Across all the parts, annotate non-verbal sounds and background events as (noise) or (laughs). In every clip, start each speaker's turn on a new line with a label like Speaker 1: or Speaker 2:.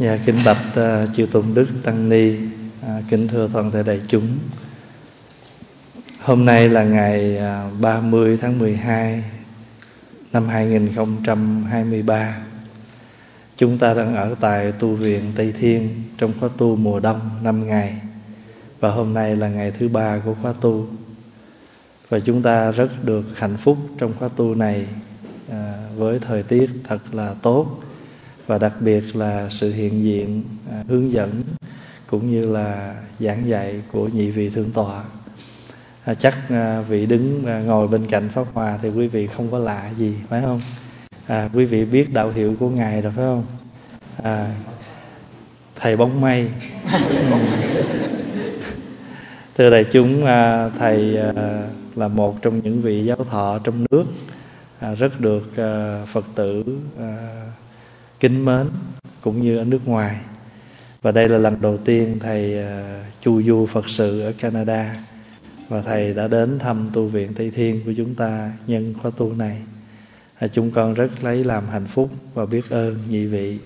Speaker 1: Dạ, kính bạch uh, chư tôn đức tăng ni, uh, kính thưa toàn thể đại chúng. Hôm nay là ngày à, uh, 30 tháng 12 năm 2023. Chúng ta đang ở tại tu viện Tây Thiên trong khóa tu mùa đông 5 ngày. Và hôm nay là ngày thứ ba của khóa tu. Và chúng ta rất được hạnh phúc trong khóa tu này uh, với thời tiết thật là tốt và đặc biệt là sự hiện diện à, hướng dẫn cũng như là giảng dạy của nhị vị thượng tọa. À, chắc à, vị đứng à, ngồi bên cạnh pháp hòa thì quý vị không có lạ gì phải không? À, quý vị biết đạo hiệu của ngài rồi phải không? À, thầy bóng mây. (laughs) Thưa đại chúng à, thầy à, là một trong những vị giáo thọ trong nước à, rất được à, phật tử à, kính mến cũng như ở nước ngoài. Và đây là lần đầu tiên thầy ờ, chu du phật sự ở canada và thầy đã đến thăm tu viện tây thiên của chúng ta nhân khóa tu này. À, chúng con rất lấy làm hạnh phúc và biết ơn nhị vị.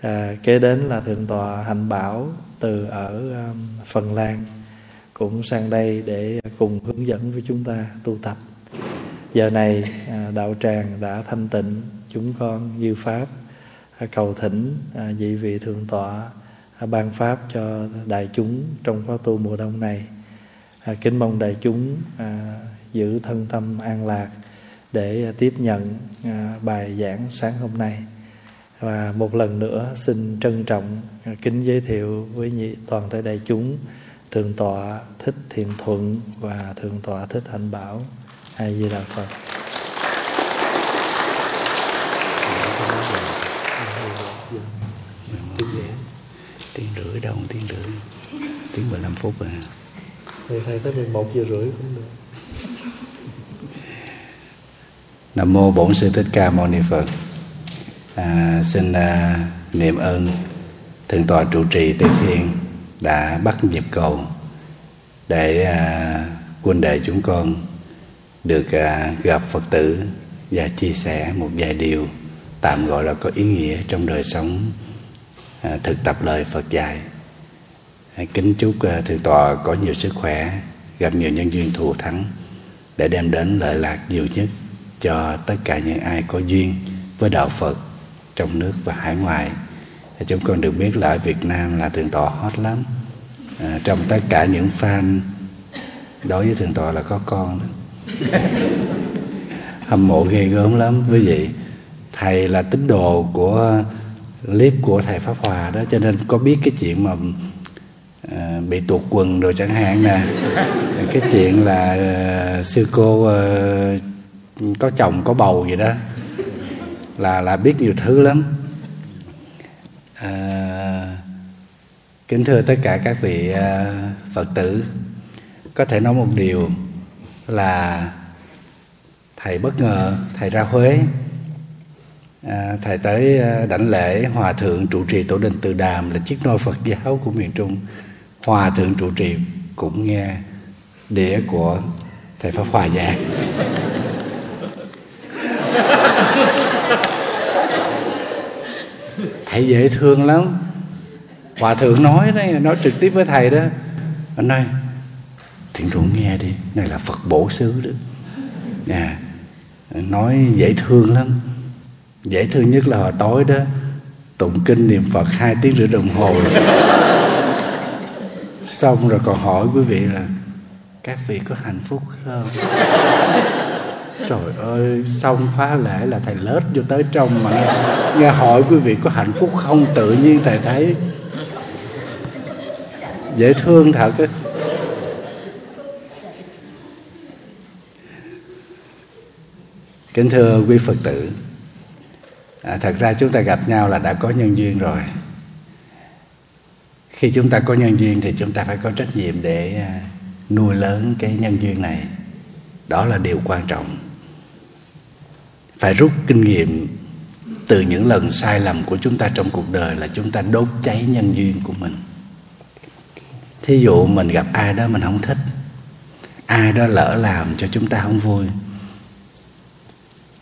Speaker 1: À, kế đến là thượng tọa hạnh bảo từ ở um, phần lan cũng sang đây để cùng hướng dẫn với chúng ta tu tập. Giờ này à, đạo tràng đã thanh tịnh chúng con như pháp cầu thỉnh à, vị vị thượng tọa à, ban pháp cho đại chúng trong khóa tu mùa đông này. À, kính mong đại chúng giữ thân tâm an lạc để tiếp nhận bài giảng sáng hôm nay. Và một lần nữa xin trân trọng kính giới thiệu với nhị toàn thể đại chúng, thượng tọa thích thiện thuận và thượng tọa thích hạnh bảo. A di đà phật.
Speaker 2: Phút à
Speaker 1: thầy thầy tới 11 giờ rưỡi cũng được
Speaker 2: Nam mô Bổn sư Thích Ca Mâu Ni Phật. À, xin à, niệm ơn thượng tọa trụ trì Tây Thiên đã bắt nhịp cầu để à, quân đệ chúng con được à, gặp Phật tử và chia sẻ một vài điều tạm gọi là có ý nghĩa trong đời sống À, thực tập lời Phật dạy. Kính chúc à, thượng tọa có nhiều sức khỏe, gặp nhiều nhân duyên thù thắng để đem đến lợi lạc nhiều nhất cho tất cả những ai có duyên với đạo Phật trong nước và hải ngoại. Chúng con được biết là ở Việt Nam là thượng tọa hot lắm. À, trong tất cả những fan đối với thượng tọa là có con đó. (laughs) hâm mộ ghê gớm lắm quý vị thầy là tín đồ của clip của thầy pháp hòa đó cho nên có biết cái chuyện mà à, bị tuột quần rồi chẳng hạn nè. Cái chuyện là à, sư cô à, có chồng có bầu gì đó là là biết nhiều thứ lắm. À, kính thưa tất cả các vị à, phật tử có thể nói một điều là thầy bất ngờ thầy ra huế. À, thầy tới đảnh lễ hòa thượng trụ trì tổ đình từ đàm là chiếc nôi phật giáo của miền trung hòa thượng trụ trì cũng nghe đĩa của thầy pháp hòa giảng thầy dễ thương lắm. Hòa thượng nói đấy nói trực tiếp với thầy đó. Anh nói thiện trụ nghe đi này là phật bổ xứ đó. À, nói dễ thương lắm. Dễ thương nhất là hồi tối đó tụng kinh niệm phật hai tiếng rưỡi đồng hồ xong rồi còn hỏi quý vị là các vị có hạnh phúc không? (laughs) Trời ơi xong khóa lễ là thầy lết vô tới trong mà nghe, nghe hỏi quý vị có hạnh phúc không? Tự nhiên thầy thấy dễ thương thật á. Kính thưa quý phật tử à, thật ra chúng ta gặp nhau là đã có nhân duyên rồi khi chúng ta có nhân duyên thì chúng ta phải có trách nhiệm để à, nuôi lớn cái nhân duyên này. Đó là điều quan trọng. Phải rút kinh nghiệm từ những lần sai lầm của chúng ta trong cuộc đời là chúng ta đốt cháy nhân duyên của mình. Thí dụ mình gặp ai đó mình không thích, ai đó lỡ làm cho chúng ta không vui,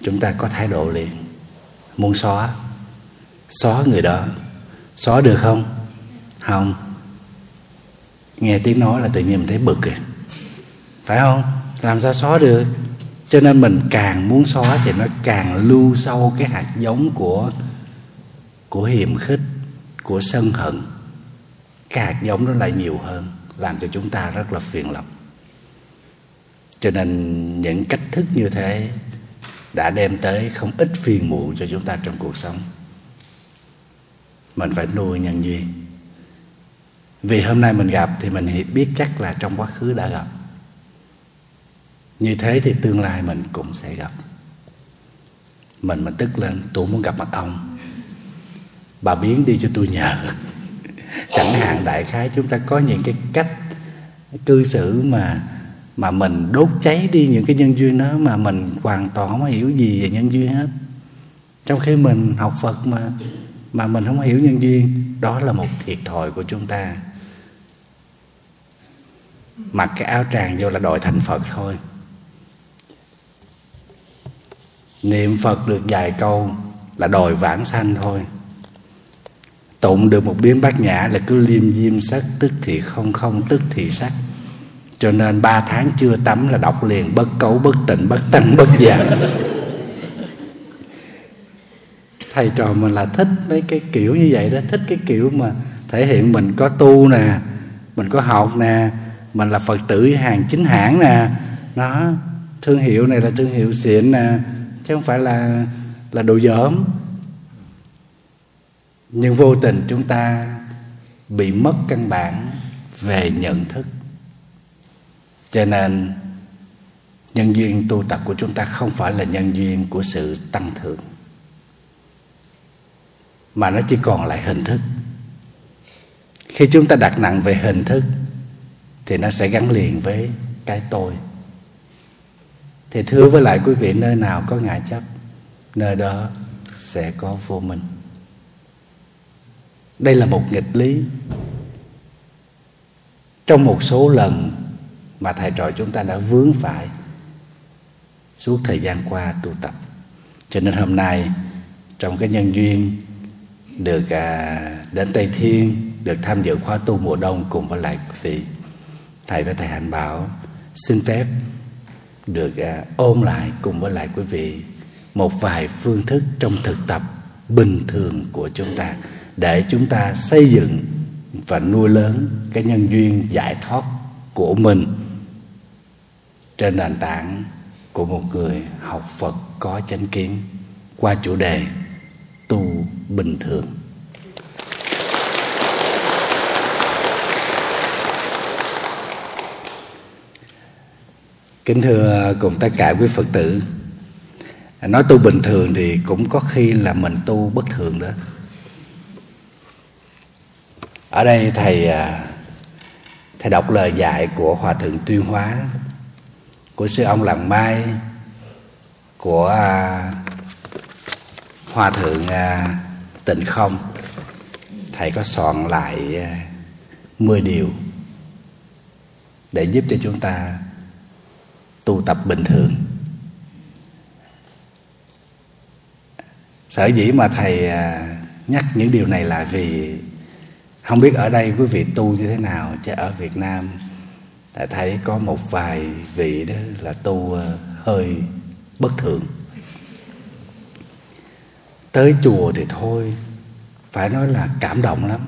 Speaker 2: chúng ta có thái độ liền. Muốn xóa xóa người đó, xóa được không? Không. Nghe tiếng nói là tự nhiên mình thấy bực rồi phải không? Làm sao xóa được? Cho nên mình càng muốn xóa thì nó càng lưu sâu cái hạt giống của của hiềm khích, của sân hận. Cái hạt giống nó lại nhiều hơn, làm cho chúng ta rất là phiền lòng. Cho nên những cách thức như thế đã đem tới không ít phiền muộn cho chúng ta trong cuộc sống. Mình phải nuôi nhân duyên vì hôm nay mình gặp thì mình biết chắc là trong quá khứ đã gặp. Như thế thì tương lai mình cũng sẽ gặp. Mình mình tức lên, tôi muốn gặp mặt ông. Bà biến đi cho tôi nhờ. (laughs) Chẳng hạn đại khái chúng ta có những cái cách cư xử mà mà mình đốt cháy đi những cái nhân duyên đó mà mình hoàn toàn không hiểu gì về nhân duyên hết. Trong khi mình học phật mà mà mình không hiểu nhân duyên, đó là một thiệt thòi của chúng ta mặc cái áo tràng vô là đòi thành phật thôi. Niệm phật được vài câu là đòi vãng sanh thôi. Tụng được một biến bát nhã là cứ liêm diêm sắc, tức thì không không, tức thì sắc. Cho nên ba tháng chưa tắm là đọc liền, bất cấu, bất tịnh, bất tăng, bất già. Thầy trò mình là thích mấy cái kiểu như vậy đó, thích cái kiểu mà thể hiện mình có tu nè, mình có học nè mình là phật tử hàng chính hãng nè. Nó thương hiệu này là thương hiệu xịn nè, chứ không phải là là đồ dởm. Nhưng vô tình chúng ta bị mất căn bản về nhận thức. Cho nên, nhân duyên tu tập của chúng ta không phải là nhân duyên của sự tăng thượng, mà nó chỉ còn lại hình thức. Khi chúng ta đặt nặng về hình thức thì nó sẽ gắn liền với cái tôi. Thì thưa với lại quý vị nơi nào có ngại chấp nơi đó sẽ có vô minh. Đây là một nghịch lý. Trong một số lần mà thầy trò chúng ta đã vướng phải suốt thời gian qua tu tập. Cho nên hôm nay trong cái nhân duyên được à, đến tây thiên được tham dự khóa tu mùa đông cùng với lại quý vị thầy và thầy hạnh bảo xin phép được à, ôm lại cùng với lại quý vị một vài phương thức trong thực tập bình thường của chúng ta để chúng ta xây dựng và nuôi lớn cái nhân duyên giải thoát của mình trên nền tảng của một người học Phật có chánh kiến qua chủ đề tu bình thường. Kính thưa cùng tất cả quý Phật tử. Nói tu bình thường thì cũng có khi là mình tu bất thường đó. Ở đây thầy à, Thầy đọc lời dạy của Hòa Thượng Tuyên Hóa, Của sư ông Làng Mai, Của à, Hòa Thượng à, Tịnh Không. Thầy có soạn lại 10 điều Để giúp cho chúng ta tu tập bình thường. Sở dĩ mà thầy à, nhắc những điều này là vì không biết ở đây quý vị tu như thế nào, chứ ở việt nam thầy thấy có một vài vị đó là tu à, hơi bất thường. Tới chùa thì thôi, phải nói là cảm động lắm.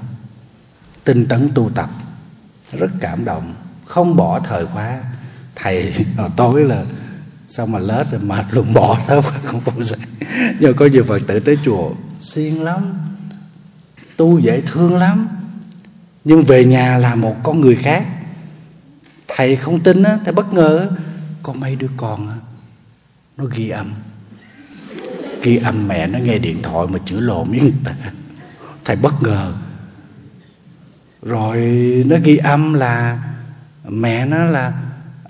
Speaker 2: Tinh tấn tu tập, rất cảm động, không bỏ thời khóa thầy hồi tối là sao mà lết rồi, mệt luôn, bỏ thôi (laughs) không phụ dạy nhưng có nhiều phật tử tới chùa, siêng lắm, tu dễ thương lắm, nhưng về nhà là một con người khác. Thầy không tin á, thầy bất ngờ có mấy đứa con á, nó ghi âm ghi âm mẹ nó nghe điện thoại mà chữ lộn với người ta. Thầy bất ngờ. Rồi nó ghi âm là mẹ nó là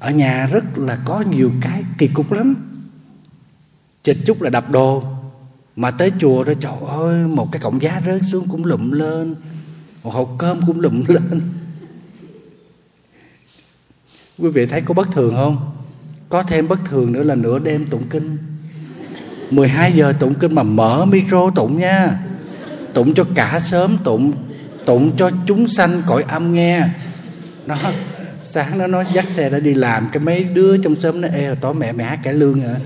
Speaker 2: ở nhà rất là có nhiều cái kỳ cục lắm. Chịch chút là đập đồ. Mà tới chùa đó, trời ơi, một cái cọng giá rớt xuống cũng lụm lên. Một hộp cơm cũng lụm (laughs) lên. Quý vị thấy có bất thường không? Có thêm bất thường nữa là nửa đêm tụng kinh. 12 giờ tụng kinh mà mở micro tụng nha. Tụng cho cả sớm tụng. Tụng cho chúng sanh cõi âm nghe. Nó sáng nó nó dắt xe đã đi làm. Cái mấy đứa trong sớm nó, ê, tối mẹ mẹ hát cải lương à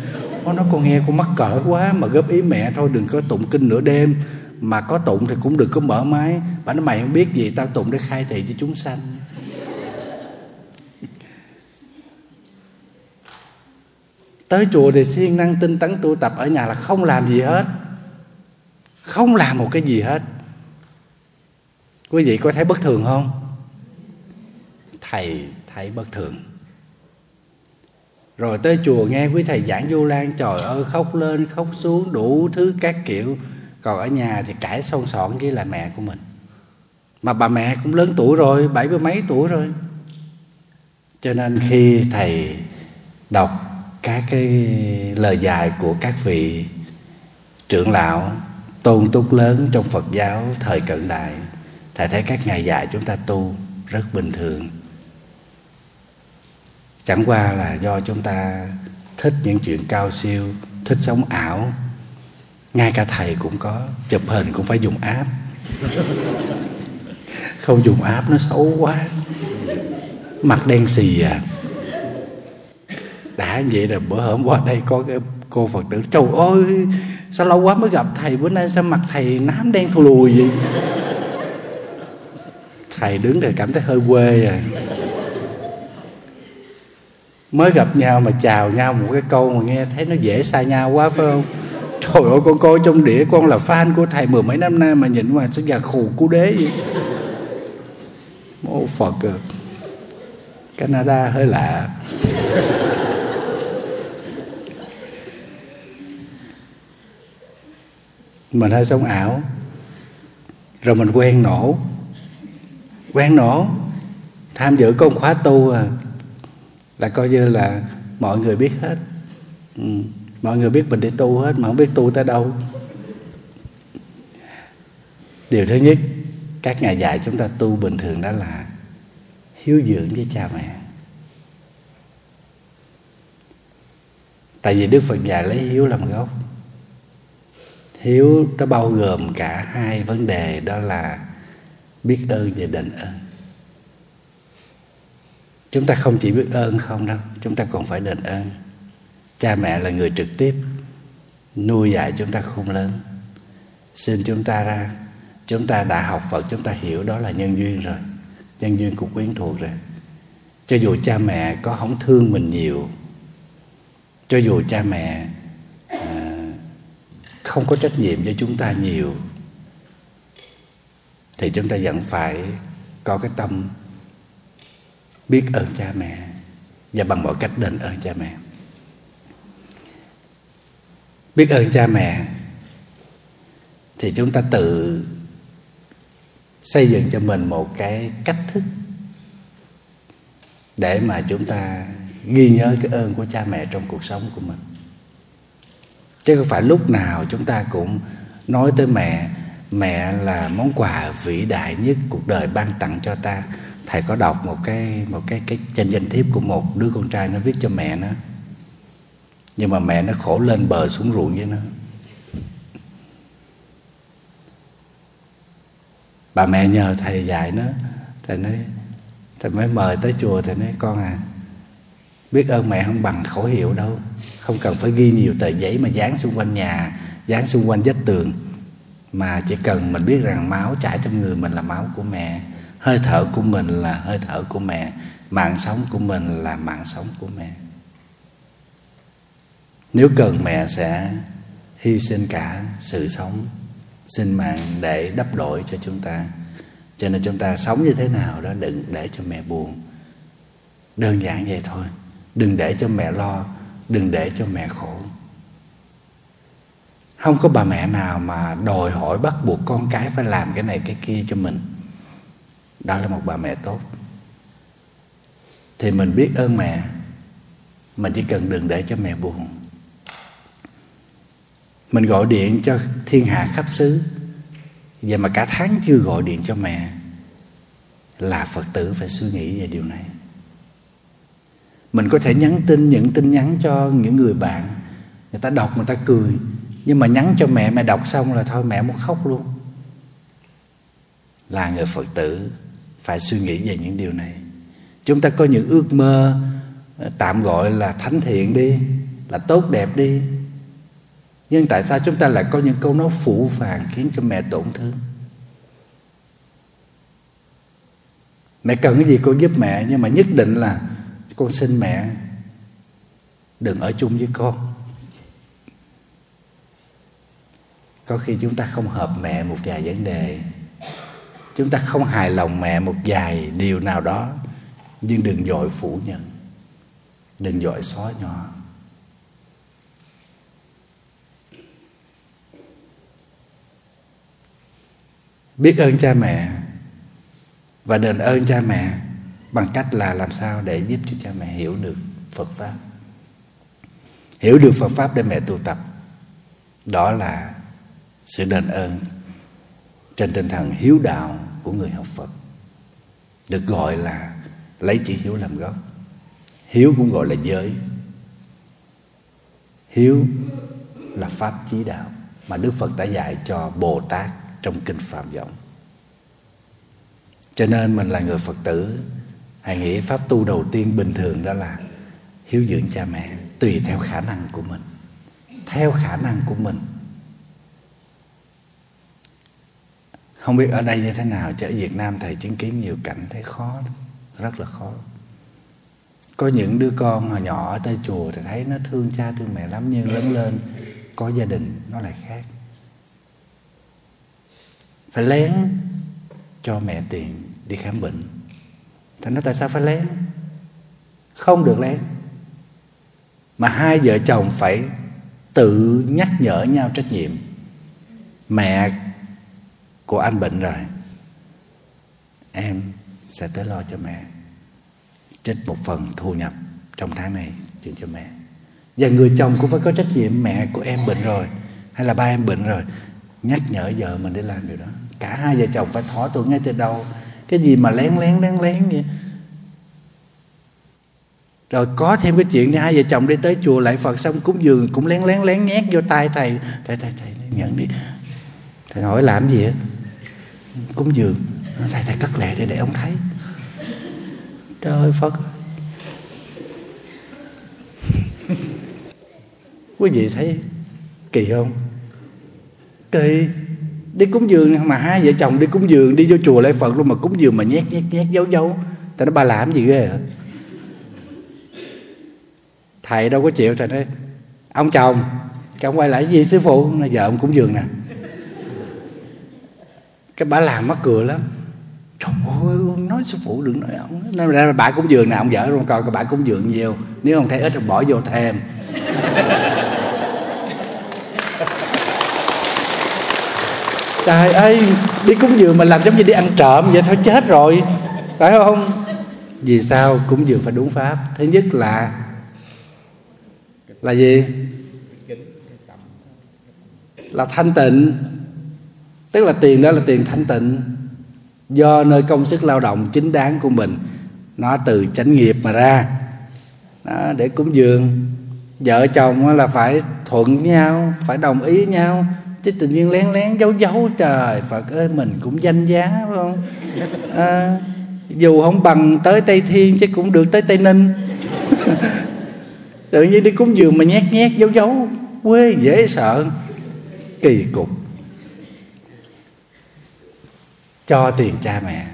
Speaker 2: nó nói, con nghe con mắc cỡ quá mà góp ý mẹ thôi, đừng có tụng kinh nửa đêm. Mà có tụng thì cũng đừng có mở máy. Bà nói, mày không biết gì, tao tụng để khai thị cho chúng sanh. Tới chùa thì siêng năng tinh tấn tu tập ở nhà là không làm gì hết. Không làm một cái gì hết. Quý vị có thấy bất thường không? Thầy thấy bất thường. Rồi tới chùa nghe quý thầy giảng vô lan, trời ơi, khóc lên, khóc xuống, đủ thứ các kiểu. Còn ở nhà thì cãi song sọn với là mẹ của mình. Mà bà mẹ cũng lớn tuổi rồi, bảy mươi mấy tuổi rồi. Cho nên khi thầy đọc các cái lời dài của các vị trưởng lão tôn túc lớn trong Phật giáo thời cận đại, thầy thấy các ngày dài chúng ta tu rất bình thường chẳng qua là do chúng ta thích những chuyện cao siêu, thích sống ảo. Ngay cả thầy cũng có, chụp hình cũng phải dùng áp (laughs) không dùng áp nó xấu quá. Mặt đen xì à. Đã vậy là bữa hôm qua đây có cái cô phật tử, trời ơi, sao lâu quá mới gặp thầy, bữa nay sao mặt thầy nám đen thù lùi vậy? Thầy đứng thì cảm thấy hơi quê rồi mới gặp nhau mà chào nhau một cái câu mà nghe thấy nó dễ xa nhau quá, phải không? Trời ơi, con coi trong đĩa con là fan của thầy mười mấy năm nay mà nhìn mà sao già khù cú đế vậy? Mô phật à. canada hơi lạ. Mình hơi sống ảo, rồi mình quen nổ. Quen nổ, tham dự công khóa tu à là coi như là mọi người biết hết. Ừ. mọi người biết mình đi tu hết, mà không biết tu tới đâu. Điều thứ nhất, các ngài dạy chúng ta tu bình thường đó là hiếu dưỡng với cha mẹ. Tại vì đức phật dạy lấy hiếu làm gốc. Hiếu nó bao gồm cả hai vấn đề, đó là biết ơn và đền ơn chúng ta không chỉ biết ơn không đâu chúng ta còn phải đền ơn. Cha mẹ là người trực tiếp nuôi dạy chúng ta khôn lớn. Xin chúng ta ra chúng ta đã học phật chúng ta hiểu đó là nhân duyên rồi. Nhân duyên cũng quyến thuộc rồi. Cho dù cha mẹ có không thương mình nhiều cho dù cha mẹ à, không có trách nhiệm cho chúng ta nhiều thì chúng ta vẫn phải có cái tâm biết ơn cha mẹ và bằng mọi cách đền ơn cha mẹ. Biết ơn cha mẹ thì chúng ta tự xây dựng cho mình một cái cách thức để mà chúng ta ghi nhớ cái ơn của cha mẹ trong cuộc sống của mình. Chứ không phải lúc nào chúng ta cũng nói tới mẹ mẹ là món quà vĩ đại nhất cuộc đời ban tặng cho ta thầy có đọc một cái một cái cái trên danh thiếp của một đứa con trai nó viết cho mẹ nó. Nhưng mà mẹ nó khổ lên bờ xuống ruộng với nó. Bà mẹ nhờ thầy dạy nó. Thầy nói, thầy mới mời tới chùa, thầy nói, con à biết ơn mẹ không bằng khẩu hiệu đâu. Không cần phải ghi nhiều tờ giấy mà dán xung quanh nhà, dán xung quanh vách tường. Mà chỉ cần mình biết rằng máu chảy trong người mình là máu của mẹ hơi thở của mình là hơi thở của mẹ, mạng sống của mình là mạng sống của mẹ. Nếu cần mẹ sẽ hy sinh cả sự sống, sinh mạng để đắp đổi cho chúng ta. Cho nên chúng ta sống như thế nào đó đừng để cho mẹ buồn. Đơn giản vậy thôi. Đừng để cho mẹ lo, đừng để cho mẹ khổ. Không có bà mẹ nào mà đòi hỏi bắt buộc con cái phải làm cái này, cái kia cho mình đó là một bà mẹ tốt. Thì mình biết ơn mẹ. Mình chỉ cần đừng để cho mẹ buồn. Mình gọi điện cho thiên hạ khắp xứ. Vậy mà cả tháng chưa gọi điện cho mẹ, Là Phật tử phải suy nghĩ về điều này. Mình có thể nhắn tin những tin nhắn cho những người bạn, Người ta đọc, người ta cười. Nhưng mà nhắn cho mẹ Mẹ đọc xong là thôi, mẹ muốn khóc luôn. Là người phật tử phải suy nghĩ về những điều này. Chúng ta có những ước mơ ờ, tạm gọi là thánh thiện đi, là tốt đẹp đi. Nhưng tại sao chúng ta lại có những câu nói phụ phàng khiến cho mẹ tổn thương? Mẹ cần cái gì con giúp mẹ, nhưng mà nhất định là con xin mẹ đừng ở chung với con có khi chúng ta không hợp mẹ một vài vấn đề chúng ta không hài lòng mẹ một vài điều nào đó, nhưng đừng dội phủ nhận. Đừng dội xóa nhỏ biết ơn cha mẹ và đền ơn cha mẹ bằng cách là làm sao để giúp cho cha mẹ hiểu được Phật pháp. Hiểu được Phật pháp để mẹ tu tập. Đó là sự đền ơn trên tinh thần hiếu đạo của người học Phật. Được gọi là lấy chữ hiếu làm gốc. Hiếu cũng gọi là giới. Hiếu là pháp chí đạo mà Đức Phật đã dạy cho Bồ Tát trong kinh Phạm Vọng. Cho nên mình là người Phật tử, hãy nghĩ pháp tu đầu tiên bình thường đó là hiếu dưỡng cha mẹ, tùy theo khả năng của mình. Theo khả năng của mình không biết ở đây như thế nào, chứ ở Việt Nam thầy chứng kiến nhiều cảnh thấy khó, rất là khó. Có những đứa con hồi nhỏ ở tới chùa thì thấy nó thương cha thương mẹ lắm, nhưng lớn lên có gia đình nó lại khác. Phải lén cho mẹ tiền đi khám bệnh. Thành nói tại sao phải lén? Không được lén. Mà hai vợ chồng phải tự nhắc nhở nhau trách nhiệm. Mẹ của anh bệnh rồi, em sẽ tới lo cho mẹ, trích một phần thu nhập trong tháng này chuyển cho mẹ. Và người chồng cũng phải có trách nhiệm, mẹ của em bệnh rồi hay là ba em bệnh rồi, nhắc nhở vợ mình để làm điều đó. Cả hai vợ chồng phải thỏa thuận ngay từ đầu. Cái gì mà lén lén lén lén vậy? Rồi có thêm cái chuyện hai vợ chồng đi tới chùa lại phật xong cúng dường, cũng lén lén lén nhét vô tay thầy. Thầy thầy thầy nhận đi. Thầy hỏi làm gì á cúng dường. Thầy thầy cất lệ để để ông thấy. Trời phật (laughs) quý vị thấy kỳ không? Kỳ, đi cúng dường mà hai vợ chồng đi cúng dường, đi vô chùa lễ phật luôn mà cúng dường mà nhét nhét nhét dấu dấu. Tại nói bà làm gì ghê hả? Thầy đâu có chịu, thầy nói, ông chồng cái ông quay lại gì sư phụ. Là vợ ông cúng dường nè cái bà làm mắc cười lắm trời ơi nói sư phụ đừng nói ông nói ra bà cúng dường nè ông vợ luôn coi bà cúng dường nhiều nếu ông thấy ít ông bỏ vô thêm trời ơi đi cúng dường mà làm giống như đi ăn trộm vậy thôi chết rồi phải không vì sao cúng dường phải đúng pháp thứ nhất là là gì là thanh tịnh tức là tiền đó là tiền thanh tịnh do nơi công sức lao động chính đáng của mình. Nó từ chánh nghiệp mà ra. Đó, để cúng dường. Vợ chồng là phải thuận với nhau phải đồng ý với nhau. Chứ tự nhiên lén lén giấu giấu trời phật ơi mình cũng danh giá phải không? À, dù không bằng tới tây thiên chứ cũng được tới tây ninh. (laughs) Tự nhiên đi cúng dường mà nhét nhét giấu giấu. Quê dễ sợ. Kỳ cục. Cho tiền cha mẹ,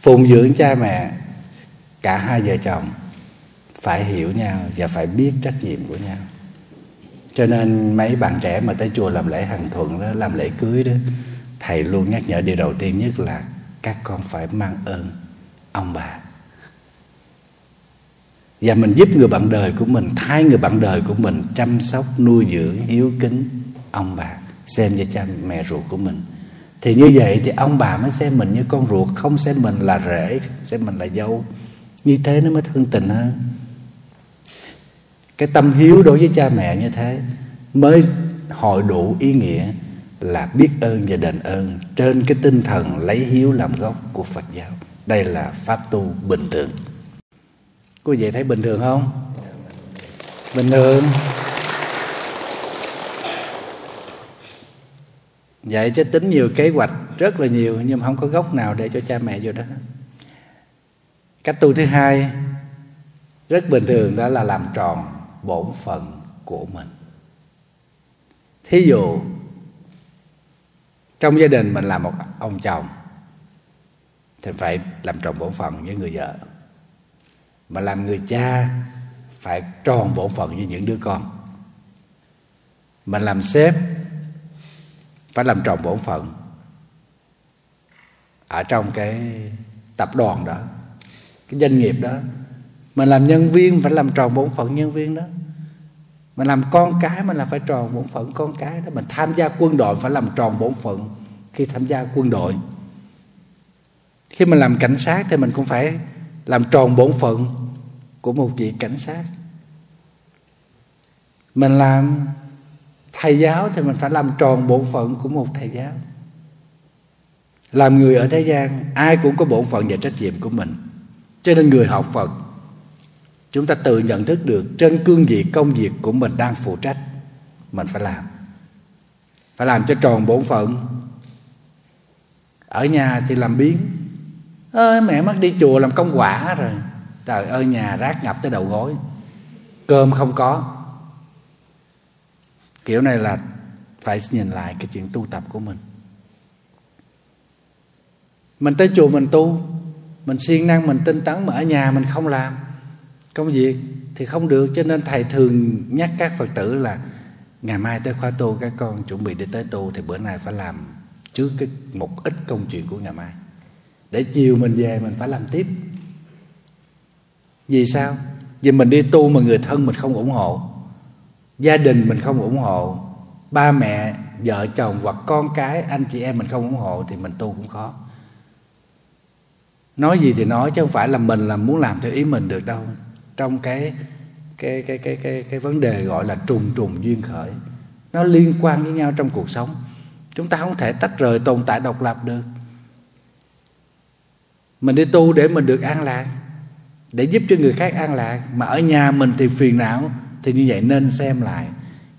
Speaker 2: phụng dưỡng cha mẹ, cả hai vợ chồng phải hiểu nhau và phải biết trách nhiệm của nhau. Cho nên mấy bạn trẻ mà tới chùa làm lễ hàng thuận đó, làm lễ cưới đó, thầy luôn nhắc nhở điều đầu tiên nhất là các con phải mang ơn ông bà. Và mình giúp người bạn đời của mình, thay người bạn đời của mình chăm sóc, nuôi dưỡng, hiếu kính ông bà, xem như cha mẹ ruột của mình thì như vậy thì ông bà mới xem mình như con ruột, không xem mình là rể, xem mình là dâu như thế nó mới thân tình hơn cái tâm hiếu đối với cha mẹ như thế mới hội đủ ý nghĩa là biết ơn và đền ơn trên cái tinh thần lấy hiếu làm gốc của Phật giáo. Đây là pháp tu bình thường. Quý vị thấy bình thường không? Bình thường. Vậy chứ tính nhiều kế hoạch rất là nhiều, nhưng mà không có gốc nào để cho cha mẹ vô đó. Cách tu thứ hai, rất bình thường, đó là làm tròn bổn phận của mình. Thí dụ, trong gia đình mình là một ông chồng, thì phải làm tròn bổn phận với người vợ. Mà làm người cha, phải tròn bổn phận với những đứa con. Mình làm sếp phải làm tròn bổn phận. Ở trong cái tập đoàn đó, cái doanh nghiệp đó mình làm nhân viên phải làm tròn bổn phận nhân viên đó. Mình làm con cái mình là phải tròn bổn phận con cái đó. Mình tham gia quân đội phải làm tròn bổn phận khi tham gia quân đội. Khi mình làm cảnh sát thì mình cũng phải làm tròn bổn phận của một vị cảnh sát. Mình làm thầy giáo thì mình phải làm tròn bổn phận của một thầy giáo. Làm người ở thế gian, ai cũng có bổn phận và trách nhiệm của mình. Cho nên người học phật, chúng ta tự nhận thức được trên cương vị công việc của mình đang phụ trách, mình phải làm. Phải làm cho tròn bổn phận. Ở nhà thì làm biến ơi mẹ mất đi chùa làm công quả rồi. Trời ơi, nhà rác ngập tới đầu gối. Cơm không có kiểu này là phải nhìn lại cái chuyện tu tập của mình. Mình tới chùa mình tu, mình siêng năng, mình tinh tấn, mà ở nhà mình không làm công việc thì không được. Cho nên thầy thường nhắc các phật tử là ngày mai tới khóa tu, các con chuẩn bị đi tới tu thì bữa nay phải làm trước cái một ít công chuyện của ngày mai. Để chiều mình về mình phải làm tiếp. Vì sao? Vì mình đi tu mà người thân mình không ủng hộ gia đình mình không ủng hộ. Ba mẹ, vợ, chồng hoặc con cái, anh chị em mình không ủng hộ thì mình tu cũng khó. Nói gì thì nói chứ không phải là mình là muốn làm theo ý mình được đâu. Trong cái cái cái cái cái cái vấn đề gọi là trùng trùng duyên khởi, nó liên quan với nhau trong cuộc sống. Chúng ta không thể tách rời tồn tại độc lập được. Mình đi tu để mình được an lạc, để giúp cho người khác an lạc. Mà ở nhà mình thì phiền não thì như vậy nên xem lại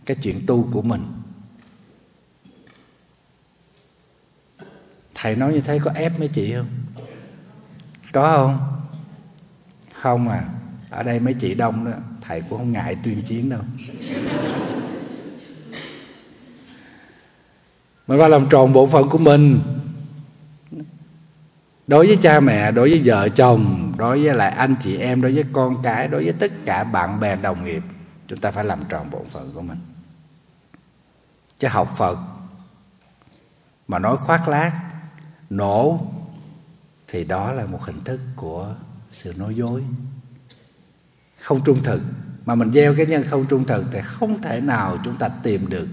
Speaker 2: cái chuyện tu của mình. Thầy nói như thế có ép mấy chị không? Có không? Không à. Ở đây mấy chị đông đó. Thầy cũng không ngại tuyên chiến đâu. Mình phải làm tròn bộ phận của mình. Đối với cha mẹ, đối với vợ chồng, đối với lại anh chị em, đối với con cái, đối với tất cả bạn bè, đồng nghiệp chúng ta phải làm tròn bổn phận của mình. Chứ học phật mà nói khoác lác, nổ, thì đó là một hình thức của sự nói dối. Không trung thực. Mà mình gieo cái nhân không trung thực thì không thể nào chúng ta tìm được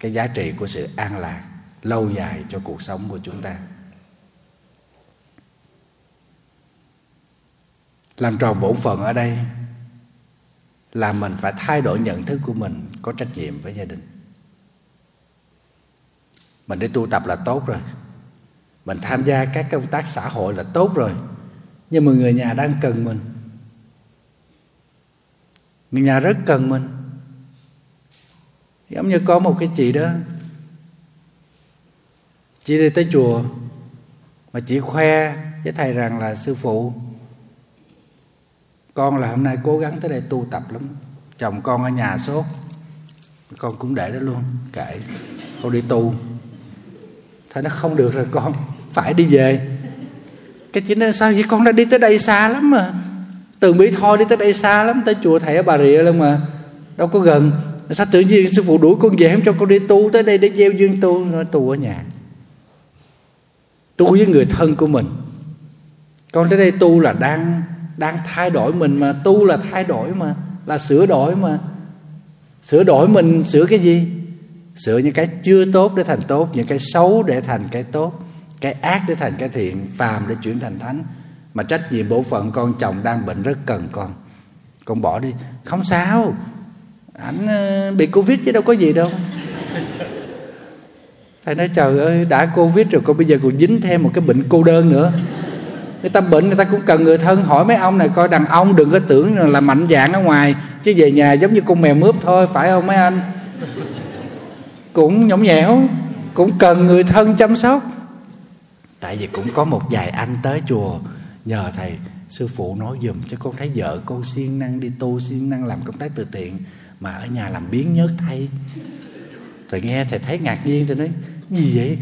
Speaker 2: cái giá trị của sự an lạc lâu dài cho cuộc sống của chúng ta. Làm tròn bổn phận ở đây là mình phải thay đổi nhận thức của mình có trách nhiệm với gia đình. Mình đi tu tập là tốt rồi. Mình tham gia các công tác xã hội là tốt rồi. Nhưng mà người nhà đang cần mình. Người nhà rất cần mình. Giống như có một cái chị đó. Chị đi tới chùa mà chị khoe với thầy rằng là sư phụ con là hôm nay cố gắng tới đây tu tập lắm. Chồng con ở nhà sốt. Con cũng để đó luôn, kệ. Con đi tu. Thôi nó không được rồi con, phải đi về. Cái chuyện là sao vậy? Con đã đi tới đây xa lắm mà. Từ mỹ tho đi tới đây xa lắm, tới chùa thầy ở bà rịa luôn mà. Đâu có gần. Sao tự nhiên sư phụ đuổi con về không cho con đi tu tới đây để gieo duyên tu? Nói tu ở nhà. Tu với người thân của mình. Con tới đây tu là đang đang thay đổi mình mà. Tu là thay đổi mà, là sửa đổi mà. Sửa đổi mình, sửa cái gì? Sửa những cái chưa tốt để thành tốt, những cái xấu để thành cái tốt, cái ác để thành cái thiện, phàm để chuyển thành thánh. Mà trách nhiệm bổn phận con chồng đang bệnh rất cần con. Con bỏ đi. Không sao. Ảnh ờ, bị covid chứ đâu có gì đâu. Thầy nói, trời ơi, đã covid rồi con bây giờ còn dính thêm một cái bệnh cô đơn nữa người ta bệnh, người ta cũng cần người thân hỏi mấy ông này, coi đàn ông đừng có tưởng là mạnh dạng ở ngoài, chứ về nhà giống như con mèo mướp thôi, phải không mấy anh? Cũng nhõng nhẽo, cũng cần người thân chăm sóc. Tại vì cũng có một vài anh tới chùa, nhờ thầy sư phụ nói dùm cho con thấy vợ con siêng năng đi tu, siêng năng làm công tác từ thiện, mà ở nhà làm biến nhớt thay. Rồi nghe thầy thấy ngạc nhiên tôi nói, gì vậy?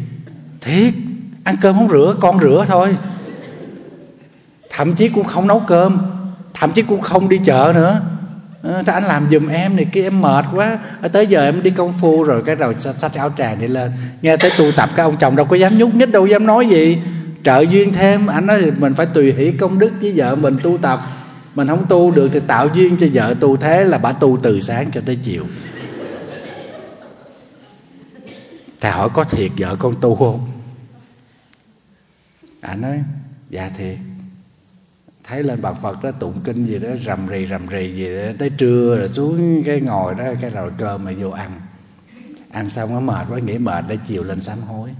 Speaker 2: Thiệt, ăn cơm không rửa, con rửa thôi thậm chí cũng không nấu cơm. Thậm chí cũng không đi chợ nữa. À, anh làm giùm em này kia em mệt quá. À, tới giờ em đi công phu rồi cái đầu xách áo tràng đi lên. Nghe tới tu tập cái ông chồng đâu có dám nhúc nhích đâu dám nói gì. Trợ duyên thêm anh nói mình phải tùy hỷ công đức với vợ mình tu tập. Mình không tu được thì tạo duyên cho vợ tu thế là bà tu từ sáng cho tới chiều. Thầy hỏi có thiệt vợ con tu không? Anh nói dạ thiệt thấy lên bậc phật đó, tụng kinh gì đó, rầm rì rầm rì gì đó. Tới trưa rồi xuống cái ngồi đó, cái rồi cơm mà vô ăn. Ăn xong nó mệt quá nghỉ mệt để chiều lên sám hối.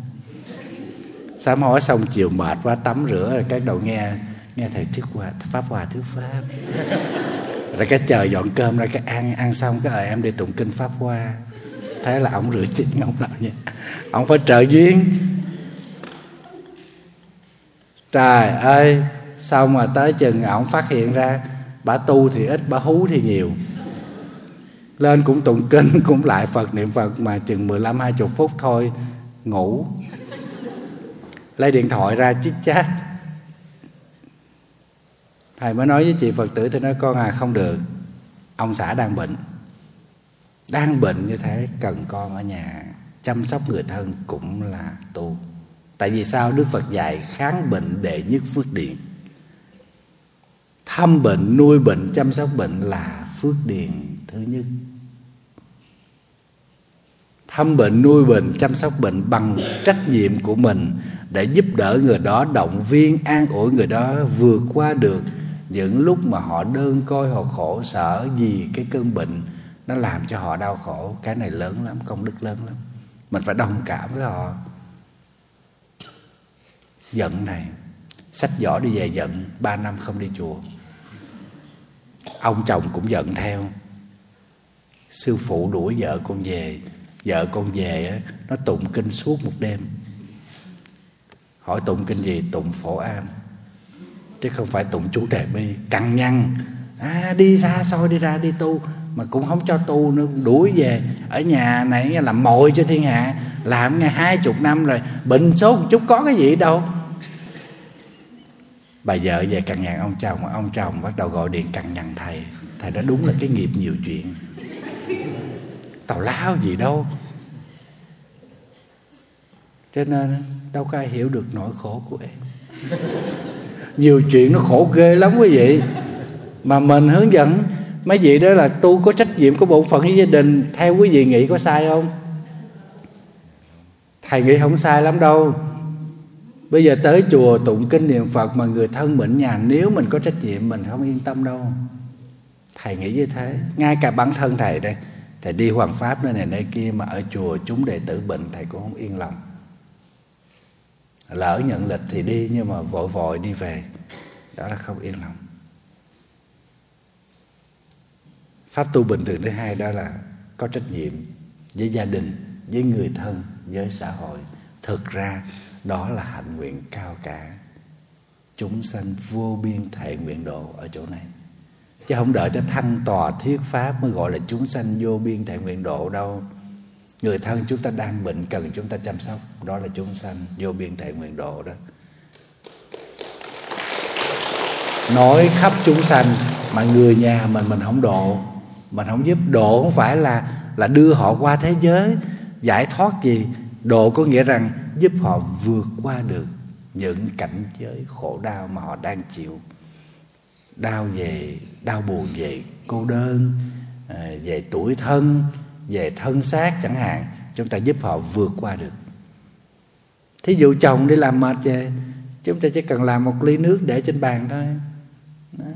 Speaker 2: Sám hối xong chiều mệt quá, tắm rửa rồi cái đầu nghe nghe thầy thuyết hòa pháp hòa thuyết pháp. (laughs) Rồi cái chờ dọn cơm ra, cái ăn ăn xong cái ờ em đi tụng kinh pháp hoa. Thế là ông rửa chén ông làm nha ông phải trợ duyên. Trời ơi xong mà tới chừng ổng phát hiện ra bà tu thì ít, bà hú thì nhiều. Lên cũng tụng kinh, (laughs) cũng lại phật, niệm phật mà chừng 15 20 phút thôi, ngủ. Lấy điện thoại ra chích chát thầy mới nói với chị phật tử thì nói, con à không được. Ông xã đang bệnh. Đang bệnh như thế, cần con ở nhà chăm sóc người thân cũng là tu. Tại vì sao? Đức phật dạy, kháng bệnh đệ nhất phước điện thăm bệnh, nuôi bệnh, chăm sóc bệnh là phước điền thứ nhất. Thăm bệnh, nuôi bệnh, chăm sóc bệnh bằng trách nhiệm của mình để giúp đỡ người đó động viên, an ủi người đó vượt qua được những lúc mà họ đơn côi, họ khổ sở vì cái cơn bệnh nó làm cho họ đau khổ. Cái này lớn lắm, công đức lớn lắm. Mình phải đồng cảm với họ. Giận này, sách giỏ đi về giận, ba năm không đi chùa ông chồng cũng giận theo. Sư phụ đuổi vợ con về. Vợ con về nó tụng kinh suốt một đêm. Hỏi tụng kinh gì? Tụng phổ am. Chứ không phải tụng chú đề bi căng nhăn. À, đi ra soi đi ra đi tu. Mà cũng không cho tu nữa đuổi về. Ở nhà này làm mồi cho thiên hạ. Làm ngày hai chục năm rồi bệnh số một chút có cái gì đâu bà vợ về cằn nhằn ông chồng ông chồng bắt đầu gọi điện cằn nhằn thầy. Thầy đã đúng là cái nghiệp nhiều chuyện. Tào lao gì đâu. Cho nên đâu có ai hiểu được nỗi khổ của em. Nhiều chuyện nó khổ ghê lắm quý vị. Mà mình hướng dẫn, mấy vị đó là tu có trách nhiệm có bộ phận với gia đình, theo quý vị nghĩ có sai không? Thầy nghĩ không sai lắm đâu bây giờ tới chùa tụng kinh niệm phật mà người thân mình nhà, nếu mình có trách nhiệm, mình không yên tâm đâu. Thầy nghĩ như thế. Ngay cả bản thân thầy đây, thầy đi hoàng pháp nơi này, nơi kia mà ở chùa chúng đệ tử bệnh, thầy cũng không yên lòng. Lỡ nhận lịch thì đi, nhưng mà vội vội đi về, đó là không yên lòng. Pháp tu bình thường thứ hai đó là có trách nhiệm với gia đình, với người thân, với xã hội. Thực ra đó là hạnh nguyện cao cả. Chúng sanh vô biên thệ nguyện độ ở chỗ này. Chứ không đợi cho thăng tòa thuyết pháp mới gọi là chúng sanh vô biên thệ nguyện độ đâu. Người thân chúng ta đang bệnh cần chúng ta chăm sóc. Đó là chúng sanh vô biên thệ nguyện độ đó. Nói khắp chúng sanh, mà người nhà mình mình không độ. Mình không giúp độ không phải là là đưa họ qua thế giới, giải thoát gì độ có nghĩa rằng giúp họ vượt qua được những cảnh giới khổ đau mà họ đang chịu. Đau về, đau buồn về cô đơn à, về tuổi thân, về thân xác chẳng hạn, chúng ta giúp họ vượt qua được. Thí dụ chồng đi làm mệt về, chúng ta chỉ cần làm một ly nước để trên bàn thôi. Đó.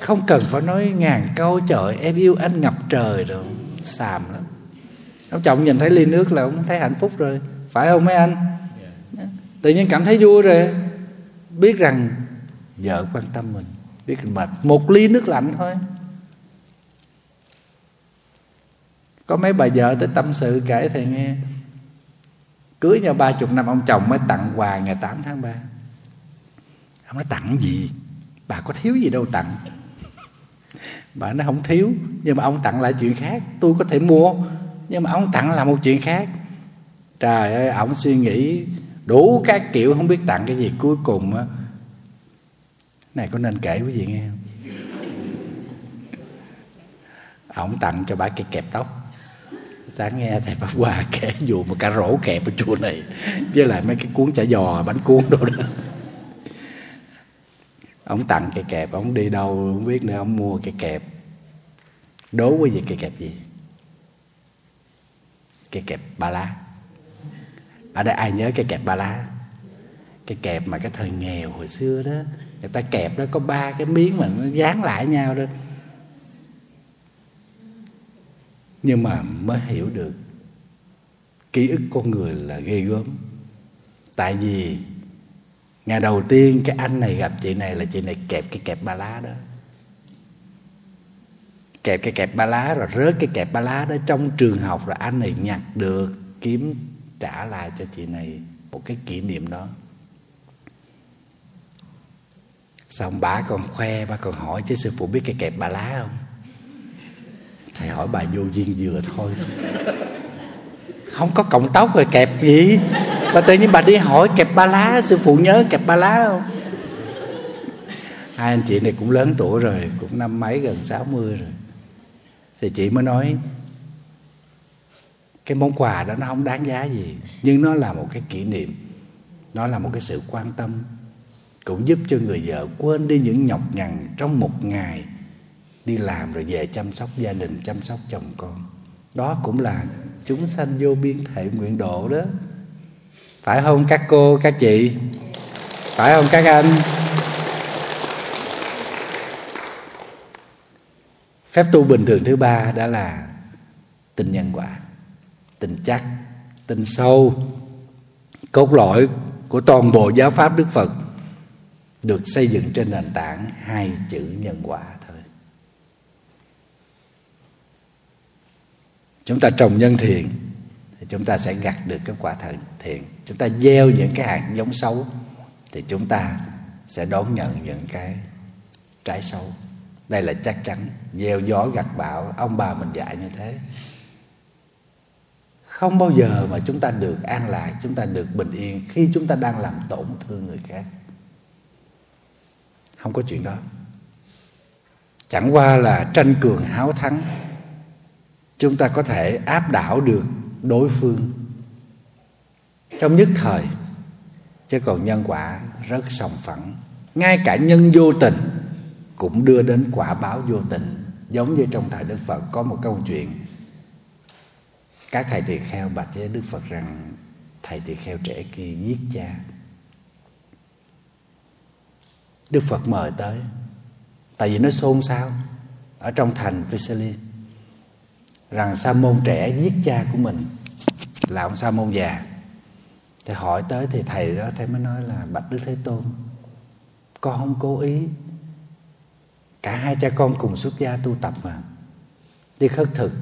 Speaker 2: không cần phải nói ngàn câu, trời em yêu anh ngập trời rồi, xàm lắm ông chồng nhìn thấy ly nước là ông thấy hạnh phúc rồi. Phải không mấy anh? Tự nhiên cảm thấy vui rồi. Biết rằng vợ quan tâm mình biết rằng mệt. Một ly nước lạnh thôi. Có mấy bà vợ tới tâm sự kể thầy nghe cưới nhau ba chục năm ông chồng mới tặng quà ngày 8 tháng 3 ông nói tặng gì? Bà có thiếu gì đâu tặng. (laughs) Bà nói không thiếu nhưng mà ông tặng lại chuyện khác. Tôi có thể mua nhưng mà ông tặng là một chuyện khác. Trời ơi, ông suy nghĩ đủ các kiểu, không biết tặng cái gì. Cuối cùng á, này có nên kể quý vị nghe không? Ông tặng cho bà cái kẹp tóc. Sáng nghe thầy pháp hòa (laughs) kể dù một cả rổ kẹp ở chùa này, với lại mấy cái cuốn chả giò, bánh cuốn đồ đó. Ông tặng cái kẹp, ông đi đâu không biết nữa, ông mua cái kẹp. Đố quý vị cái kẹp gì? Cái kẹp ba lá. Ở đây ai nhớ cái kẹp ba lá? Cái kẹp mà cái thời nghèo hồi xưa đó, người ta kẹp đó có ba cái miếng mà nó dán lại nhau đó. Nhưng mà mới hiểu được ký ức con người là ghê gớm. Tại vì ngày đầu tiên cái anh này gặp chị này là chị này kẹp cái kẹp ba lá đó kẹp cái kẹp ba lá rồi rớt cái kẹp ba lá đó trong trường học rồi anh này nhặt được kiếm trả lại cho chị này một cái kỷ niệm đó. Xong bà còn khoe, bà còn hỏi chứ sư phụ biết cái kẹp ba lá không? Thầy hỏi bà vô duyên vừa thôi. Không có cọng tóc rồi kẹp gì? Bà tự nhiên bà đi hỏi kẹp ba lá, sư phụ nhớ kẹp ba lá không? Hai anh chị này cũng lớn tuổi rồi, cũng năm mấy gần sáu mươi rồi thì chị mới nói, cái món quà đó nó không đáng giá gì, nhưng nó là một cái kỷ niệm, nó là một cái sự quan tâm, cũng giúp cho người vợ quên đi những nhọc nhằn trong một ngày đi làm rồi về chăm sóc gia đình, chăm sóc chồng con. Đó cũng là chúng sanh vô biên thể nguyện độ đó. Phải không các cô, các chị? Phải không các anh? Phép tu bình thường thứ ba đó là tình nhân quả, tình chắc, tình sâu, cốt lõi của toàn bộ giáo pháp đức phật được xây dựng trên nền tảng hai chữ nhân quả thôi. Chúng ta trồng nhân thiện thì chúng ta sẽ gặt được cái quả thần thiện. Chúng ta gieo những cái hạt giống xấu thì chúng ta sẽ đón nhận những cái trái xấu đây là chắc chắn. Gieo gió gặt bão ông bà mình dạy như thế. Không bao giờ mà chúng ta được an lạc, chúng ta được bình yên khi chúng ta đang làm tổn thương người khác. Không có chuyện đó. Chẳng qua là tranh cường háo thắng. Chúng ta có thể áp đảo được đối phương trong nhất thời, chứ còn nhân quả rất sòng phẳng. Ngay cả nhân vô tình cũng đưa đến quả báo vô tình. Giống như trong thời đức phật, có một câu chuyện. Các thầy tỳ kheo bạch với đức phật rằng, thầy tỳ kheo trẻ kia giết cha. Đức phật mời tới. Tại vì nó xôn xao ở trong thành Vesali rằng sa môn trẻ giết cha của mình là ông sa môn già. Thì hỏi tới thì thầy đó thầy mới nói là, bạch đức thế tôn, con không cố ý cả hai cha con cùng xuất gia tu tập mà. Đi khất thực,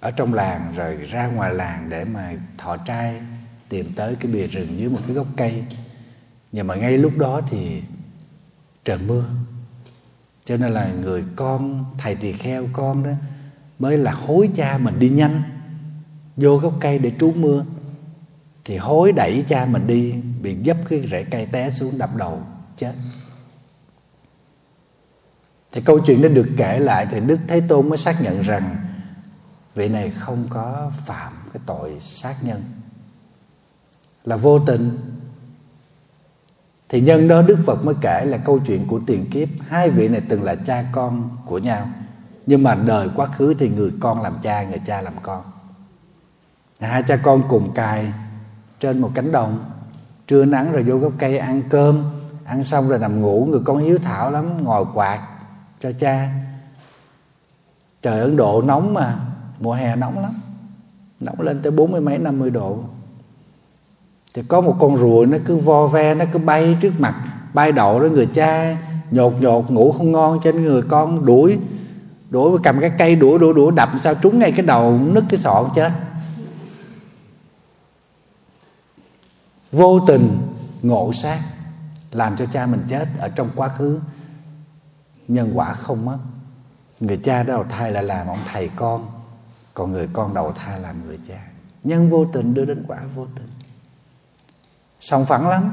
Speaker 2: ở trong làng rồi ra ngoài làng để mà thọ trai, tìm tới cái bìa rừng dưới một cái gốc cây. Nhưng mà ngay lúc đó thì trời mưa. Cho nên là người con, thầy tỳ kheo con đó, mới là hối cha mình đi nhanh vô gốc cây để trú mưa. Thì hối đẩy cha mình đi, bị dấp cái rễ cây té xuống đập đầu, chết thì câu chuyện đó được kể lại thì đức thế tôn mới xác nhận rằng vị này không có phạm cái tội sát nhân. Là vô tình. Thì nhân đó đức phật mới kể là câu chuyện của tiền kiếp. Hai vị này từng là cha con của nhau. Nhưng mà đời quá khứ thì người con làm cha, người cha làm con. Hai cha con cùng cài trên một cánh đồng. Trưa nắng rồi vô gốc cây ăn cơm. Ăn xong rồi nằm ngủ. Người con hiếu thảo lắm, ngồi quạt cho cha. Trời, ấn độ nóng mà. Mùa hè nóng lắm. Nóng lên tới bốn mươi mấy, năm mươi độ. Thì có một con rùa, nó cứ vo ve, nó cứ bay trước mặt, bay đậu đó người cha. Nhột nhột, ngủ không ngon trên người con đuổi. Đuổi cầm cái cây đuổi đuổi đuổi, đập sao trúng ngay cái đầu, nứt cái sọ chết. Vô tình ngộ sát, làm cho cha mình chết ở trong quá khứ nhân quả không mất. Người cha đầu thai là làm ông thầy con. Còn người con đầu thai làm người cha. Nhân vô tình đưa đến quả vô tình. Sòng phẳng lắm.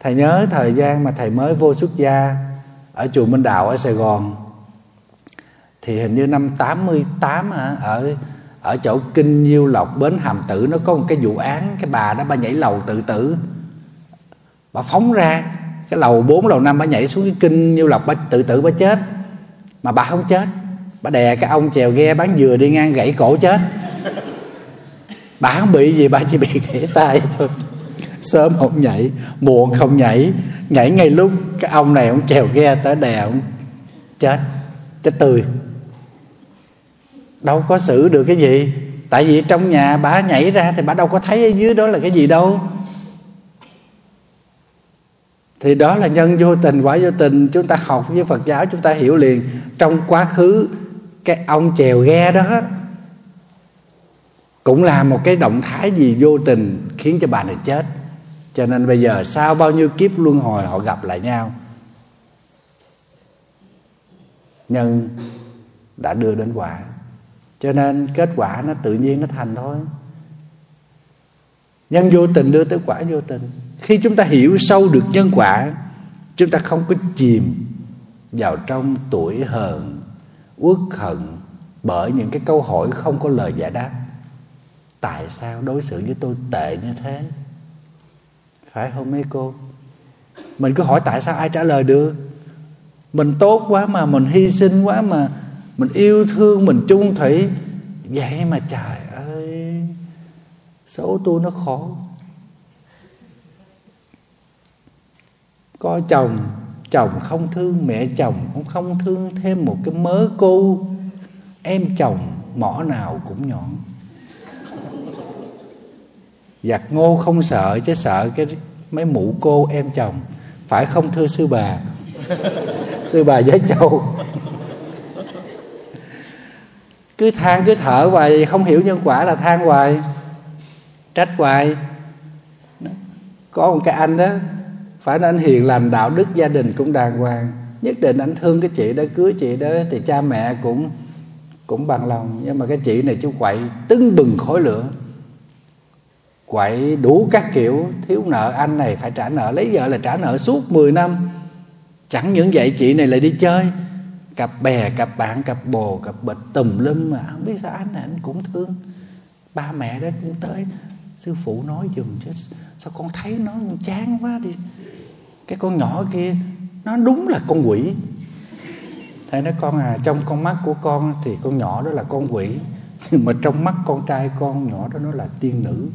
Speaker 2: Thầy nhớ thời gian mà thầy mới vô xuất gia ở chùa Minh Đạo ở Sài Gòn. Thì hình như năm 88 hả, ở ở chỗ kinh Diêu lộc, bến hàm tử, nó có một cái vụ án, cái bà đó, bà nhảy lầu tự tử. Bà phóng ra cái lầu 4 lầu 5 bà nhảy xuống cái kinh nhiêu lộc, bà tự tử bà chết. Mà bà không chết. Bà đè cái ông chèo ghe bán dừa đi ngang gãy cổ chết. Bà không bị gì, bà chỉ bị (laughs) gãy tay thôi. Sớm không nhảy, muộn không nhảy. Nhảy ngay lúc cái ông này ông chèo ghe tới đè ông chết. Chết tươi. Đâu có xử được cái gì. Tại vì trong nhà bà nhảy ra thì bà đâu có thấy ở dưới đó là cái gì đâu thì đó là nhân vô tình, quả vô tình. Chúng ta học với phật giáo, chúng ta hiểu liền. Trong quá khứ, cái ông chèo ghe đó, cũng là một cái động thái gì vô tình khiến cho bà này chết. Cho nên bây giờ sau bao nhiêu kiếp luân hồi, họ gặp lại nhau. Nhân đã đưa đến quả. Cho nên kết quả nó tự nhiên nó thành thôi. Nhân vô tình đưa tới quả vô tình khi chúng ta hiểu sâu được nhân quả, chúng ta không có chìm vào trong tuổi hờn, uất hận bởi những cái câu hỏi không có lời giải đáp. Tại sao đối xử với tôi tệ như thế? Phải không mấy cô? Mình cứ hỏi tại sao ai trả lời được? Mình tốt quá mà, mình hy sinh quá mà, mình yêu thương, mình chung thủy. Vậy mà trời ơi, số tôi nó khổ có chồng chồng không thương mẹ, chồng cũng không thương thêm một cái mớ cô em chồng, mỏ nào cũng nhọn. Giặt ngô không sợ, chứ sợ cái mấy mụ cô em chồng. Phải không, thưa sư bà? (laughs) Sư bà với châu cứ than, cứ thở hoài, không hiểu nhân quả là than hoài. Trách hoài. Có một cái anh đó phải nên hiền lành, đạo đức gia đình cũng đàng hoàng. Nhất định anh thương cái chị đó, cưới chị đó thì cha mẹ cũng cũng bằng lòng. Nhưng mà cái chị này chú quậy tưng bừng khối lửa. Quậy đủ các kiểu, thiếu nợ anh này phải trả nợ. Lấy vợ là trả nợ suốt 10 năm. Chẳng những vậy, chị này lại đi chơi. Cặp bè, cặp bạn, cặp bồ, cặp bịch tùm lum mà. Không biết sao anh này anh cũng thương. Ba mẹ đó cũng tới. Sư phụ nói dùm chứ, sao con thấy nó chán quá đi cái con nhỏ kia, nó đúng là con quỷ. Thầy nói con à trong con mắt của con thì con nhỏ đó là con quỷ. Nhưng mà trong mắt con trai con nhỏ đó nó là tiên nữ.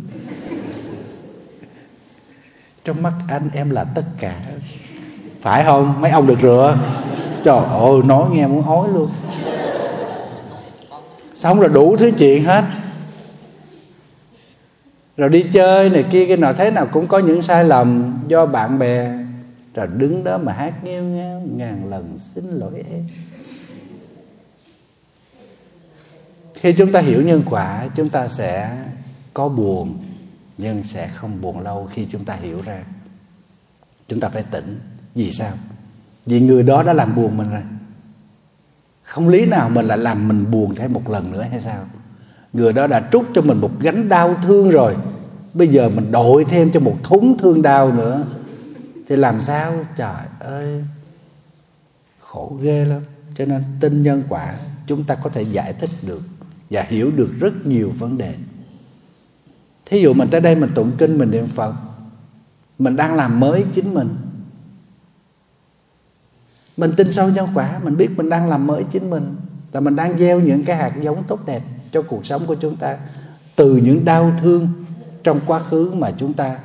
Speaker 2: Trong mắt anh em là tất cả. Phải không? Mấy ông được rửa. Trời ơi, nói nghe muốn hối luôn. Xong là đủ thứ chuyện hết. Rồi đi chơi này kia, cái nào thế nào cũng có những sai lầm do bạn bè rồi đứng đó mà hát nghêu ngao ngàn lần xin lỗi em. Khi chúng ta hiểu nhân quả, chúng ta sẽ có buồn, nhưng sẽ không buồn lâu khi chúng ta hiểu ra. Chúng ta phải tỉnh. Vì sao? Vì người đó đã làm buồn mình rồi. Không lý nào mình lại làm mình buồn thêm một lần nữa hay sao? Người đó đã trút cho mình một gánh đau thương rồi. Bây giờ mình đội thêm cho một thúng thương đau nữa thì làm sao? Trời ơi, khổ ghê lắm. Cho nên tin nhân quả, chúng ta có thể giải thích được và hiểu được rất nhiều vấn đề. Thí dụ mình tới đây mình tụng kinh, mình niệm phật, mình đang làm mới chính mình. Mình tin sâu nhân quả, mình biết mình đang làm mới chính mình là mình đang gieo những cái hạt giống tốt đẹp cho cuộc sống của chúng ta từ những đau thương trong quá khứ mà chúng ta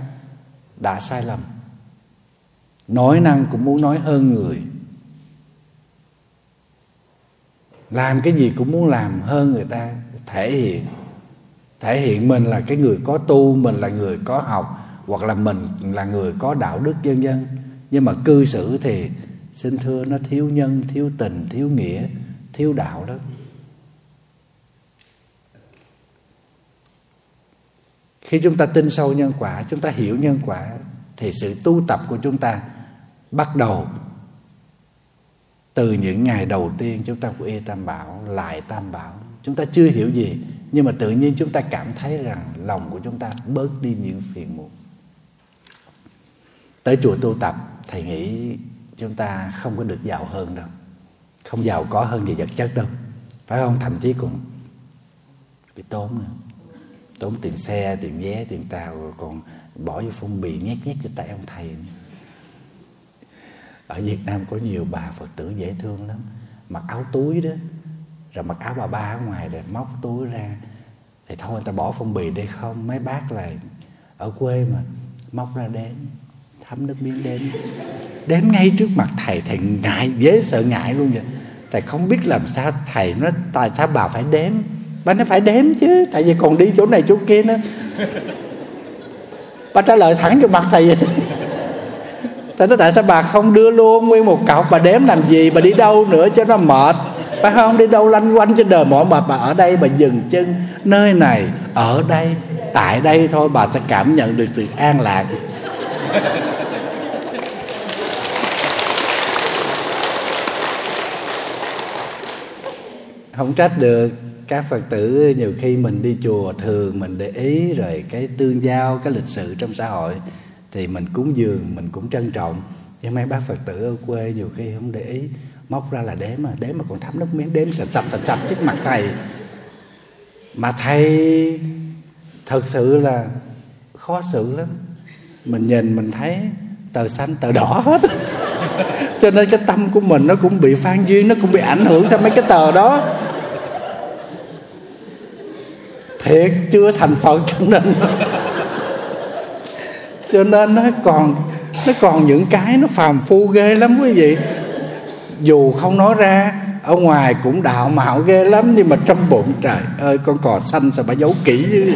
Speaker 2: đã sai lầm nói năng cũng muốn nói hơn người. Làm cái gì cũng muốn làm hơn người ta, thể hiện. Thể hiện mình là cái người có tu, mình là người có học, hoặc là mình là người có đạo đức dân dân nhưng mà cư xử thì, xin thưa, nó thiếu nhân, thiếu tình, thiếu nghĩa, thiếu đạo lắm khi chúng ta tin sâu nhân quả, chúng ta hiểu nhân quả, thì sự tu tập của chúng ta bắt đầu. Từ những ngày đầu tiên chúng ta quy tam bảo, lại tam bảo, chúng ta chưa hiểu gì, nhưng mà tự nhiên chúng ta cảm thấy rằng lòng của chúng ta bớt đi những phiền muộn. Tới chùa tu tập, thầy nghĩ chúng ta không có được giàu hơn đâu. Không giàu có hơn về vật chất đâu. Phải không? Thậm chí cũng bị tốn nữa. Tốn tiền xe, tiền vé, tiền tàu, rồi còn bỏ vô phong bì, nhét nhét cho tay ông thầy ở Việt Nam có nhiều bà Phật tử dễ thương lắm. Mặc áo túi đó, rồi mặc áo bà ba ở ngoài rồi móc túi ra. Thì thôi, người ta bỏ phong bì đây không? Mấy bác là ở quê mà móc ra đếm, thấm nước miếng đếm. Đếm ngay trước mặt thầy thầy ngại, dễ sợ ngại luôn vậy. Thầy không biết làm sao thầy nói, tại sao bà phải đếm? Bà nó phải đếm chứ, tại vì còn đi chỗ này chỗ kia nữa. Bà trả lời thẳng vô mặt thầy vậy ta nói tại sao bà không đưa luôn nguyên một cọc? Bà đếm làm gì? Bà đi đâu nữa cho nó mệt? Phải không? Đi đâu lanh quanh trên đời mỏi mệt bà ở đây, bà dừng chân. Nơi này, ở đây, tại đây thôi. Bà sẽ cảm nhận được sự an lạc. (laughs) Không trách được. Các phật tử nhiều khi mình đi chùa thường mình để ý rồi cái tương giao, cái lịch sự trong xã hội thì mình cúng dường, mình cũng trân trọng. Nhưng mấy bác phật tử ở quê nhiều khi không để ý, móc ra là đếm mà đếm mà còn thấm nước miếng, đếm sạch sạch sạch sạch trước mặt thầy. Mà thầy thật sự là khó xử lắm. Mình nhìn mình thấy tờ xanh, tờ đỏ hết. (laughs) Cho nên cái tâm của mình nó cũng bị phan duyên, nó cũng bị ảnh hưởng theo mấy cái tờ đó. Thiệt chưa thành phật cho nên cho nên nó còn nó còn những cái nó phàm phu ghê lắm quý vị. Dù không nói ra, ở ngoài cũng đạo mạo ghê lắm, nhưng mà trong bụng, trời ơi, con cò xanh sao bà giấu kỹ chứ.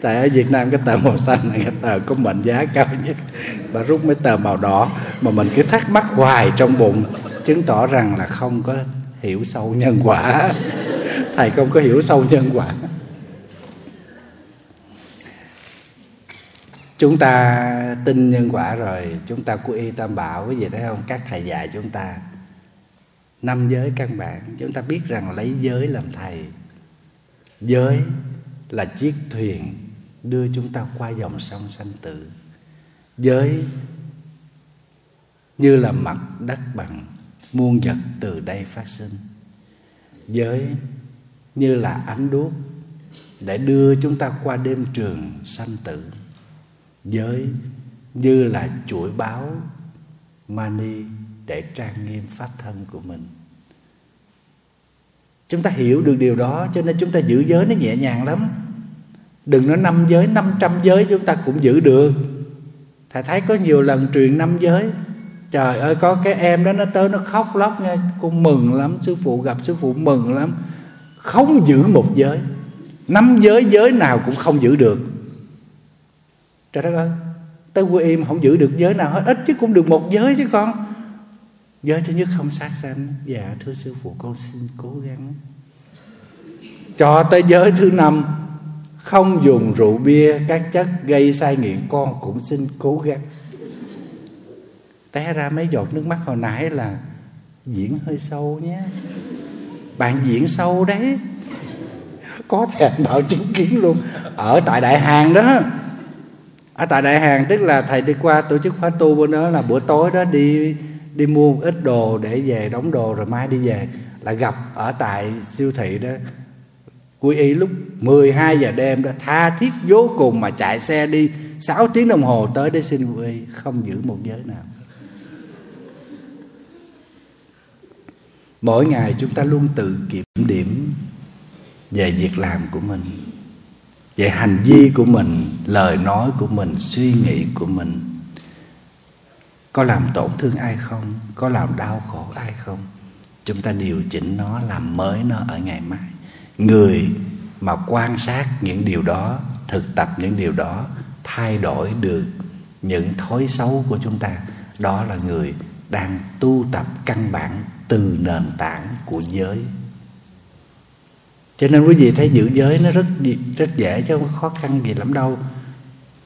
Speaker 2: Tại ở Việt Nam cái tờ màu xanh là cái tờ có mệnh giá cao nhất. Bà rút mấy tờ màu đỏ mà mình cứ thắc mắc hoài trong bụng, chứng tỏ rằng là không có hiểu sâu nhân quả. Thầy không có hiểu sâu nhân quả. Chúng ta tin nhân quả rồi, chúng ta quy y tam bảo cái gì thấy không? Các thầy dạy chúng ta, năm giới căn bản. Chúng ta biết rằng lấy giới làm thầy. Giới là chiếc thuyền đưa chúng ta qua dòng sông sanh tử. Giới như là mặt đất bằng muôn vật từ đây phát sinh. Giới như là ánh đuốc để đưa chúng ta qua đêm trường sanh tử giới như là chuỗi báo mani để trang nghiêm pháp thân của mình. Chúng ta hiểu được điều đó, cho nên chúng ta giữ giới nó nhẹ nhàng lắm. Đừng nói năm giới, năm trăm giới chúng ta cũng giữ được. Thầy thấy có nhiều lần truyền năm giới. Trời ơi, có cái em đó, nó tới nó khóc lóc nha. Con mừng lắm, sư phụ gặp sư phụ mừng lắm. Không giữ một giới. Năm giới giới nào cũng không giữ được trời đất ơi, tới quê im không giữ được giới nào hết. Ít chứ cũng được một giới chứ con. Giới thứ nhất không sát sanh. Dạ thưa sư phụ, con xin cố gắng. Cho tới giới thứ năm, không dùng rượu bia, các chất gây sai nghiện, con cũng xin cố gắng. Té ra mấy giọt nước mắt hồi nãy là diễn hơi sâu nhé. Bạn diễn sâu đấy. Có thèm đạo chứng kiến luôn. Ở tại đại hàng đó ở tại đại hàng, tức là thầy đi qua tổ chức khóa tu bên đó là bữa tối đó đi đi mua một ít đồ để về, đóng đồ rồi mai đi về. Là gặp ở tại siêu thị đó. Quy y lúc 12 giờ đêm đó, tha thiết vô cùng mà chạy xe đi. 6 tiếng đồng hồ tới để xin quy y không giữ một giới nào. Mỗi ngày chúng ta luôn tự kiểm điểm về việc làm của mình vậy hành vi của mình, lời nói của mình, suy nghĩ của mình, có làm tổn thương ai không? Có làm đau khổ ai không? Chúng ta điều chỉnh nó làm mới nó ở ngày mai. Người mà quan sát những điều đó, thực tập những điều đó, thay đổi được những thói xấu của chúng ta, đó là người đang tu tập căn bản từ nền tảng của giới cho nên quý vị thấy giữ giới nó rất rất dễ chứ không khó khăn gì lắm đâu.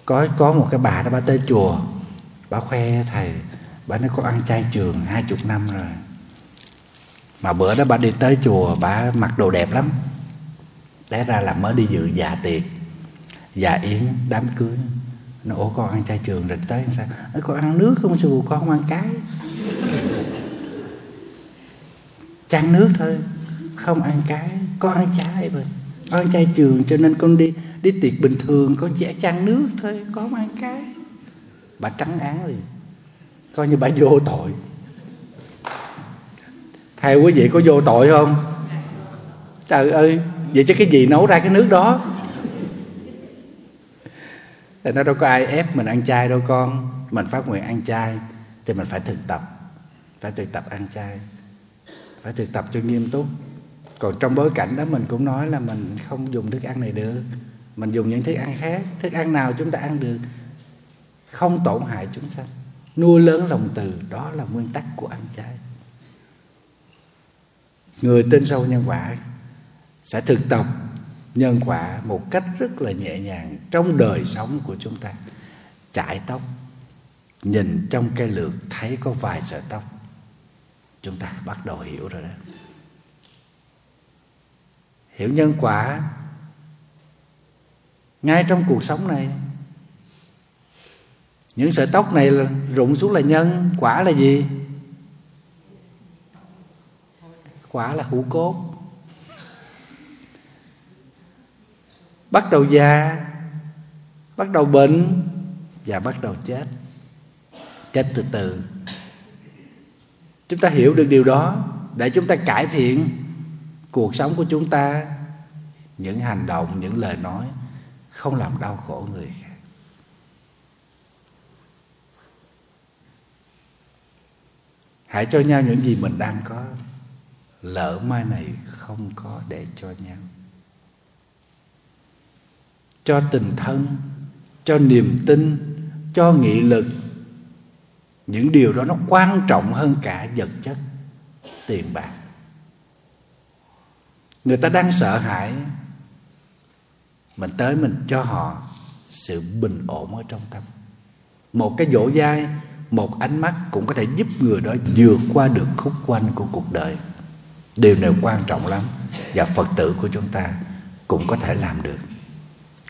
Speaker 2: Có có một cái bà đó, bà tới chùa, bà khoe thầy, bà nói có ăn chay trường hai chục năm rồi. Mà bữa đó bà đi tới chùa, bà mặc đồ đẹp lắm. Té ra là mới đi dự dạ tiệc dạ yến, đám cưới. Nó, ủa, con ăn chay trường rồi tới sao? Con ăn nước không sư con không ăn cái. (laughs) Chan nước thôi không ăn cái, có ăn chay rồi. Ăn chay trường cho nên con đi đi tiệc bình thường, con chỉ chan nước thôi có không ăn cái. Bà trắng án liền. Coi như bà vô tội. Thầy quý vị có vô tội không? Trời ơi, vậy chứ cái gì nấu ra cái nước đó? Thì nó đâu có ai ép mình ăn chay đâu con. Mình phát nguyện ăn chay thì mình phải thực tập. Phải thực tập ăn chay. Phải thực tập cho nghiêm túc còn trong bối cảnh đó mình cũng nói là mình không dùng thức ăn này được. Mình dùng những thức ăn khác. Thức ăn nào chúng ta ăn được không tổn hại chúng sanh. Nuôi lớn lòng từ, đó là nguyên tắc của ăn chay. Người tin sâu nhân quả sẽ thực tập nhân quả một cách rất là nhẹ nhàng trong đời sống của chúng ta. Chải tóc, nhìn trong cây lược thấy có vài sợi tóc, chúng ta bắt đầu hiểu rồi đó hiểu nhân quả ngay trong cuộc sống này. Những sợi tóc này là rụng xuống là nhân, quả là gì? Quả là hữu cốt. Bắt đầu già, bắt đầu bệnh và bắt đầu chết. Chết từ từ. Chúng ta hiểu được điều đó, để chúng ta cải thiện cuộc sống của chúng ta, những hành động, những lời nói không làm đau khổ người khác. Hãy cho nhau những gì mình đang có, lỡ mai này không có để cho nhau. Cho tình thân, cho niềm tin, cho nghị lực, những điều đó nó quan trọng hơn cả vật chất, tiền bạc người ta đang sợ hãi. Mình tới mình cho họ sự bình ổn ở trong tâm. Một cái dỗ dai một ánh mắt cũng có thể giúp người đó vượt qua được khúc quanh của cuộc đời. Điều này quan trọng lắm và phật tử của chúng ta cũng có thể làm được.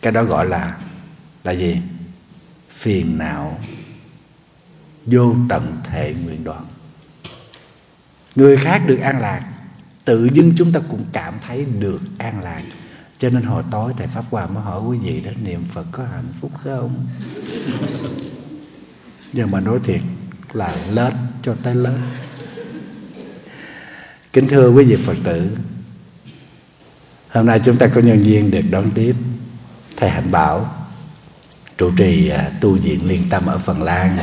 Speaker 2: Cái đó gọi là là gì? Phiền não, vô tận thể nguyện đoạn. Người khác được an lạc tự dưng chúng ta cũng cảm thấy được an lạc. Cho nên hồi tối thầy pháp hòa mới hỏi quý vị đó, niệm phật có hạnh phúc không? Nhưng mà nói thiệt là lết, cho tới lớn kính thưa quý vị phật tử, hôm nay chúng ta có nhân viên được đón tiếp thầy hạnh bảo, trụ trì à, tu viện liên tâm ở phần lan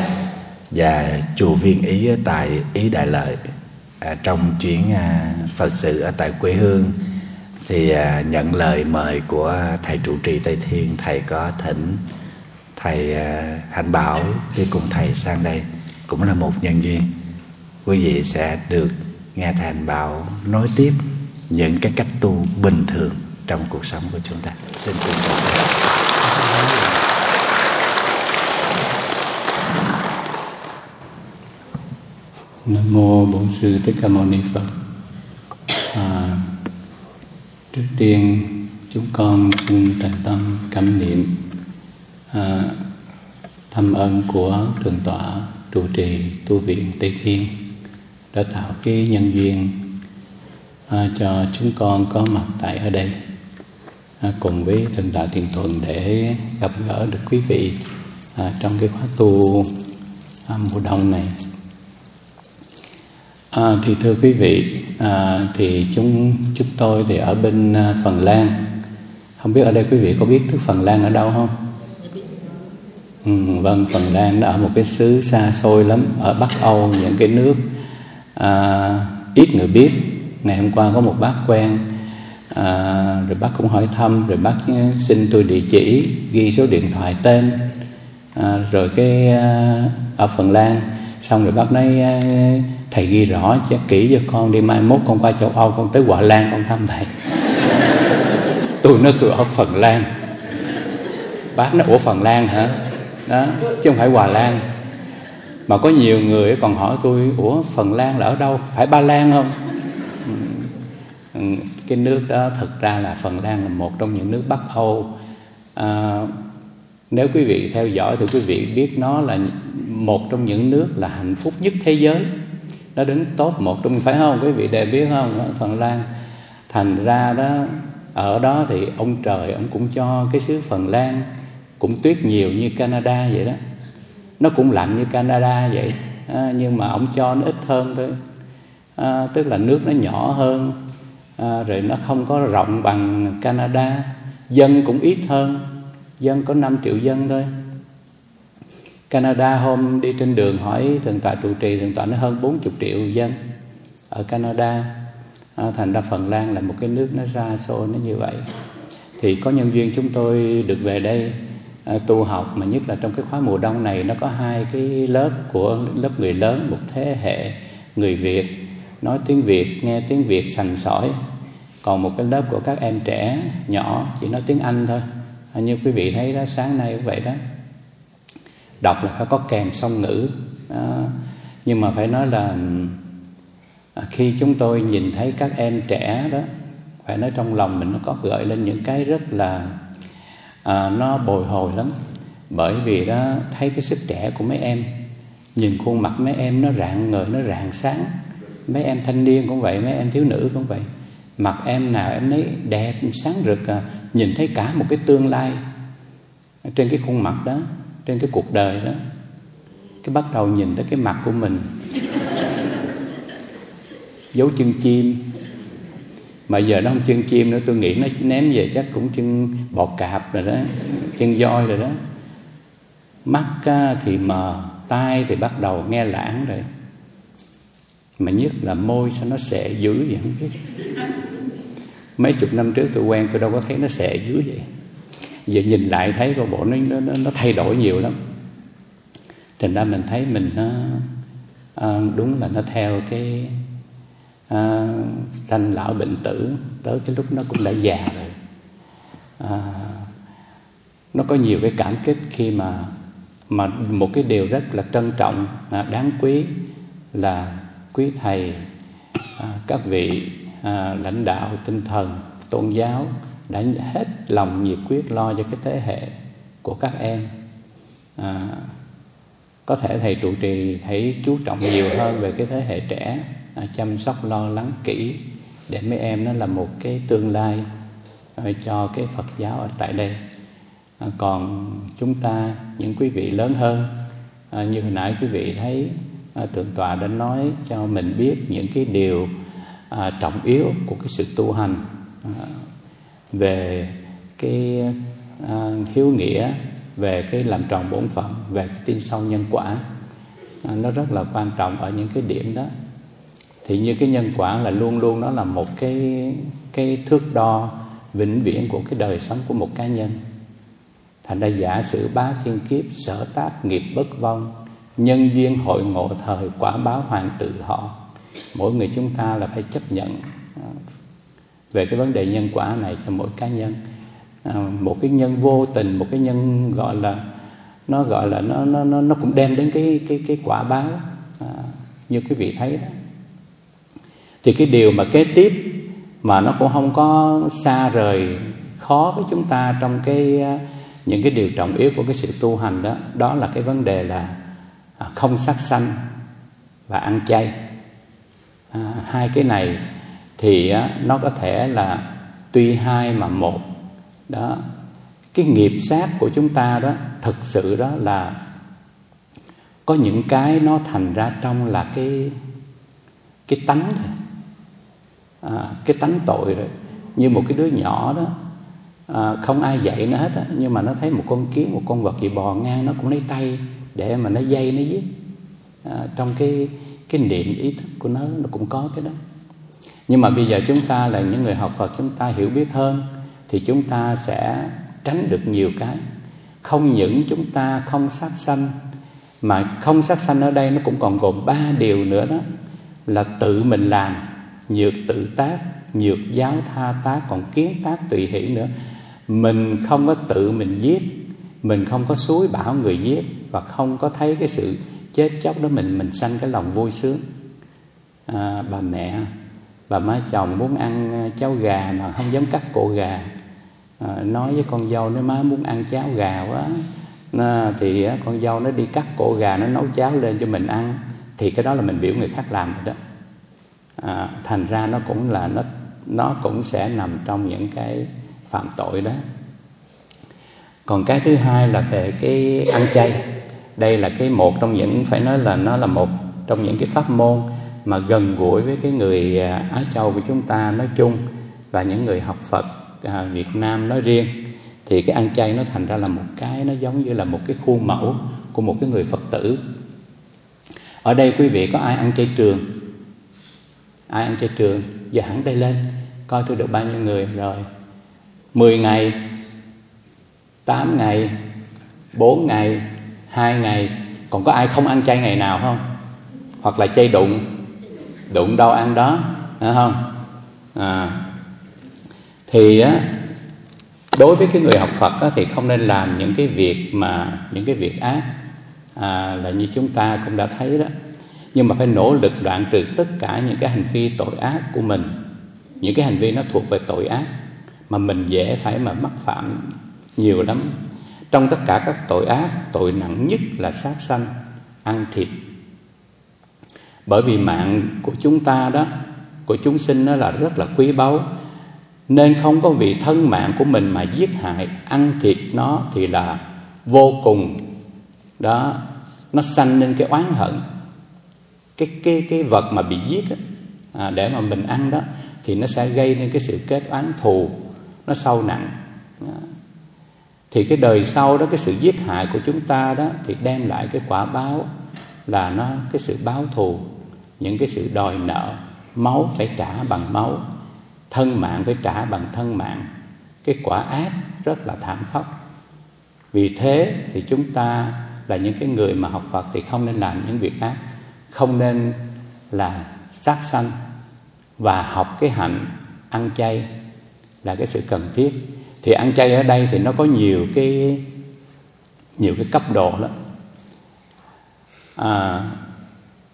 Speaker 2: và chùa viên ý tại ý đại lợi à, trong chuyến à, phật sự ở tại quê hương thì à, nhận lời mời của thầy trụ trì tây thiên thầy có thỉnh thầy à, hạnh bảo đi cùng thầy sang đây. Cũng là một nhân duyên. Quý vị sẽ được nghe thầy hạnh bảo nói tiếp những cái cách tu bình thường trong cuộc sống của chúng ta. Xin kính
Speaker 3: Nam mô Bổn sư Thích Ca Mâu Ni Phật. À, trước tiên chúng con xin thành tâm cảm niệm à, thâm ân của thượng tọa trụ trì tu viện Tây Thiên đã tạo cái nhân duyên à, cho chúng con có mặt tại ở đây à, cùng với thượng tọa Thiền Thuận để gặp gỡ được quý vị à, trong cái khóa tu à, mùa đông này. À, thì thưa quý vị, à, thì chúng chúng tôi thì ở bên à, Phần Lan. Không biết ở đây quý vị có biết nước Phần Lan ở đâu không? Ừ, vâng, Phần Lan đã ở một cái xứ xa xôi lắm ở Bắc Âu những cái nước à, ít người biết. Ngày hôm qua có một bác quen à, rồi bác cũng hỏi thăm rồi bác xin tôi địa chỉ ghi số điện thoại tên à, rồi cái à, ở Phần Lan xong rồi bác nói à, thầy ghi rõ cho kỹ cho con đi mai mốt con qua châu âu con tới quả lan con thăm thầy. Tôi nói tôi ở phần lan. Bác nói ủa phần lan hả? Đó chứ không phải hòa lan. Mà có nhiều người còn hỏi tôi ủa phần lan là ở đâu? Phải ba lan không? Ừ, cái nước đó thực ra là phần lan là một trong những nước bắc âu. À, nếu quý vị theo dõi thì quý vị biết nó là một trong những nước là hạnh phúc nhất thế giới nó đứng top một trong phải không? Quý vị đều biết không? Phần lan. Thành ra đó ở đó thì ông trời ông cũng cho cái xứ phần lan cũng tuyết nhiều như canada vậy đó. Nó cũng lạnh như canada vậy. À, nhưng mà ông cho nó ít hơn thôi. À, tức là nước nó nhỏ hơn. À, rồi nó không có rộng bằng canada. Dân cũng ít hơn. Dân có 5 triệu dân thôi. Canada hôm đi trên đường hỏi thượng tọa trụ trì thượng tọa nó hơn 40 triệu dân ở Canada. À, thành ra Phần Lan là một cái nước nó xa xôi nó như vậy. Thì có nhân duyên chúng tôi được về đây à, tu học mà nhất là trong cái khóa mùa đông này nó có hai cái lớp của lớp người lớn một thế hệ người Việt nói tiếng Việt nghe tiếng Việt sành sỏi. Còn một cái lớp của các em trẻ nhỏ chỉ nói tiếng Anh thôi. À, như quý vị thấy đó sáng nay cũng vậy đó đọc là phải có kèm song ngữ. Đó. nhưng mà phải nói là à, khi chúng tôi nhìn thấy các em trẻ đó phải nói trong lòng mình nó có gợi lên những cái rất là à, nó bồi hồi lắm. Bởi vì đó thấy cái sức trẻ của mấy em nhìn khuôn mặt mấy em nó rạng ngời nó rạng sáng. Mấy em thanh niên cũng vậy mấy em thiếu nữ cũng vậy. Mặt em nào em thấy đẹp sáng rực à, nhìn thấy cả một cái tương lai trên cái khuôn mặt đó trên cái cuộc đời đó, cái bắt đầu nhìn tới cái mặt của mình. Dấu chân chim. Mà giờ nó không chân chim nữa, tôi nghĩ nó ném về chắc cũng chân bò cạp rồi đó, chân voi rồi đó. Mắt thì mờ, tai thì bắt đầu nghe lãng rồi. Mà nhất là môi sao nó xệ dữ vậy không biết. Mấy chục năm trước tôi quen, tôi đâu có thấy nó xệ dữ vậy giờ nhìn lại thấy coi bộ nó, nó nó thay đổi nhiều lắm. Thành ra mình thấy mình nó à, đúng là nó theo cái à, sanh lão bệnh tử. Tới cái lúc nó cũng đã già rồi. À, nó có nhiều cái cảm kích khi mà mà một cái điều rất là trân trọng à, đáng quý là quý thầy à, các vị à, lãnh đạo tinh thần tôn giáo đã hết lòng nhiệt quyết lo cho cái thế hệ của các em. À, có thể thầy trụ trì thấy chú trọng nhiều hơn về cái thế hệ trẻ à, chăm sóc lo lắng kỹ để mấy em nó là một cái tương lai à, cho cái Phật giáo ở tại đây. À, còn chúng ta những quý vị lớn hơn à, như hồi nãy quý vị thấy à, thượng tọa đã nói cho mình biết những cái điều à, trọng yếu của cái sự tu hành à, về cái à, hiếu nghĩa về cái làm tròn bổn phận về cái tin sâu nhân quả. À, nó rất là quan trọng ở những cái điểm đó. Thì như cái nhân quả là luôn luôn nó là một cái cái thước đo vĩnh viễn của cái đời sống của một cá nhân. Thành ra giả sử bá thiên kiếp sở tác nghiệp bất vong nhân duyên hội ngộ thời quả báo hoàng tự họ mỗi người chúng ta là phải chấp nhận à, về cái vấn đề nhân quả này cho mỗi cá nhân. À, một cái nhân vô tình một cái nhân gọi là nó gọi là nó nó nó nó cũng đem đến cái cái cái quả báo à, như quý vị thấy đó. Thì cái điều mà kế tiếp mà nó cũng không có xa rời khó với chúng ta trong cái à, những cái điều trọng yếu của cái sự tu hành đó đó là cái vấn đề là à, không sát sanh và ăn chay. À, hai cái này thì nó có thể là tuy hai mà một. Đó. Cái nghiệp sát của chúng ta đó thực sự đó là có những cái nó thành ra trong là cái cái tánh thôi. À, cái tánh tội rồi. Như một cái đứa nhỏ đó à, không ai dạy nó hết á, nhưng mà nó thấy một con kiến một con vật gì bò ngang nó cũng lấy tay để mà nó dây nó giết. À, trong cái cái niệm ý thức của nó nó cũng có cái đó nhưng mà bây giờ chúng ta là những người học Phật chúng ta hiểu biết hơn thì chúng ta sẽ tránh được nhiều cái. Không những chúng ta không sát sanh mà không sát sanh ở đây nó cũng còn gồm ba điều nữa đó là tự mình làm nhược tự tác nhược giáo tha tác còn kiến tác tùy hỷ nữa. Mình không có tự mình giết mình không có suối bảo người giết và không có thấy cái sự chết chóc đó mình mình sanh cái lòng vui sướng. À, bà mẹ bà má chồng muốn ăn ờ, cháo gà mà không dám cắt cổ gà. À, nói với con dâu nếu má muốn ăn cháo gà quá à, thì con dâu nó đi cắt cổ gà nó nấu cháo lên cho mình ăn. Thì cái đó là mình biểu người khác làm rồi đó. À, thành ra nó cũng là nó nó cũng sẽ nằm trong những cái phạm tội đó. Còn cái thứ hai là về cái ăn chay. Đây là cái một trong những phải nói là nó là một trong những cái pháp môn mà gần gũi với cái người à, Á Châu của chúng ta nói chung và những người học Phật à, Việt Nam nói riêng, thì cái ăn chay nó thành ra là một cái nó giống như là một cái khuôn mẫu của một cái người Phật tử. Ở đây quý vị có ai ăn chay trường? Ai ăn chay trường? Giờ hẳn tay lên, coi tôi được bao nhiêu người. Rồi 10 ngày 8 ngày 4 ngày 2 ngày. Còn có ai không ăn chay ngày nào không? Hoặc là chay đụng? Đụng đâu ăn đó phải không? À, thì á đối với cái người học Phật á, thì không nên làm những cái việc mà những cái việc ác. À, là như chúng ta cũng đã thấy đó. Nhưng mà phải nỗ lực đoạn trừ tất cả những cái hành vi tội ác của mình. Những cái hành vi nó thuộc về tội ác mà mình dễ phải mà mắc phạm nhiều lắm. Trong tất cả các tội ác tội nặng nhất là sát sanh ăn thịt bởi vì mạng của chúng ta đó của chúng sinh đó là rất là quý báu. Nên không có vì thân mạng của mình mà giết hại ăn thịt nó thì là vô cùng. Đó nó sanh lên cái oán hận. Cái cái cái vật mà bị giết đó, à, để mà mình ăn đó thì nó sẽ gây nên cái sự kết oán thù nó sâu nặng. Đó. thì cái đời sau đó cái sự giết hại của chúng ta đó thì đem lại cái quả báo là nó cái sự báo thù những cái sự đòi nợ máu phải trả bằng máu thân mạng phải trả bằng thân mạng. Cái quả ác rất là thảm khốc. Vì thế thì chúng ta là những cái người mà học Phật thì không nên làm những việc ác không nên là sát sanh và học cái hạnh ăn chay là cái sự cần thiết. Thì ăn chay ở đây thì nó có nhiều cái nhiều cái cấp độ lắm. À,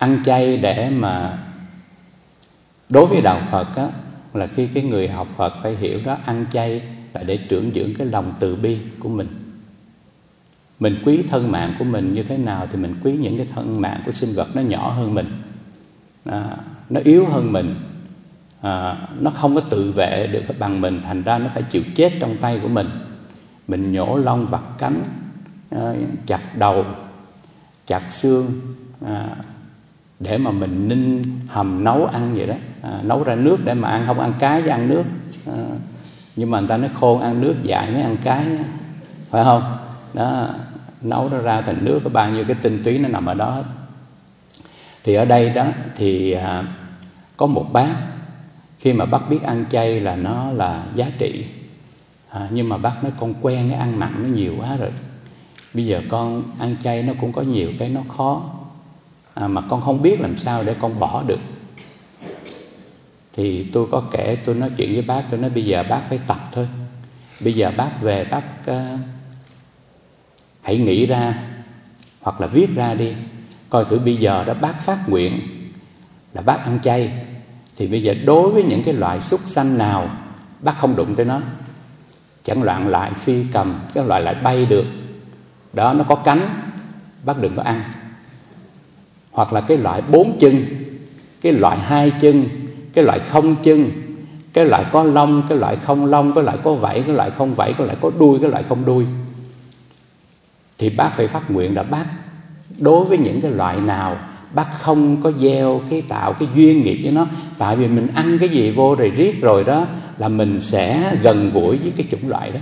Speaker 3: ăn chay để mà đối với đạo Phật á, là khi cái người học Phật phải hiểu đó ăn chay là để trưởng dưỡng cái lòng từ bi của mình. Mình quý thân mạng của mình như thế nào thì mình quý những cái thân mạng của sinh vật nó nhỏ hơn mình. À, nó yếu hơn mình. À, nó không có tự vệ được bằng mình thành ra nó phải chịu chết trong tay của mình. Mình nhổ lông vặt cánh à, chặt đầu chặt xương à, để mà mình ninh hầm nấu ăn vậy đó. À, nấu ra nước để mà ăn không ăn cái với ăn nước. À, nhưng mà người ta nói khôn ăn nước dại mới ăn cái phải không? Đó nấu nó ra thành nước có bao nhiêu cái tinh túy nó nằm ở đó thì ở đây đó thì à, có một bác khi mà bác biết ăn chay là nó là giá trị. À, nhưng mà bác nói con quen cái ăn mặn nó nhiều quá rồi. Bây giờ con ăn chay nó cũng có nhiều cái nó khó à, mà con không biết làm sao để con bỏ được. Thì tôi có kể tôi nói chuyện với bác tôi nói bây giờ bác phải tập thôi. Bây giờ bác về bác uh, hãy nghĩ ra hoặc là viết ra đi. Coi thử bây giờ đó bác phát nguyện là bác ăn chay. Thì bây giờ đối với những cái loại súc sanh nào bác không đụng tới nó. Chẳng loạn lại phi cầm các loại lại bay được. Đó nó có cánh bác đừng có ăn hoặc là cái loại bốn chân cái loại hai chân cái loại không chân cái loại có lông cái loại không lông cái loại có vảy cái loại không vảy cái loại có đuôi cái loại không đuôi thì bác phải phát nguyện là bác đối với những cái loại nào bác không có gieo cái tạo cái duyên nghiệp với nó tại vì mình ăn cái gì vô rồi riết rồi đó là mình sẽ gần gũi với cái chủng loại đó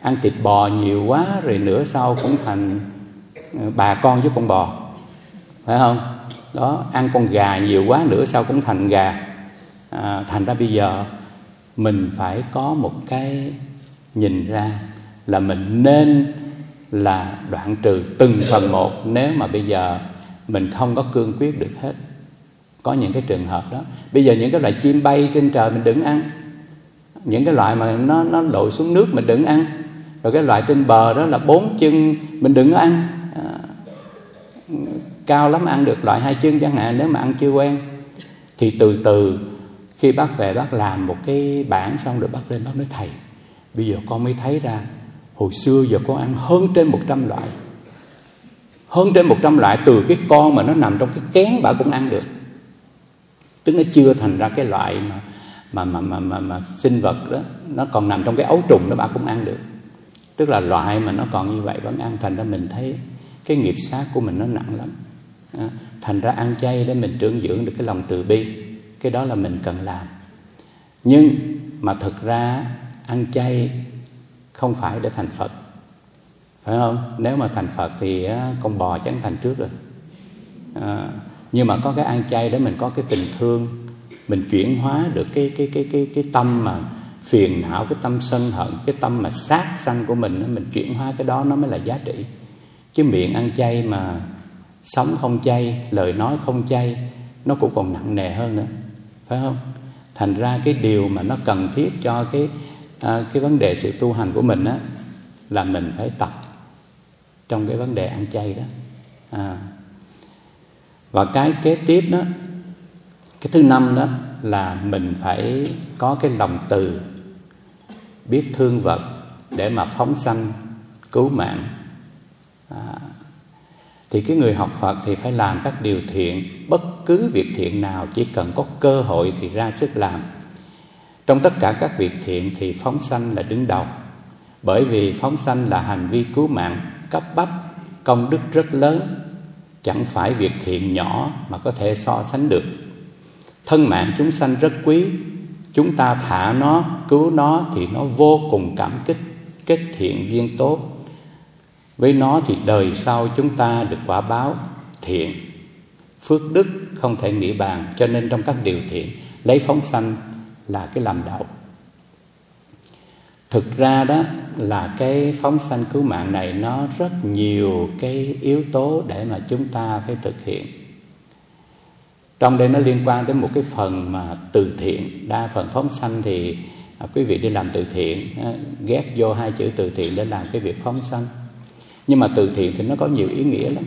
Speaker 3: ăn thịt bò nhiều quá rồi nửa sau cũng thành bà con với con bò phải không? Đó ăn con gà nhiều quá nữa sau cũng thành gà. À, thành ra bây giờ mình phải có một cái nhìn ra là mình nên là đoạn trừ từng phần một nếu mà bây giờ mình không có cương quyết được hết. Có những cái trường hợp đó. Bây giờ những cái loại chim bay trên trời mình đừng ăn. Những cái loại mà nó nó lội xuống nước mình đừng ăn. Rồi cái loại trên bờ đó là bốn chân mình đừng có ăn. À, cao lắm ăn được loại hai chân chẳng hạn nếu mà ăn chưa quen thì từ từ khi bác về bác làm một cái bảng xong rồi bác lên bác nói thầy bây giờ con mới thấy ra hồi xưa giờ con ăn hơn trên 100 loại hơn trên 100 loại từ cái con mà nó nằm trong cái kén bà cũng ăn được. Tức nó chưa thành ra cái loại mà mà mà mà mà, mà sinh vật đó nó còn nằm trong cái ấu trùng đó bà cũng ăn được. Tức là loại mà nó còn như vậy vẫn ăn thành ra mình thấy cái nghiệp sát của mình nó nặng lắm à, thành ra ăn chay để mình trưởng dưỡng được cái lòng từ bi cái đó là mình cần làm. Nhưng mà thực ra ăn chay không phải để thành phật. Phải không? Nếu mà thành phật thì con bò chẳng thành trước rồi. À, nhưng mà có cái ăn chay để mình có cái tình thương mình chuyển hóa được cái cái cái cái cái tâm mà phiền não cái tâm sân hận cái tâm mà sát sanh của mình mình chuyển hóa cái đó nó mới là giá trị. Chứ miệng ăn chay mà sống không chay lời nói không chay nó cũng còn nặng nề hơn nữa. Phải không? Thành ra cái điều mà nó cần thiết cho cái à, cái vấn đề sự tu hành của mình á là mình phải tập trong cái vấn đề ăn chay đó. À. và cái kế tiếp đó cái thứ năm đó là mình phải có cái lòng từ biết thương vật để mà phóng sanh cứu mạng. À, thì cái người học Phật thì phải làm các điều thiện. Bất cứ việc thiện nào, chỉ cần có cơ hội thì ra sức làm. Trong tất cả các việc thiện thì phóng sanh là đứng đầu. Bởi vì phóng sanh là hành vi cứu mạng, cấp bách, công đức rất lớn. Chẳng phải việc thiện nhỏ mà có thể so sánh được. Thân mạng chúng sanh rất quý. Chúng ta thả nó, cứu nó thì nó vô cùng cảm kích, kết thiện duyên tốt với nó thì đời sau chúng ta được quả báo thiện. Phước đức không thể nghĩ bàn, cho nên trong các điều thiện, lấy phóng sanh là cái làm đầu thực ra đó là cái phóng sanh cứu mạng này, nó rất nhiều cái yếu tố để mà chúng ta phải thực hiện. Trong đây nó liên quan đến một cái phần mà từ thiện. Đa phần phóng sanh thì à, quý vị đi làm từ thiện à, ghép vô hai chữ từ thiện để làm cái việc phóng sanh nhưng mà từ thiện thì nó có nhiều ý nghĩa lắm.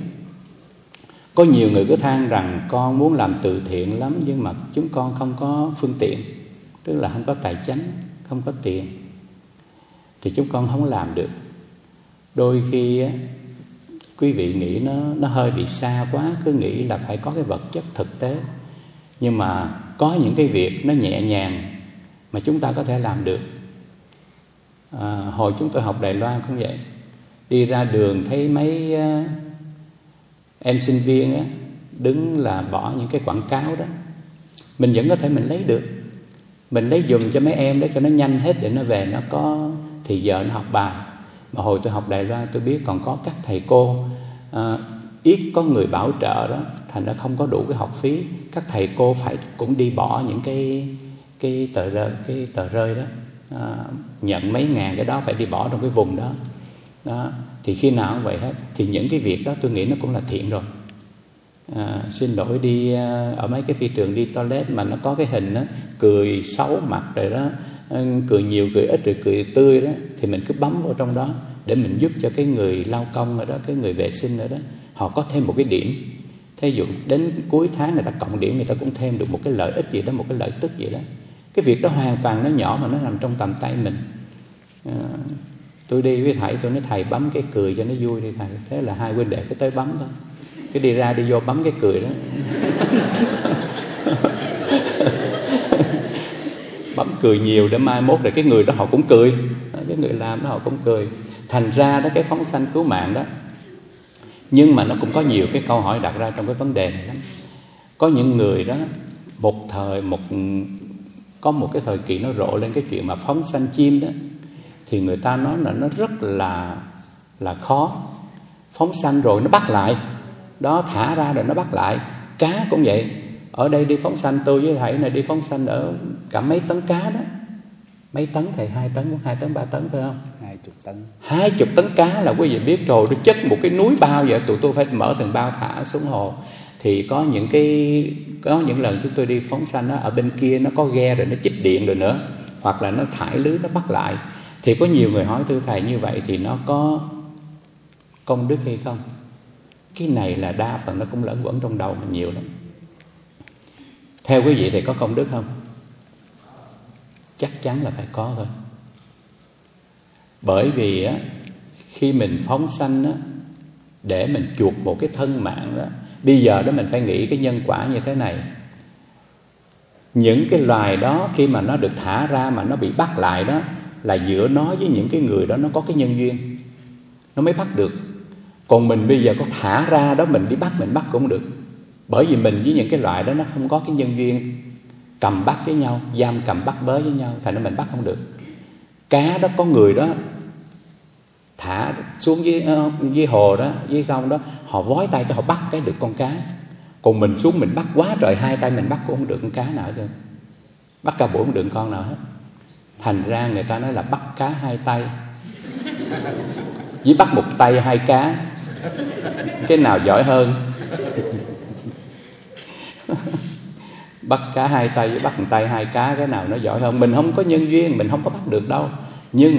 Speaker 3: Có nhiều người cứ than rằng con muốn làm từ thiện lắm nhưng mà chúng con không có phương tiện tức là không có tài chánh không có tiền thì chúng con không làm được. Đôi khi quý vị nghĩ nó nó hơi bị xa quá cứ nghĩ là phải có cái vật chất thực tế. Nhưng mà có những cái việc nó nhẹ nhàng mà chúng ta có thể làm được. À, hồi chúng tôi học đài loan cũng vậy đi ra đường thấy mấy ờ, em sinh viên á, đứng là bỏ những cái quảng cáo đó. Mình vẫn có thể mình lấy được. Mình lấy dùng cho mấy em để cho nó nhanh hết để nó về nó có thì giờ nó học bài. Mà hồi tôi học Đài Loan tôi biết còn có các thầy cô à, ít có người bảo trợ đó thành ra không có đủ cái học phí. Các thầy cô phải cũng đi bỏ những cái cái tờ rơi cái tờ rơi đó. À, nhận mấy ngàn cái đó phải đi bỏ trong cái vùng đó đó thì khi nào cũng vậy hết. Thì những cái việc đó tôi nghĩ nó cũng là thiện rồi. À, xin lỗi đi à, ở mấy cái phi trường đi toilet mà nó có cái hình đó cười xấu mặt rồi đó à, cười nhiều cười ít rồi cười tươi đó thì mình cứ bấm vào trong đó để mình giúp cho cái người lao công ở đó cái người vệ sinh ở đó họ có thêm một cái điểm. Thí dụ đến cuối tháng người ta cộng điểm người ta cũng thêm được một cái lợi ích gì đó một cái lợi tức gì đó. Cái việc đó hoàn toàn nó nhỏ mà nó nằm trong tầm tay mình. À, tôi đi với thầy, tôi nói, thầy, bấm cái cười cho nó vui đi, thầy. Thế là hai huynh đệ cứ tới bấm thôi. Cái đi ra đi vô bấm cái cười đó. (laughs) Bấm cười nhiều để mai mốt rồi cái người đó họ cũng cười. Cái người làm đó họ cũng cười. Thành ra đó, cái phóng sanh cứu mạng đó, nhưng mà nó cũng có nhiều cái câu hỏi đặt ra trong cái vấn đề này lắm. Có những người đó, một thời, một, có một cái thời kỳ nó rộ lên cái chuyện mà phóng sanh chim đó thì người ta nói là nó rất là là khó. Phóng sanh rồi nó bắt lại. Đó thả ra rồi nó bắt lại. Cá cũng vậy. Ở đây đi phóng sanh tôi với thầy này đi phóng sanh ở cả mấy tấn cá đó. Mấy tấn thầy? Hai tấn hai tấn ba tấn phải không?
Speaker 2: Hai chục tấn.
Speaker 3: Hai chục tấn cá là quý vị biết rồi nó chất một cái núi bao vậy tụi tôi phải mở từng bao thả xuống hồ. Thì có những cái có những lần chúng tôi đi phóng sanh đó, ở bên kia nó có ghe rồi nó chích điện rồi nữa. Hoặc là nó thải lưới nó bắt lại thì có nhiều người hỏi, thưa thầy, như vậy thì nó có công đức hay không? Cái này là đa phần nó cũng lẫn quẩn trong đầu mình nhiều lắm. Theo quý vị thì có công đức không? Chắc chắn là phải có thôi. Bởi vì á, khi mình phóng sanh á, để mình chuộc một cái thân mạng đó, bây giờ đó mình phải nghĩ cái nhân quả như thế này. Những cái loài đó khi mà nó được thả ra mà nó bị bắt lại đó là giữa nó với những cái người đó nó có cái nhân duyên. Nó mới bắt được. Còn mình bây giờ có thả ra đó mình đi bắt mình bắt cũng được. Bởi vì mình với những cái loại đó nó không có cái nhân duyên. Cầm bắt với nhau giam cầm bắt bớ với nhau thành ra mình bắt không được. Cá đó có người đó thả xuống dưới ờ, dưới hồ đó dưới sông đó họ vói tay cho họ bắt cái được con cá. Còn mình xuống mình bắt quá trời hai tay mình bắt cũng không được con cá nào hết bắt cả buổi không được con nào hết thành ra người ta nói là bắt cá hai tay. Với bắt một tay hai cá. Cái nào giỏi hơn? (laughs) Bắt cá hai tay với bắt một tay hai cá, cái nào nó giỏi hơn? Mình không có nhân duyên, mình không có bắt được đâu. Nhưng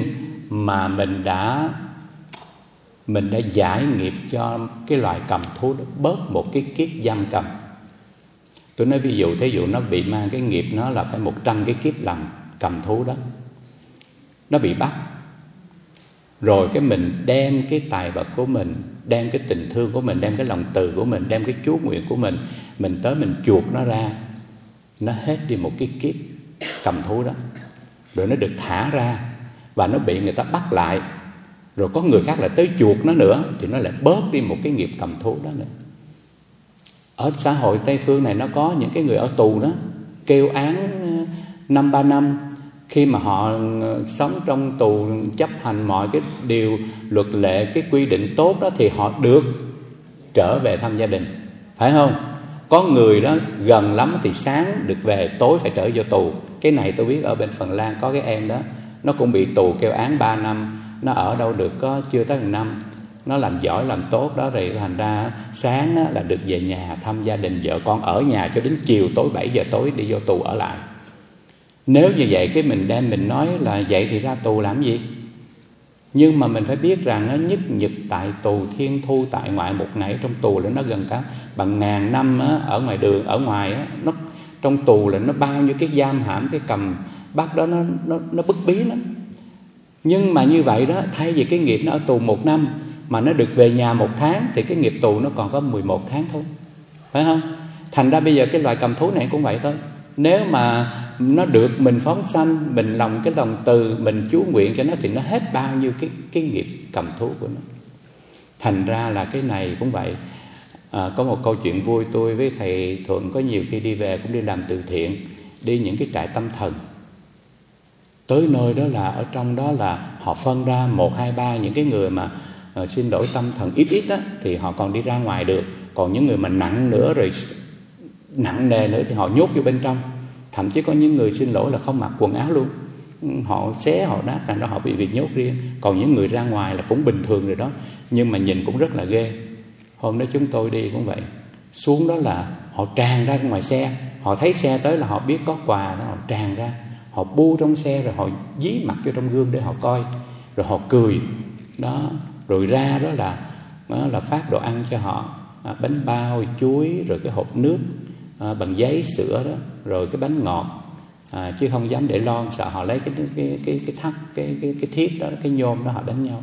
Speaker 3: mà mình đã mình đã giải nghiệp cho cái loài cầm thú đó, bớt một cái kiếp giam cầm. Tôi nói ví dụ, thí dụ nó bị mang cái nghiệp nó là phải một trăm cái kiếp làm cầm thú đó. Nó bị bắt. Rồi cái mình đem cái tài vật của mình, đem cái tình thương của mình, đem cái lòng từ của mình, đem cái chú nguyện của mình mình tới mình chuộc nó ra. Nó hết đi một cái kiếp cầm thú đó. Rồi nó được thả ra và nó bị người ta bắt lại. Rồi có người khác lại tới chuộc nó nữa thì nó lại bớt đi một cái nghiệp cầm thú đó nữa. Ở xã hội tây phương này nó có những cái người ở tù đó, kêu án ờ, năm ba năm khi mà họ ờ, sống trong tù, chấp hành mọi cái điều luật lệ, cái quy định tốt đó thì họ được trở về thăm gia đình. Phải không? Có người đó gần lắm thì sáng được về, tối phải trở vô tù. Cái này tôi biết ở bên phần lan có cái em đó, nó cũng bị tù kêu án 3 năm. Nó ở đâu được có chưa tới một năm. Nó làm giỏi, làm tốt đó, rồi thành ra sáng là được về nhà thăm gia đình. Vợ con ở nhà cho đến chiều tối 7 giờ tối đi vô tù ở lại nếu như vậy, cái mình đem mình nói là vậy thì ra tù làm gì? Nhưng mà mình phải biết rằng nhất nhật tại tù, thiên thu tại ngoại, một ngày trong tù là nó gần cả bằng ngàn năm ở ngoài đường, ở ngoài nó, trong tù là nó bao nhiêu cái giam hãm, cái cầm bắt đó, nó nó nó bức bí lắm. Nhưng mà như vậy đó, thay vì cái nghiệp nó ở tù một năm mà nó được về nhà một tháng, thì cái nghiệp tù nó còn có 11 tháng thôi. Phải không? Thành ra bây giờ cái loại cầm thú này cũng vậy thôi nếu mà nó được mình phóng sanh mình lòng cái lòng từ mình chú nguyện cho nó thì nó hết bao nhiêu cái cái nghiệp cầm thú của nó. Thành ra là cái này cũng vậy. À, có một câu chuyện vui tôi với thầy thuận có nhiều khi đi về cũng đi làm từ thiện đi những cái trại tâm thần. Tới nơi đó là ở trong đó là họ phân ra một hai ba những cái người mà uh, xin đổi tâm thần ít ít á thì họ còn đi ra ngoài được. Còn những người mà nặng nữa rồi nặng nề nữa thì họ nhốt vô bên trong. Thậm chí có những người xin lỗi là không mặc quần áo luôn. Họ xé họ đá thành ra họ bị việc nhốt riêng. Còn những người ra ngoài là cũng bình thường rồi đó. Nhưng mà nhìn cũng rất là ghê. Hôm đó chúng tôi đi cũng vậy. Xuống đó là họ tràn ra ngoài xe. Họ thấy xe tới là họ biết có quà đó họ tràn ra. Họ bu trong xe rồi họ dí mặt vô trong gương để họ coi. Rồi họ cười. Đó rồi ra đó là đó là phát đồ ăn cho họ. À, bánh bao chuối rồi cái hộp nước à, bằng giấy sữa đó rồi cái bánh ngọt à, chứ không dám để lon sợ họ lấy cái cái cái cái thắt cái cái cái thiết đó cái nhôm đó họ đánh nhau.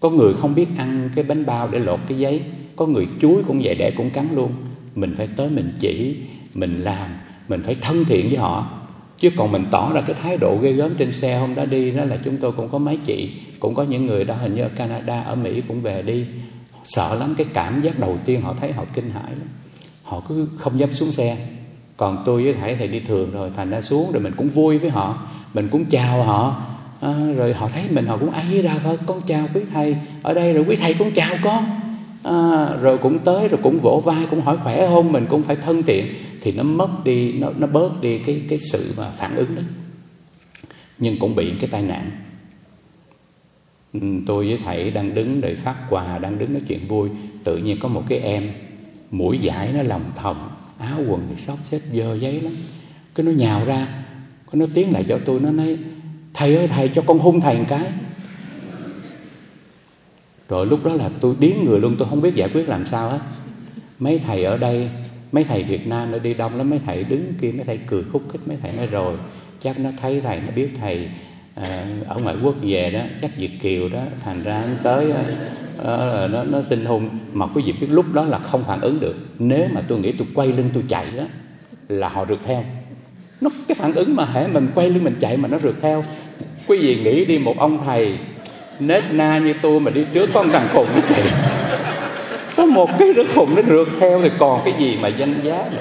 Speaker 3: Có người không biết ăn cái bánh bao để lột cái giấy có người chuối cũng vậy để cũng cắn luôn. Mình phải tới mình chỉ mình làm mình phải thân thiện với họ. Chứ còn mình tỏ ra cái thái độ ghê gớm trên xe hôm đó đi đó là chúng tôi cũng có mấy chị cũng có những người đó hình như ở Canada ở Mỹ cũng về đi. Sợ lắm cái cảm giác đầu tiên họ thấy họ kinh hãi lắm họ cứ không dám xuống xe. Còn tôi với thầy thầy đi thường rồi thành ra xuống rồi mình cũng vui với họ mình cũng chào họ. À, rồi họ thấy mình họ cũng ai ra phật con chào quý thầy ở đây rồi quý thầy cũng chào con. À, rồi cũng tới rồi cũng vỗ vai cũng hỏi khỏe không mình cũng phải thân thiện. Thì nó mất đi nó nó bớt đi cái cái sự mà phản ứng đó. Nhưng cũng bị cái tai nạn. Ừ, tôi với thầy đang đứng để phát quà đang đứng nói chuyện vui tự nhiên có một cái em mũi giải nó lòng thòng áo quần thì xót xếp dơ giấy lắm. Cái nó nhào ra cái nó tiến lại cho tôi nó nói thầy ơi thầy cho con hung thầy một cái. Rồi lúc đó là tôi điếng người luôn tôi không biết giải quyết làm sao hết. Mấy thầy ở đây mấy thầy Việt Nam nó đi đông lắm mấy thầy đứng kia mấy thầy cười khúc khích mấy thầy nói rồi chắc nó thấy thầy nó biết thầy à, ở ngoại quốc về đó chắc Việt kiều đó thành ra nó tới à, nó nó xin hôn. Mà quý vị biết lúc đó là không phản ứng được. Nếu mà tôi nghĩ tôi quay lưng tôi chạy đó là họ rượt theo. Nó cái phản ứng mà hễ mình quay lưng mình chạy mà nó rượt theo. Quý vị nghĩ đi một ông thầy nết na như tôi mà đi trước con thằng khùng nó chạy có một cái đứa khùng nó rượt theo thì còn cái gì mà danh giá nữa?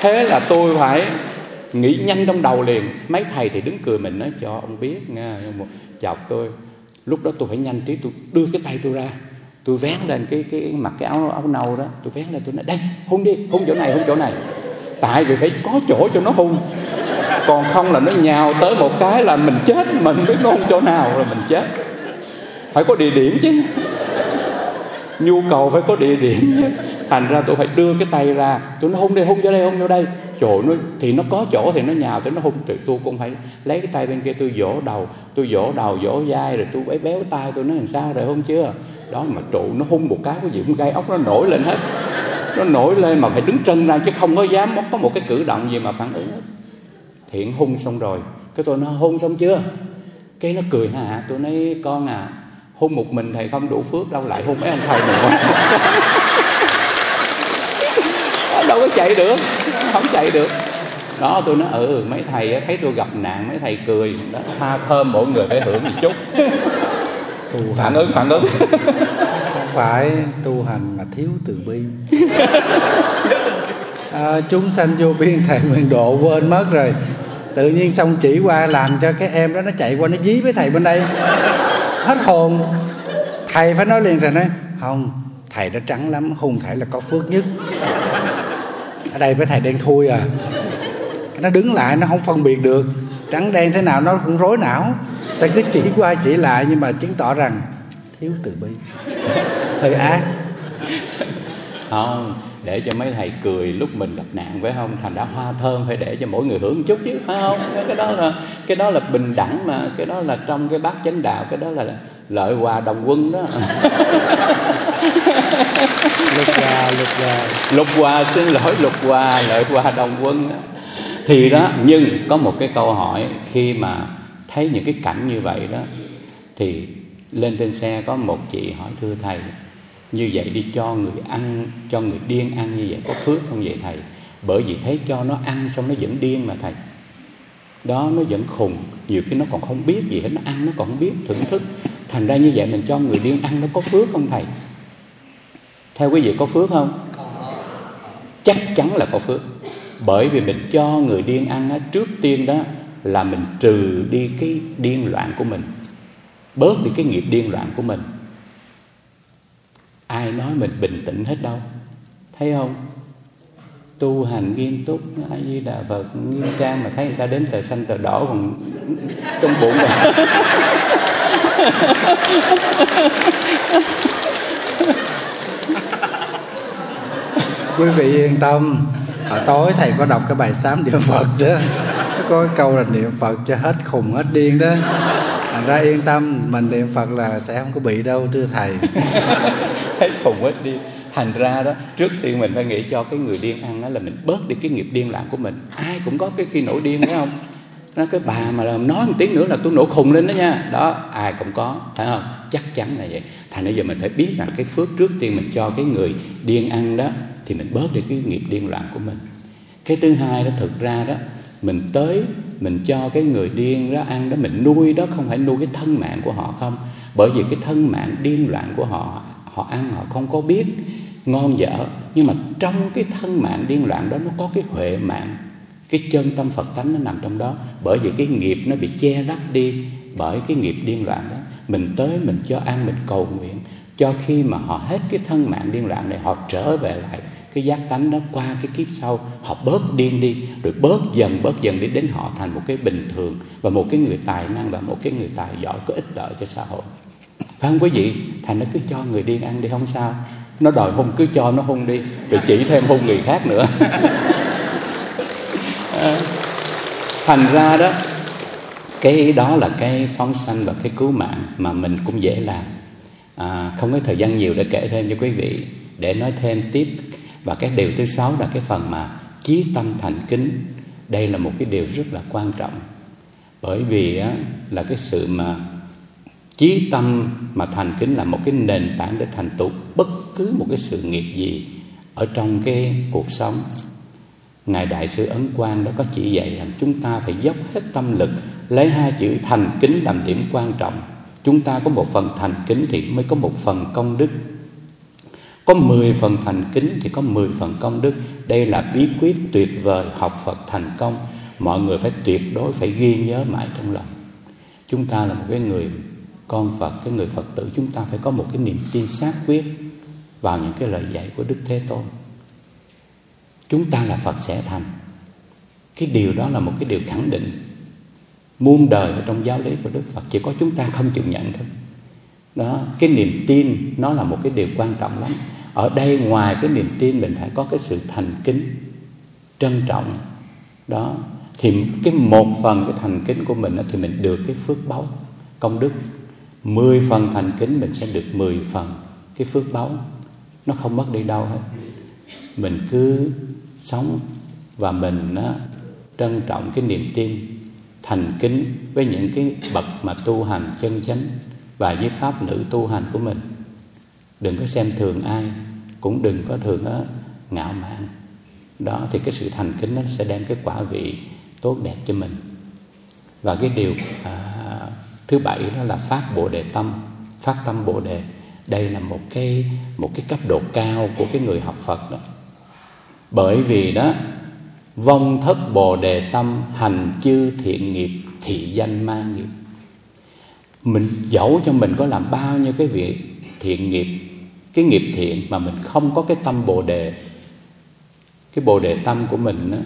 Speaker 3: Thế là tôi phải nghĩ nhanh trong đầu liền. Mấy thầy thì đứng cười mình nói cho ông biết nha chọc tôi. Lúc đó tôi phải nhanh trí, tôi đưa cái tay tôi ra. Tôi vén lên cái cái mặc cái áo áo nâu đó. Tôi vén lên, tôi nói, đây, hôn đi, hôn chỗ này, hôn chỗ này. Tại vì phải có chỗ cho nó hôn. Còn không là nó nhào tới một cái là mình chết, mình biết hôn chỗ nào là mình chết. Phải có địa điểm chứ. Nhu cầu phải có địa điểm chứ. Thành ra tôi phải đưa cái tay ra. Tôi nói, hôn đây hôn vô đây, hôn vô đây chỗ nó, thì nó có chỗ thì nó nhào tới nó hôn thì tôi cũng phải lấy cái tay bên kia, tôi vỗ đầu, tôi vỗ đầu, vỗ vai, rồi tôi béo béo tay, tôi nói làm sao rồi không chưa? Đó, mà trụ nó hung một cái cái gì cũng gai ốc nó nổi lên hết. Nó nổi lên mà phải đứng chân ra, chứ không có dám có một cái cử động gì mà phản ứng hết. Thiện hung xong rồi. Cái tôi nói hôn xong chưa? Cái nó cười hả tôi nói, con à hôn một mình thầy không đủ phước, đâu lại hôn mấy anh thầy mình (laughs) đâu có chạy được không chạy được. Đó tôi nói ừ mấy thầy thấy tôi gặp nạn mấy thầy cười. Đó tha thơm mỗi người phải hưởng một chút. Tu phản ứng phản ứng.
Speaker 2: Không phải tu hành mà thiếu từ bi. (laughs) À, chúng sanh vô biên thầy nguyện độ quên mất rồi. Tự nhiên xong chỉ qua làm cho cái em đó nó chạy qua nó dí với thầy bên đây. Hết hồn. Thầy phải nói liền thầy nói không thầy đó trắng lắm hung thầy là có phước nhất ở đây với thầy đen thui à. Nó đứng lại, nó không phân biệt được. Trắng đen thế nào, nó cũng rối não. Ta cứ chỉ qua chỉ lại, nhưng mà chứng tỏ rằng thiếu từ bi. Hơi ác.
Speaker 3: Không, để cho mấy thầy cười lúc mình gặp nạn, phải không? Thành đã hoa thơm phải để cho mỗi người hưởng một chút chứ, phải không? Cái đó là, cái đó là bình đẳng mà. Cái đó là trong cái bát chánh đạo, cái đó là lợi hòa đồng quân đó. (laughs)
Speaker 2: lục hòa lục hòa.
Speaker 3: Lục hòa, xin lỗi, lục hòa, lợi hòa đồng quân. Đó. thì đó, nhưng có một cái câu hỏi, khi mà thấy những cái cảnh như vậy đó, thì lên trên xe có một chị hỏi, thưa thầy, như vậy đi cho người ăn, cho người điên ăn như vậy có phước không vậy thầy? Bởi vì thấy cho nó ăn xong nó vẫn điên mà thầy. Đó, nó vẫn khùng. Nhiều khi nó còn không biết gì hết, nó ăn nó còn không biết thưởng thức. Thành ra như vậy mình cho người điên ăn nó có phước không thầy? Theo quý vị có phước không? Chắc chắn là có phước. Bởi vì mình cho người điên ăn á, trước tiên đó là mình trừ đi cái điên loạn của mình bớt đi cái nghiệp điên loạn của mình. Ai nói mình bình tĩnh hết đâu thấy không? Tu hành nghiêm túc a di đà phật nghiêm trang mà thấy người ta đến tờ xanh tờ đỏ còn trong bụng rồi (laughs)
Speaker 2: quý vị yên tâm. Hồi tối thầy có đọc cái bài sám niệm phật đó. Có cái câu là niệm phật cho hết khùng, hết điên đó. Thành ra yên tâm, mình niệm phật là sẽ không có bị đâu, thưa thầy. (laughs)
Speaker 3: Hết khùng, hết điên. Thành ra đó, trước tiên mình phải nghĩ cho cái người điên ăn đó là mình bớt đi cái nghiệp điên loạn của mình. Ai cũng có cái khi nổi điên, phải không? Nó cái bà mà làm, nói một tiếng nữa là tôi nổi khùng lên đó nha. Đó, ai cũng có, phải không? Chắc chắn là vậy. Thành bây giờ mình phải biết rằng cái phước trước tiên mình cho cái người điên ăn đó thì mình bớt đi cái nghiệp điên loạn của mình. Cái thứ hai đó, thực ra đó, mình tới, mình cho cái người điên đó ăn đó, mình nuôi đó, không phải nuôi cái thân mạng của họ không. Bởi vì cái thân mạng điên loạn của họ họ ăn họ không có biết, ngon dở. Nhưng mà trong cái thân mạng điên loạn đó, nó có cái huệ mạng, cái chân tâm Phật tánh nó nằm trong đó. Bởi vì cái nghiệp nó bị che lấp đi bởi cái nghiệp điên loạn đó. Mình tới, mình cho ăn, mình cầu nguyện, cho khi mà họ hết cái thân mạng điên loạn này, họ trở về lại cái giác tánh đó qua cái kiếp sau họ bớt điên đi rồi bớt dần bớt dần đi đến họ thành một cái bình thường và một cái người tài năng và một cái người tài giỏi có ích lợi cho xã hội. Phải không quý vị? Thành nó cứ cho người điên ăn đi không sao. Nó đòi hung cứ cho nó hung đi rồi chỉ thêm hung người khác nữa. (laughs) À, thành ra đó cái đó là cái phóng sanh và cái cứu mạng mà mình cũng dễ làm. À, không có thời gian nhiều để kể thêm cho quý vị. Để nói thêm tiếp và cái điều thứ sáu là cái phần mà chí tâm thành kính. Đây là một cái điều rất là quan trọng. Bởi vì á, là cái sự mà chí tâm mà thành kính là một cái nền tảng để thành tựu bất cứ một cái sự nghiệp gì ở trong cái cuộc sống. Ngài đại sư ấn quang đó có chỉ dạy rằng chúng ta phải dốc hết tâm lực lấy hai chữ thành kính làm điểm quan trọng. Chúng ta có một phần thành kính thì mới có một phần công đức có 10 phần thành kính thì có 10 phần công đức. Đây là bí quyết tuyệt vời học Phật thành công. Mọi người phải tuyệt đối phải ghi nhớ mãi trong lòng. Chúng ta là một cái người con Phật, cái người Phật tử. Chúng ta phải có một cái niềm tin xác quyết Vào những cái lời dạy của Đức Thế Tôn. Chúng ta là Phật sẽ thành. Cái điều đó là một cái điều khẳng định Muôn đời ở trong giáo lý của Đức Phật. Chỉ có chúng ta không chịu nhận thôi đó cái niềm tin nó là một cái điều quan trọng lắm. Ở đây ngoài cái niềm tin mình phải có cái sự thành kính trân trọng. Đó thì cái một phần cái thành kính của mình thì mình được cái phước báu công đức. Mười phần thành kính mình sẽ được mười phần cái phước báu nó không mất đi đâu hết. Mình cứ sống và mình á, trân trọng cái niềm tin thành kính với những cái bậc mà tu hành chân chánh và với pháp nữ tu hành của mình. Đừng có xem thường ai cũng đừng có thường đó, ngạo mạn. Đó thì cái sự thành kính nó sẽ đem cái quả vị tốt đẹp cho mình. Và cái điều à, thứ bảy đó là phát bồ đề tâm. Phát tâm bồ đề đây là một cái một cái cấp độ cao của cái người học Phật đó. Bởi vì đó vong thất bồ đề tâm hành chư thiện nghiệp thị danh ma nghiệp mình dẫu cho mình có làm bao nhiêu cái việc thiện nghiệp cái nghiệp thiện mà mình không có cái tâm bồ đề. Cái bồ đề tâm của mình đó,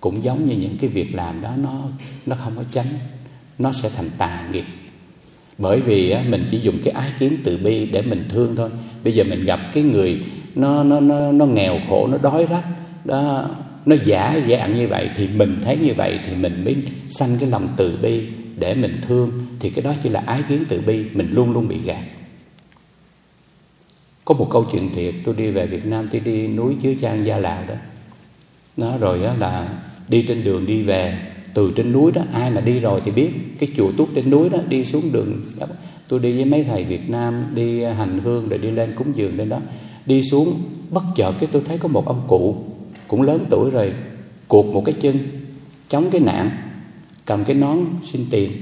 Speaker 3: cũng giống như những cái việc làm đó nó nó không có tránh nó sẽ thành tà nghiệp. Bởi vì á, mình chỉ dùng cái ái kiến từ bi để mình thương thôi. Bây giờ mình gặp cái người nó nó nó nó nghèo khổ nó đói rách đó nó giả dạng như vậy thì mình thấy như vậy thì mình mới sanh cái lòng từ bi để mình thương thì cái đó chỉ là ái kiến từ bi, mình luôn luôn bị gạt. Có một câu chuyện thiệt, tôi đi về Việt Nam, tôi đi núi Chứa Trang, Gia Lào đó. Nó rồi đó là đi trên đường đi về, từ trên núi đó, ai mà đi rồi thì biết. Cái chùa túc trên núi đó, đi xuống đường. Đó. tôi đi với mấy thầy Việt Nam, đi hành hương rồi đi lên cúng dường lên đó. Đi xuống, bất chợt cái tôi thấy có một ông cụ cũng lớn tuổi rồi, cuột một cái chân, chống cái nạn cầm cái nón xin tiền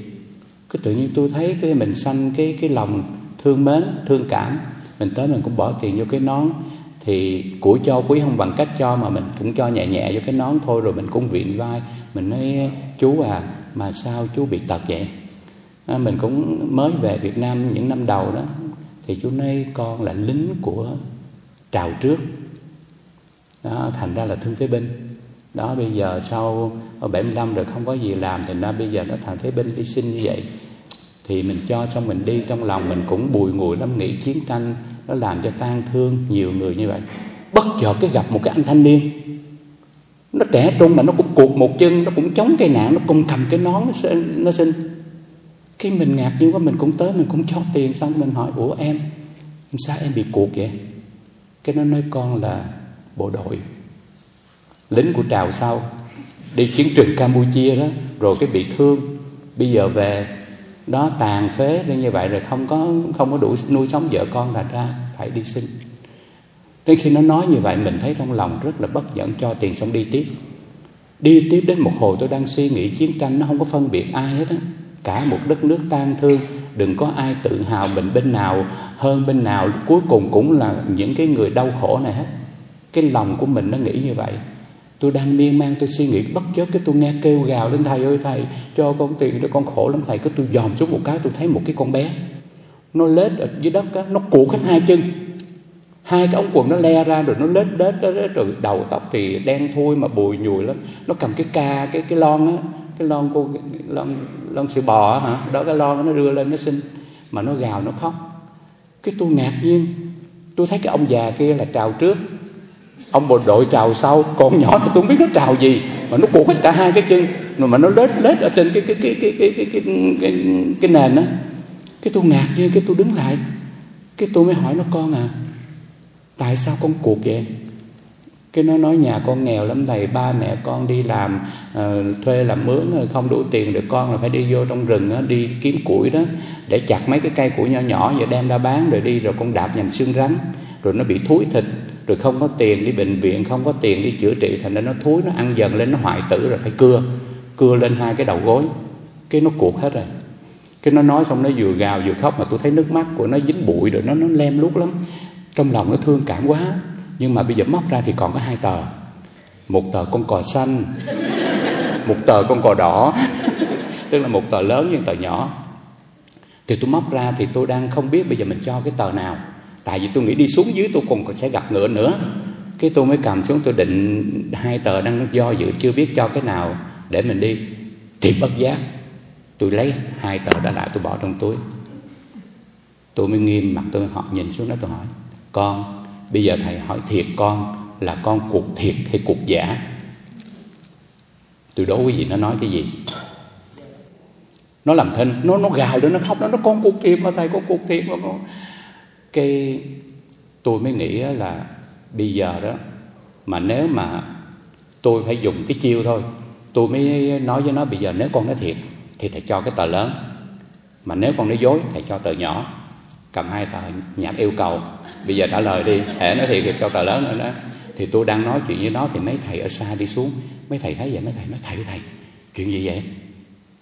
Speaker 3: cái tự nhiên tôi thấy cái mình sanh cái cái lòng thương mến thương cảm mình tới mình cũng bỏ tiền vô cái nón. Thì của cho quý không bằng cách cho mà mình cũng cho nhẹ nhẹ vô cái nón thôi rồi mình cũng viện vai. Mình nói chú à mà sao chú bị tật vậy? À, mình cũng mới về Việt Nam những năm đầu đó thì chú nói con là lính của trào trước. Đó, thành ra là thương phế binh đó bây giờ sau ờ, 75 rồi không có gì làm thì ra bây giờ nó thành phế binh đi sinh như vậy. Thì mình cho xong mình đi trong lòng mình cũng bùi ngùi lắm nghĩ chiến tranh nó làm cho tan thương nhiều người như vậy. Bất chợt cái gặp một cái anh thanh niên. Nó trẻ trung mà nó cũng cuột một chân nó cũng chống cây nạn nó cũng cầm cái nón nó, xin nó xin. Khi mình ngạc nhiên quá mình cũng tới mình cũng cho tiền xong mình hỏi ủa em sao em bị cuột vậy? Cái nó nói con là bộ đội lính của trào sau. Đi chiến trường campuchia đó, rồi cái bị thương. Bây giờ về đó tàn phế nên như vậy rồi không có không có đủ nuôi sống vợ con là ra, phải đi sinh đến khi nó nói như vậy, mình thấy trong lòng rất là bất nhẫn, cho tiền xong đi tiếp. Đi tiếp đến một hồi tôi đang suy nghĩ chiến tranh nó không có phân biệt ai hết á. Cả một đất nước tan thương, đừng có ai tự hào mình bên nào hơn bên nào. Cuối cùng cũng là những cái người đau khổ này hết. Cái lòng của mình nó nghĩ như vậy tôi đang miên man tôi suy nghĩ bất chợt cái tôi nghe kêu gào lên thầy ơi thầy cho con tiền cho con khổ lắm thầy. Cái tôi dòm xuống một cái tôi thấy một cái con bé nó lết ở dưới đất á, nó cuộn hết hai chân. Hai cái ống quần nó le ra rồi nó lết đết đó, rồi đầu tóc thì đen thui mà bùi nhùi lắm. Nó cầm cái ca cái cái lon á cái lon cô lon lon sữa bò hả? Đó cái lon nó đưa lên nó xin mà nó gào nó khóc. Cái tôi ngạc nhiên tôi thấy cái ông già kia là trào trước ông bộ đội trào sau còn nhỏ thì tôi không biết nó trào gì. Mà nó cuột hết cả hai cái chân. Rồi mà nó lết lết ở trên cái cái cái cái cái cái cái, cái, cái nền á. Cái tôi ngạc nhiên cái tôi đứng lại. Cái tôi mới hỏi nó con à tại sao con cuộc vậy? Cái nó nói nhà con nghèo lắm thầy ba mẹ con đi làm uh, thuê làm mướn không đủ tiền được con là phải đi vô trong rừng đó, đi kiếm củi đó để chặt mấy cái cây củi nhỏ nhỏ và đem ra bán rồi đi rồi con đạp nhầm xương rắn. Rồi nó bị thúi thịt rồi không có tiền đi bệnh viện, không có tiền đi chữa trị, thành ra nó thúi, nó ăn dần lên, nó hoại tử rồi, phải cưa. Cưa lên hai cái đầu gối. Cái nó cuột hết rồi. Cái nó nói xong, nó vừa gào vừa khóc mà tôi thấy nước mắt của nó dính bụi rồi, nó nó lem lút lắm. Trong lòng nó thương cảm quá. Nhưng mà bây giờ móc ra thì còn có hai tờ. Một tờ con cò xanh, một tờ con cò đỏ, (laughs) tức là một tờ lớn nhưng tờ nhỏ. Thì tôi móc ra thì tôi đang không biết bây giờ mình cho cái tờ nào tại vì tôi nghĩ đi xuống dưới tôi còn sẽ gặp ngựa nữa. Cái tôi mới cầm xuống tôi định hai tờ đang do dự, chưa biết cho cái nào để mình đi. Thì bất giác, tôi lấy hai tờ đó lại, tôi bỏ trong túi. Tôi mới nghiêm mặt, tôi họ nhìn xuống đó tôi hỏi, con, bây giờ thầy hỏi thiệt con là con cuộc thiệt hay cuộc giả? Tôi đố quý vị, nó nói cái gì? Nó làm thinh, nó nó gào lên, nó khóc đó nó con cuộc thiệt mà thầy, con cuộc thiệt mà con cái tôi mới nghĩ là bây giờ đó mà nếu mà tôi phải dùng cái chiêu thôi, tôi mới nói với nó bây giờ nếu con nói thiệt thì thầy cho cái tờ lớn, mà nếu con nói dối thầy cho tờ nhỏ, cầm hai tờ nhạc yêu cầu, bây giờ trả lời đi hễ nói thiệt thì cho tờ lớn nữa đó. Thì tôi đang nói chuyện với nó thì mấy thầy ở xa đi xuống, mấy thầy thấy vậy, mấy thầy nói, thầy thầy, chuyện gì vậy?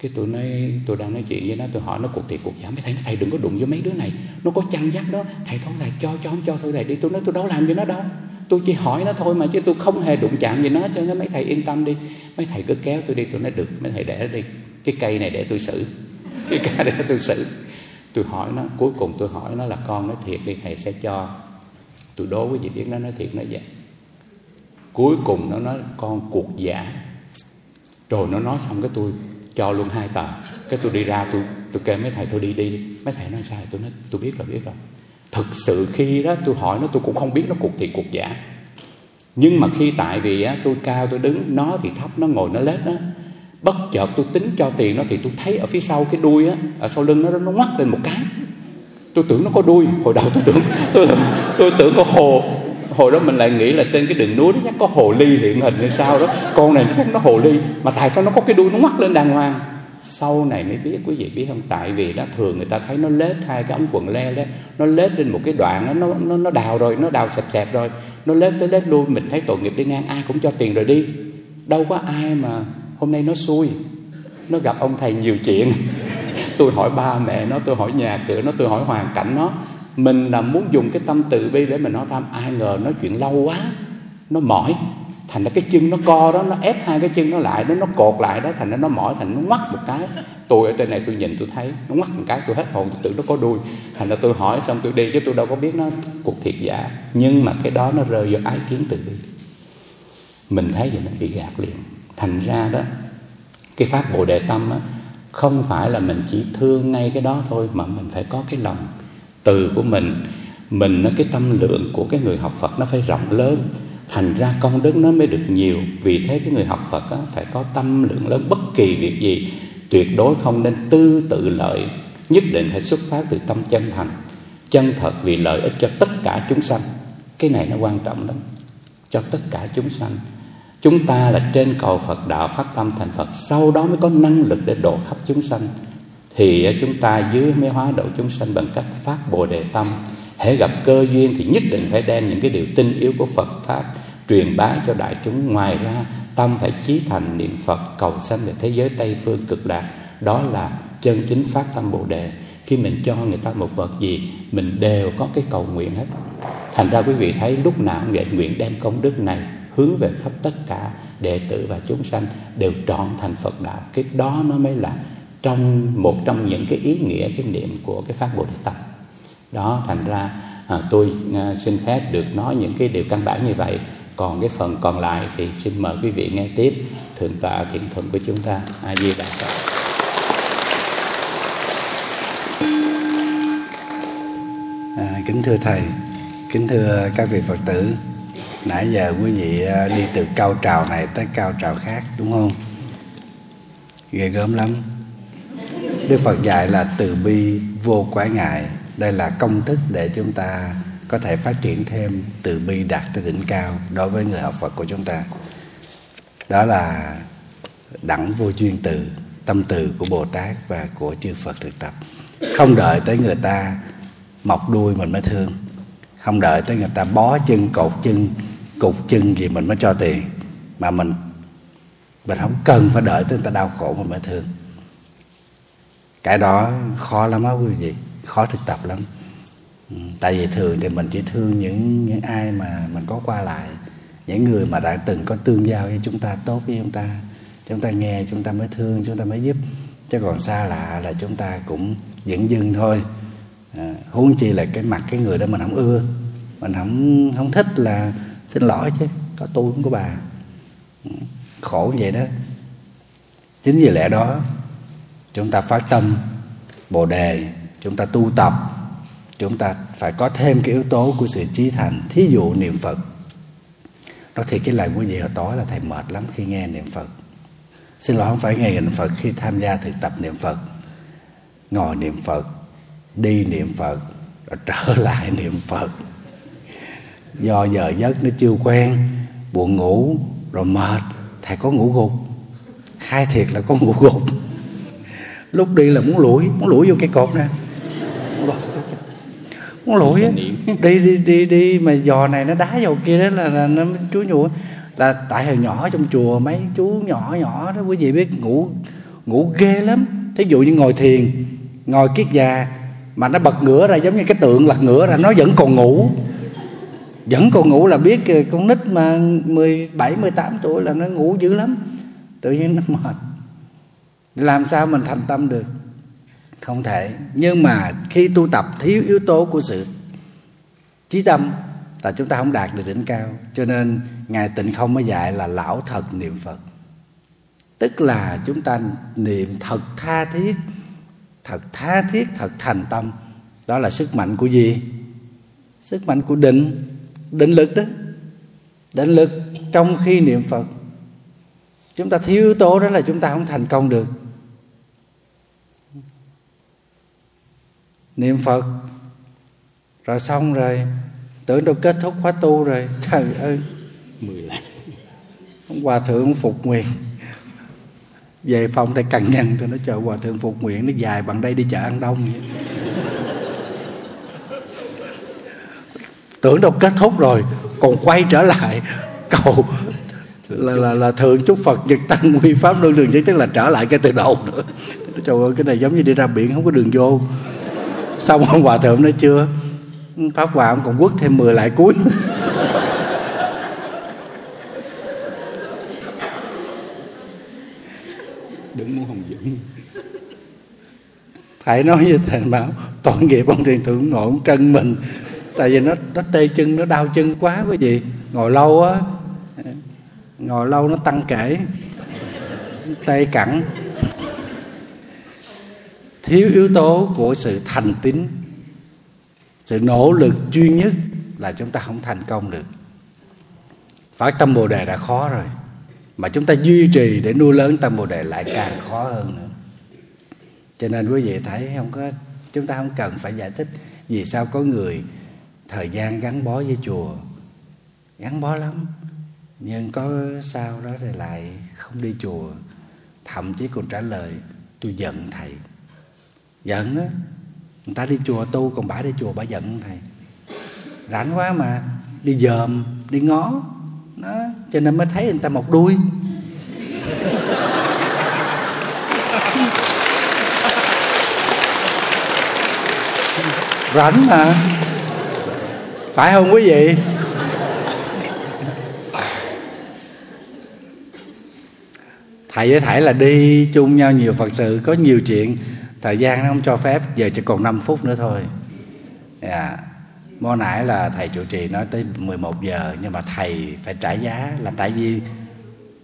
Speaker 3: Cái tôi nói tôi đang nói chuyện với nó tôi hỏi nó cuộc thiệt cuộc giả mấy thầy thầy đừng có đụng với mấy đứa này. Nó có chăn dắt đó. Thầy thôi là cho cho, không cho, thôi thầy đi. Tôi nói tôi đâu làm với nó đâu. Tôi chỉ hỏi nó thôi mà chứ tôi không hề đụng chạm gì nó cho nên mấy thầy yên tâm đi. Mấy thầy cứ kéo tôi đi. Tôi nói, được, mấy thầy để nó đi. Cái cây này để tôi xử. (laughs) Cái cây để tôi xử. Tôi hỏi nó, cuối cùng tôi hỏi nó là, con nói thiệt đi, thầy sẽ cho. Tôi đố với gì biết nó nói thiệt, nó vậy. Cuối cùng nó nói, con cuộc giả. Rồi nó nói xong cái tôi cho luôn hai tờ. Cái tôi đi ra tôi tôi kêu mấy thầy tôi đi đi. Mấy thầy nói sao tôi nói tôi biết rồi biết rồi. Thực sự khi đó tôi hỏi nó tôi cũng không biết nó cuộc thiệt cuộc giả. Nhưng mà khi tại vì á, tôi cao tôi đứng nó thì thấp nó ngồi nó lết đó bất chợt tôi tính cho tiền nó thì tôi thấy ở phía sau cái đuôi á ở sau lưng nó nó ngoắt lên một cái. Tôi tưởng nó có đuôi hồi đầu tôi tưởng tôi, tôi tưởng có hồ hồi đó mình lại nghĩ là trên cái đường núi đó chắc có hồ ly hiện hình hay sao đó. Con này chắc nó hồ ly mà tại sao nó có cái đuôi nó ngoắt lên đàng hoàng? Sau này mới biết quý vị biết không? Tại vì đó thường người ta thấy nó lết hai cái ống quần le đó nó lết lên một cái đoạn đó, nó nó nó đào rồi nó đào sẹp sẹp rồi nó lết tới lết luôn mình thấy tội nghiệp đi ngang ai cũng cho tiền rồi đi. Đâu có ai mà hôm nay nó xui. Nó gặp ông thầy nhiều chuyện. (laughs) Tôi hỏi ba mẹ nó tôi hỏi nhà cửa nó tôi hỏi hoàn cảnh nó mình là muốn dùng cái tâm từ bi để mình nói tham. Ai ngờ nói chuyện lâu quá nó mỏi. Thành ra cái chân nó co đó nó ép hai cái chân nó lại đó nó cột lại đó. Thành ra nó mỏi thành nó ngoắt một cái. Tôi ở trên này tôi nhìn tôi thấy nó ngoắt một cái tôi hết hồn tôi tưởng nó có đuôi. Thành ra tôi hỏi xong tôi đi chứ tôi đâu có biết nó cuộc thiệt giả. Nhưng mà cái đó nó rơi vào ái kiến từ bi. Mình thấy vậy nó bị gạt liền. Thành ra đó cái pháp bồ đề tâm á, không phải là mình chỉ thương ngay cái đó thôi mà mình phải có cái lòng từ của mình mình nó cái tâm lượng của cái người học Phật nó phải rộng lớn. Thành ra công đức nó mới được nhiều. Vì thế cái người học Phật á, phải có tâm lượng lớn. Bất kỳ việc gì tuyệt đối không nên tư tự lợi. Nhất định phải xuất phát từ tâm chân thành. Chân thật vì lợi ích cho tất cả chúng sanh. Cái này nó quan trọng lắm. Cho tất cả chúng sanh. Chúng ta là trên cầu Phật đạo phát tâm thành Phật. Sau đó mới có năng lực để độ khắp chúng sanh. Thì chúng ta dưới mới hóa độ chúng sanh bằng cách phát Bồ Đề Tâm Hãy gặp cơ duyên thì nhất định phải đem những cái điều tinh yếu của Phật Pháp Truyền bá cho đại chúng. Ngoài ra, tâm phải chí thành niệm Phật cầu sanh về thế giới Tây Phương cực lạc. Đó là chân chính phát tâm Bồ Đề. Khi mình cho người ta một vật gì, Mình đều có cái cầu nguyện hết. Thành ra quý vị thấy lúc nào nghệ nguyện đem công đức này hướng về khắp tất cả đệ tử và chúng sanh đều trọn thành Phật đạo. Cái đó nó mới là trong một trong những cái ý nghĩa cái niệm của cái pháp Bồ Đề Tâm. Đó thành ra à, tôi à, xin phép được nói những cái điều căn bản như vậy. Còn cái phần còn lại thì xin mời quý vị nghe tiếp. Thượng tọa thiện thuận của chúng ta a di đà phật.
Speaker 2: À, kính thưa thầy kính thưa các vị phật tử. Nãy giờ quý vị à, đi từ cao trào này tới cao trào khác đúng không? Ghê gớm lắm đức phật dạy là từ bi vô quái ngại đây là công thức để chúng ta có thể phát triển thêm từ bi đạt tới đỉnh cao đối với người học Phật của chúng ta. Đó là đẳng vô duyên từ, tâm từ của Bồ Tát và của chư Phật thực tập. Không đợi tới người ta mọc đuôi mình mới thương. Không đợi tới người ta bó chân, cột chân, cục chân gì mình mới cho tiền. Mà mình mình không cần phải đợi tới người ta đau khổ mình mới thương. Cái đó khó lắm á quý vị, khó thực tập lắm. Ừ, tại vì thường thì mình chỉ thương những những ai mà mình có qua lại những người mà đã từng có tương giao với chúng ta tốt với chúng ta chúng ta nghe chúng ta mới thương chúng ta mới giúp. Chứ còn xa lạ là chúng ta cũng dẫn dưng thôi. À, huống chi là cái mặt cái người đó mình không ưa mình không không thích là xin lỗi chứ có tôi cũng có bà. Ừ, khổ vậy đó. Chính vì lẽ đó chúng ta phát tâm, bồ đề, chúng ta tu tập, chúng ta phải có thêm cái yếu tố của sự trí thành. Thí dụ niệm phật. Đó thì cái lời quý vị hồi tối là thầy mệt lắm khi nghe niệm phật. Xin lỗi, không phải nghe niệm phật khi tham gia thực tập niệm phật. Ngồi niệm phật, đi niệm phật, rồi trở (laughs) lại niệm phật. Do giờ giấc nó chưa quen, buồn ngủ, rồi mệt. Thầy có ngủ gục. Khai thiệt là có ngủ gục lúc đi là muốn lủi muốn lủi vô cái cột nè. Muốn lủi á. Đi đi đi đi mà giò này nó đá vào kia đó là, là nó chú nhủ là tại hồi nhỏ trong chùa mấy chú nhỏ nhỏ đó quý vị biết ngủ ngủ ghê lắm. Thí dụ như ngồi thiền ngồi kiết già mà nó bật ngửa ra giống như cái tượng lật ngửa ra nó vẫn còn ngủ. Vẫn còn ngủ là biết con nít mà 17, 18 tuổi là nó ngủ dữ lắm. Tự nhiên nó mệt làm sao mình thành tâm được? Không thể. Nhưng mà khi tu tập, thiếu yếu tố của sự trí tâm là chúng ta không đạt được đỉnh cao. Cho nên, ngài tịnh không mới dạy là lão thật niệm phật. Tức là chúng ta niệm thật tha thiết, thật tha thiết, thật thành tâm. Đó là sức mạnh của gì? Sức mạnh của định định lực đó. Định lực trong khi niệm phật. Chúng ta thiếu yếu tố đó là chúng ta không thành công được. Niệm phật. Rồi xong rồi tưởng đâu kết thúc khóa tu rồi. Trời ơi. Mười lại hòa thượng phục nguyện. Về phòng đây cần nhân tôi nói chờ hòa thượng phục nguyện nó dài bằng đây đi chợ ăn đông vậy. tưởng đâu kết thúc rồi còn quay trở lại. Cầu là là là thượng chúc phật nhật tăng nguy pháp luân đường chứ tức là trở lại cái từ đầu nữa. Trời ơi cái này giống như đi ra biển không có đường vô xong ông hòa thượng nói chưa. Pháp hòa ông còn quất thêm 10 lại cuối.
Speaker 3: Đừng muốn hồng dẫn
Speaker 2: thầy nói với thầy bảo tội nghiệp ông thiền thượng ngồi ông trân mình. Tại vì nó nó tê chân nó đau chân quá cái gì ngồi lâu á ngồi lâu nó tăng kể tê cẳng thiếu yếu tố của sự thành tín. Sự nỗ lực duy nhất là chúng ta không thành công được. Phải tâm bồ đề đã khó rồi, mà chúng ta duy trì để nuôi lớn tâm bồ đề lại càng khó hơn nữa. Cho nên quý vị thấy không có, chúng ta không cần phải giải thích vì sao có người thời gian gắn bó với chùa. Gắn bó lắm, nhưng có sao đó thì lại không đi chùa. Thậm chí còn trả lời, tôi giận thầy giận á, người ta đi chùa tu, còn bả đi chùa bả giận thầy. Rảnh quá mà đi dòm, đi ngó. Nó cho nên mới thấy người ta một đuôi. Rảnh mà. Phải không quý vị? Thầy với thầy là đi chung nhau nhiều phật sự, có nhiều chuyện thời gian nó không cho phép giờ chỉ còn 5 phút nữa thôi. Dạ. Yeah. Mô nãy là thầy chủ trì nói tới 11 giờ Nhưng mà thầy phải trả giá là tại vì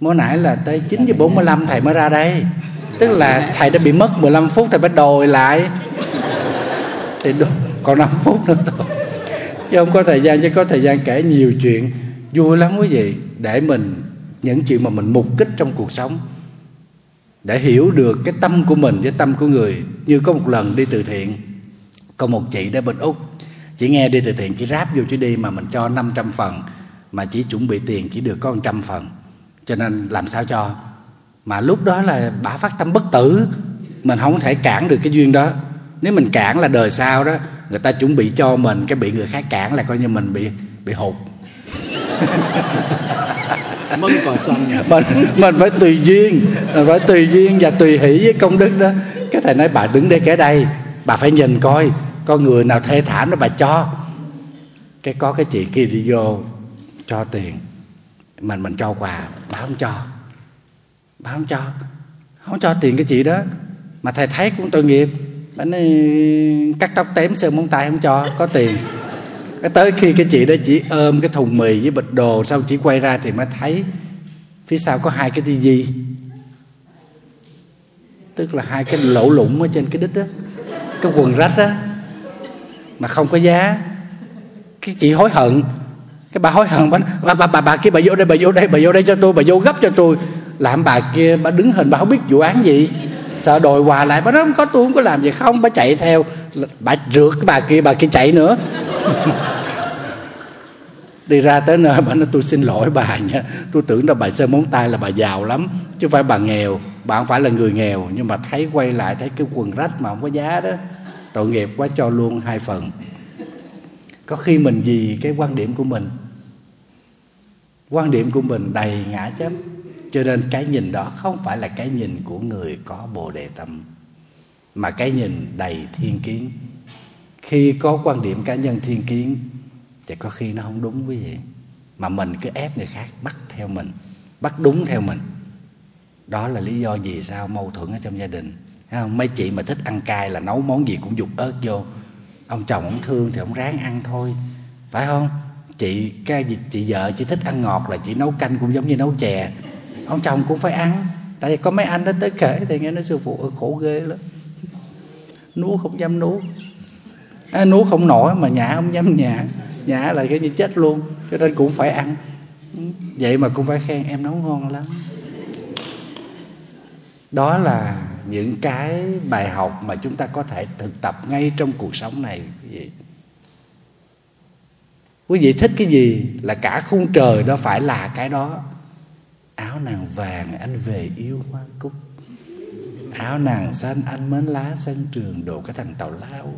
Speaker 2: Mô nãy là tới 9 giờ 45 thầy mới ra đây. Tức là thầy đã bị mất 15 phút Thầy phải đòi lại. Thì đúng, còn 5 phút nữa thôi. Chứ không có thời gian Chứ có thời gian kể nhiều chuyện. Vui lắm quý vị Để mình những chuyện mà mình mục kích trong cuộc sống. Để hiểu được cái tâm của mình với tâm của người, Như có một lần đi từ thiện, Có một chị ở bên Úc. Chỉ nghe đi từ thiện chỉ ráp vô chứ đi Mà mình cho 500 phần, Mà chỉ chuẩn bị tiền, chỉ được có 100 phần. Cho nên làm sao cho? Mà lúc đó là bà phát tâm bất tử, Mình không thể cản được cái duyên đó. Nếu mình cản là đời sau đó, Người ta chuẩn bị cho mình Cái bị người khác cản là coi như mình bị bị hụt. (laughs)
Speaker 3: mân còn xanh
Speaker 2: mình mình phải tùy duyên, mình phải tùy duyên và tùy hỷ với công đức đó. Cái thầy nói, bà đứng đây kể đây, bà phải nhìn coi, có người nào thê thảm đó bà cho. Cái có cái chị kia đi vô, cho tiền. Mình mình cho quà, bà không cho. Bà không cho. Không cho tiền cái chị đó. Mà thầy thấy cũng tội nghiệp. Bà nói, cắt tóc tém, sơn móng tay không cho, có tiền cái tới khi cái chị đó chỉ ôm cái thùng mì với bịch đồ xong chỉ quay ra thì mới thấy phía sau có hai cái tivi. Tức là hai cái lỗ lủng ở trên cái đít đó cái quần rách đó mà không có giá. Cái chị hối hận. Cái bà hối hận bà, bà, bà, bà, bà kia bà vô đây bà vô đây bà vô đây cho tôi bà vô gấp cho tôi. Làm bà kia bà đứng hình bà không biết vụ án gì sợ đòi quà lại, bà nói không có, tôi không có làm gì. Không, bà chạy theo. Bà rượt cái bà kia bà kia chạy nữa. (laughs) Đi ra tới nơi, bà nói, tôi xin lỗi bà nha. Tôi tưởng là bà sơn móng tay là bà giàu lắm, chứ phải bà nghèo. Bà không phải là người nghèo, nhưng mà thấy quay lại, thấy cái quần rách mà không có giá đó, tội nghiệp quá cho luôn hai phần. Có khi mình vì cái quan điểm của mình, quan điểm của mình đầy ngã chấp cho nên cái nhìn đó không phải là cái nhìn của người có bồ đề tâm, mà cái nhìn đầy thiên kiến. Khi có quan điểm cá nhân thiên kiến, thì có khi nó không đúng quý vị. Mà mình cứ ép người khác bắt theo mình, bắt đúng theo mình. Đó là lý do vì sao mâu thuẫn ở trong gia đình. Thấy không? mấy chị mà thích ăn cay là nấu món gì cũng dục ớt vô. Ông chồng ông thương thì ông ráng ăn thôi. Phải không? Chị, cái chị vợ chỉ thích ăn ngọt là chị nấu canh cũng giống như nấu chè ông chồng cũng phải ăn. Tại vì có mấy anh nó tới kể thì nghe nói sư phụ khổ ghê lắm. Nuốt không dám nuốt. À, nuốt không nổi mà nhả không dám nhả. Nhả là cái như chết luôn. Cho nên cũng phải ăn. Vậy mà cũng phải khen em nấu ngon lắm. Đó là những cái bài học mà chúng ta có thể thực tập ngay trong cuộc sống này. Quý vị quý vị thích cái gì là cả khung trời đó phải là cái đó áo nàng vàng anh về yêu hoa cúc. Áo nàng xanh anh mến lá sân trường đồ cái thằng tàu lao.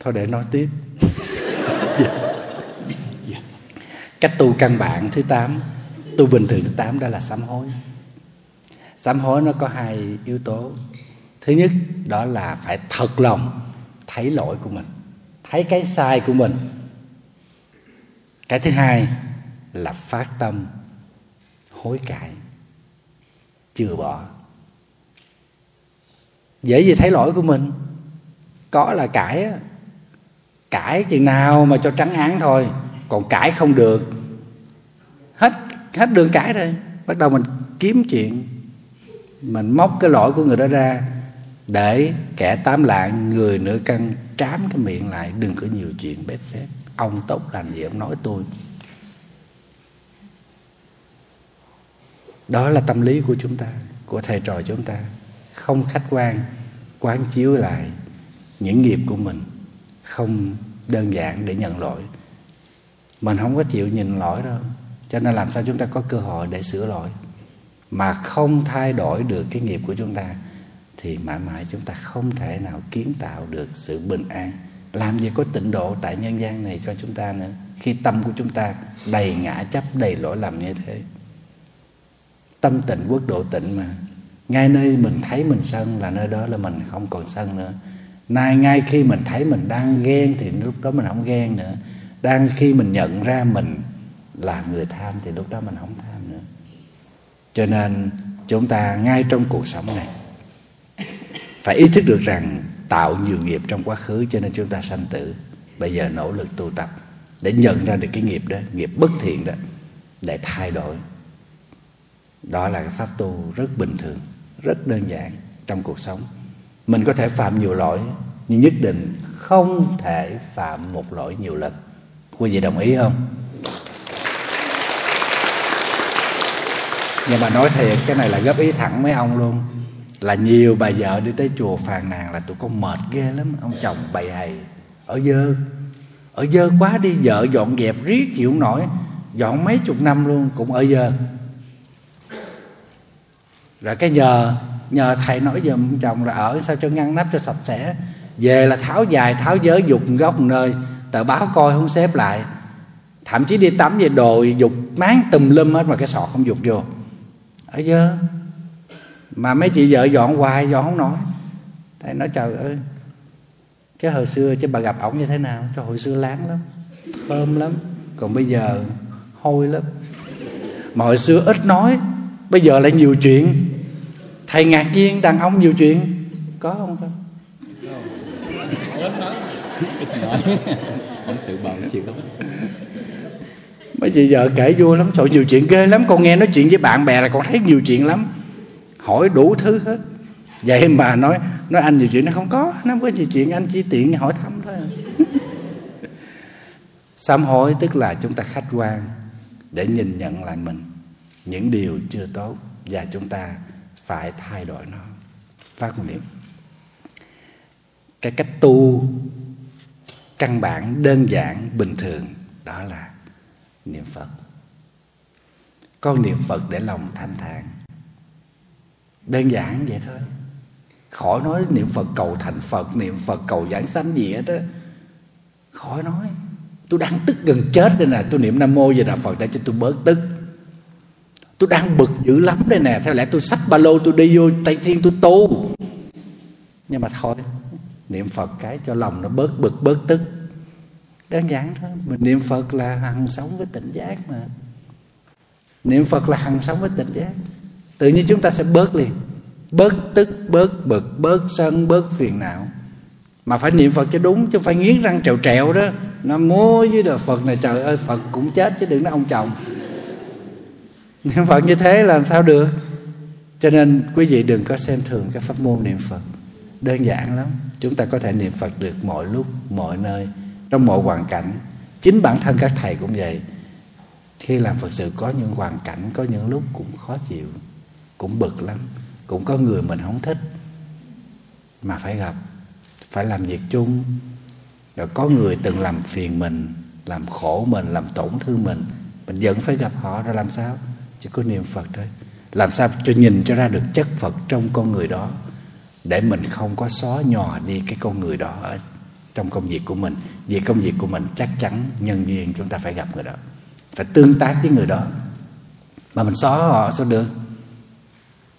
Speaker 2: Thôi để nói tiếp. Cách tu căn bản thứ tám, tu bình thường thứ tám đó là sám hối. Sám hối nó có hai yếu tố thứ nhất, đó là phải thật lòng thấy lỗi của mình, thấy cái sai của mình. Cái thứ hai là phát tâm hối cải, chừa bỏ. Dễ gì thấy lỗi của mình? Có là cãi á. Cãi chừng nào mà cho trắng án thôi, còn cãi không được. Hết hết đường cãi rồi. Bắt đầu mình kiếm chuyện, mình móc cái lỗi của người đó ra để kẻ tám lạng, người nửa cân, trám cái miệng lại, đừng có nhiều chuyện bếp xếp. Ông tốt lành gì ông nói tôi. Đó là tâm lý của chúng ta, của thầy trò chúng ta. Không khách quan, quán chiếu lại những nghiệp của mình. Không đơn giản để nhận lỗi. Mình không có chịu nhìn lỗi đâu. Cho nên làm sao chúng ta có cơ hội để sửa lỗi? Mà không thay đổi được cái nghiệp của chúng ta thì mãi mãi chúng ta không thể nào kiến tạo được sự bình an. Làm gì có tịnh độ tại nhân gian này cho chúng ta nữa? Khi tâm của chúng ta đầy ngã chấp, đầy lỗi lầm như thế. Tâm tịnh, quốc độ tịnh mà. Ngay nơi mình thấy mình sân là nơi đó là mình không còn sân nữa. Nay, ngay khi mình thấy mình đang ghen thì lúc đó mình không ghen nữa. Đang khi mình nhận ra mình là người tham thì lúc đó mình không tham nữa. Cho nên, chúng ta ngay trong cuộc sống này phải ý thức được rằng tạo nhiều nghiệp trong quá khứ cho nên chúng ta sanh tử. Bây giờ nỗ lực tu tập để nhận ra được cái nghiệp đó, nghiệp bất thiện đó, để thay đổi. Đó là cái pháp tu rất bình thường, rất đơn giản trong cuộc sống. Mình có thể phạm nhiều lỗi, nhưng nhất định không thể phạm một lỗi nhiều lần. Quý vị đồng ý không? Nhưng mà nói thiệt, cái này là góp ý thẳng mấy ông luôn là nhiều bà vợ đi tới chùa phàn nàn là tụi con mệt ghê lắm. Ông chồng bày hầy ở dơ ở dơ quá đi, vợ dọn dẹp riết chịu nổi, dọn mấy chục năm luôn, cũng ở dơ. Rồi cái nhờ nhờ thầy nói giùm chồng là, ở sao cho ngăn nắp cho sạch sẽ, về là tháo dài, tháo dớ, dục góc nơi, tờ báo coi không xếp lại. Thậm chí đi tắm về đồ dục, máng tùm lum hết mà cái sọt không dục vô. Ở dơ mà mấy chị vợ dọn hoài, dọn không nổi. Thầy nói, trời ơi, cái hồi xưa chứ bà gặp ổng như thế nào? Cho hồi xưa láng lắm, thơm lắm. Còn bây giờ, hôi lắm. Mà hồi xưa ít nói, bây giờ lại nhiều chuyện. Thầy ngạc nhiên, đàn ông nhiều chuyện. Có không không
Speaker 3: tự bảo đó
Speaker 2: mấy chị vợ kể vui lắm. Trời, nhiều chuyện ghê lắm. Con nghe nói chuyện với bạn bè là con thấy nhiều chuyện lắm hỏi đủ thứ hết. Vậy mà nói nói anh nhiều chuyện nó không có. Nó không có nhiều chuyện, anh chỉ tiện hỏi thăm thôi. (laughs) Sám hối tức là chúng ta khách quan để nhìn nhận lại mình. Những điều chưa tốt và chúng ta phải thay đổi nó. Phát nguyện cái cách tu căn bản, đơn giản, bình thường, đó là niệm phật. Con niệm phật để lòng thanh thản đơn giản vậy thôi. Khỏi nói niệm phật cầu thành phật, niệm phật cầu giảng sanh gì hết á. Khỏi nói. Tôi đang tức gần chết đây nè. Tôi niệm nam mô về đà phật để cho tôi bớt tức. Tôi đang bực dữ lắm đây nè. Theo lẽ tôi xách ba lô tôi đi vô tây thiên tôi tu. Nhưng mà thôi, niệm phật cái cho lòng nó bớt bực, bớt tức. Đơn giản thôi. Mình niệm phật là hằng sống với tỉnh giác mà. Niệm phật là hằng sống với tỉnh giác tự nhiên chúng ta sẽ bớt liền. Bớt tức, bớt bực, bớt sân, bớt phiền não. Mà phải niệm phật cho đúng, chứ không phải nghiến răng trèo trèo đó. Nó múa với đời phật này, trời ơi, phật cũng chết chứ đừng nói ông chồng. Niệm phật như thế làm sao được? Cho nên quý vị đừng có xem thường cái pháp môn niệm phật. Đơn giản lắm. Chúng ta có thể niệm phật được mọi lúc, mọi nơi, trong mọi hoàn cảnh. Chính bản thân các thầy cũng vậy. Khi làm phật sự có những hoàn cảnh, có những lúc cũng khó chịu cũng bực lắm. Cũng có người mình không thích. Mà phải gặp, phải làm việc chung. Rồi có người từng làm phiền mình, làm khổ mình, làm tổn thương mình mình vẫn phải gặp họ. Rồi làm sao? Chỉ có niệm phật thôi. Làm sao cho nhìn cho ra được chất phật trong con người đó, để mình không có xóa nhòa đi cái con người đó ở trong công việc của mình. Vì công việc của mình chắc chắn nhân duyên chúng ta phải gặp người đó. Phải tương tác với người đó. Mà mình xóa họ sao được?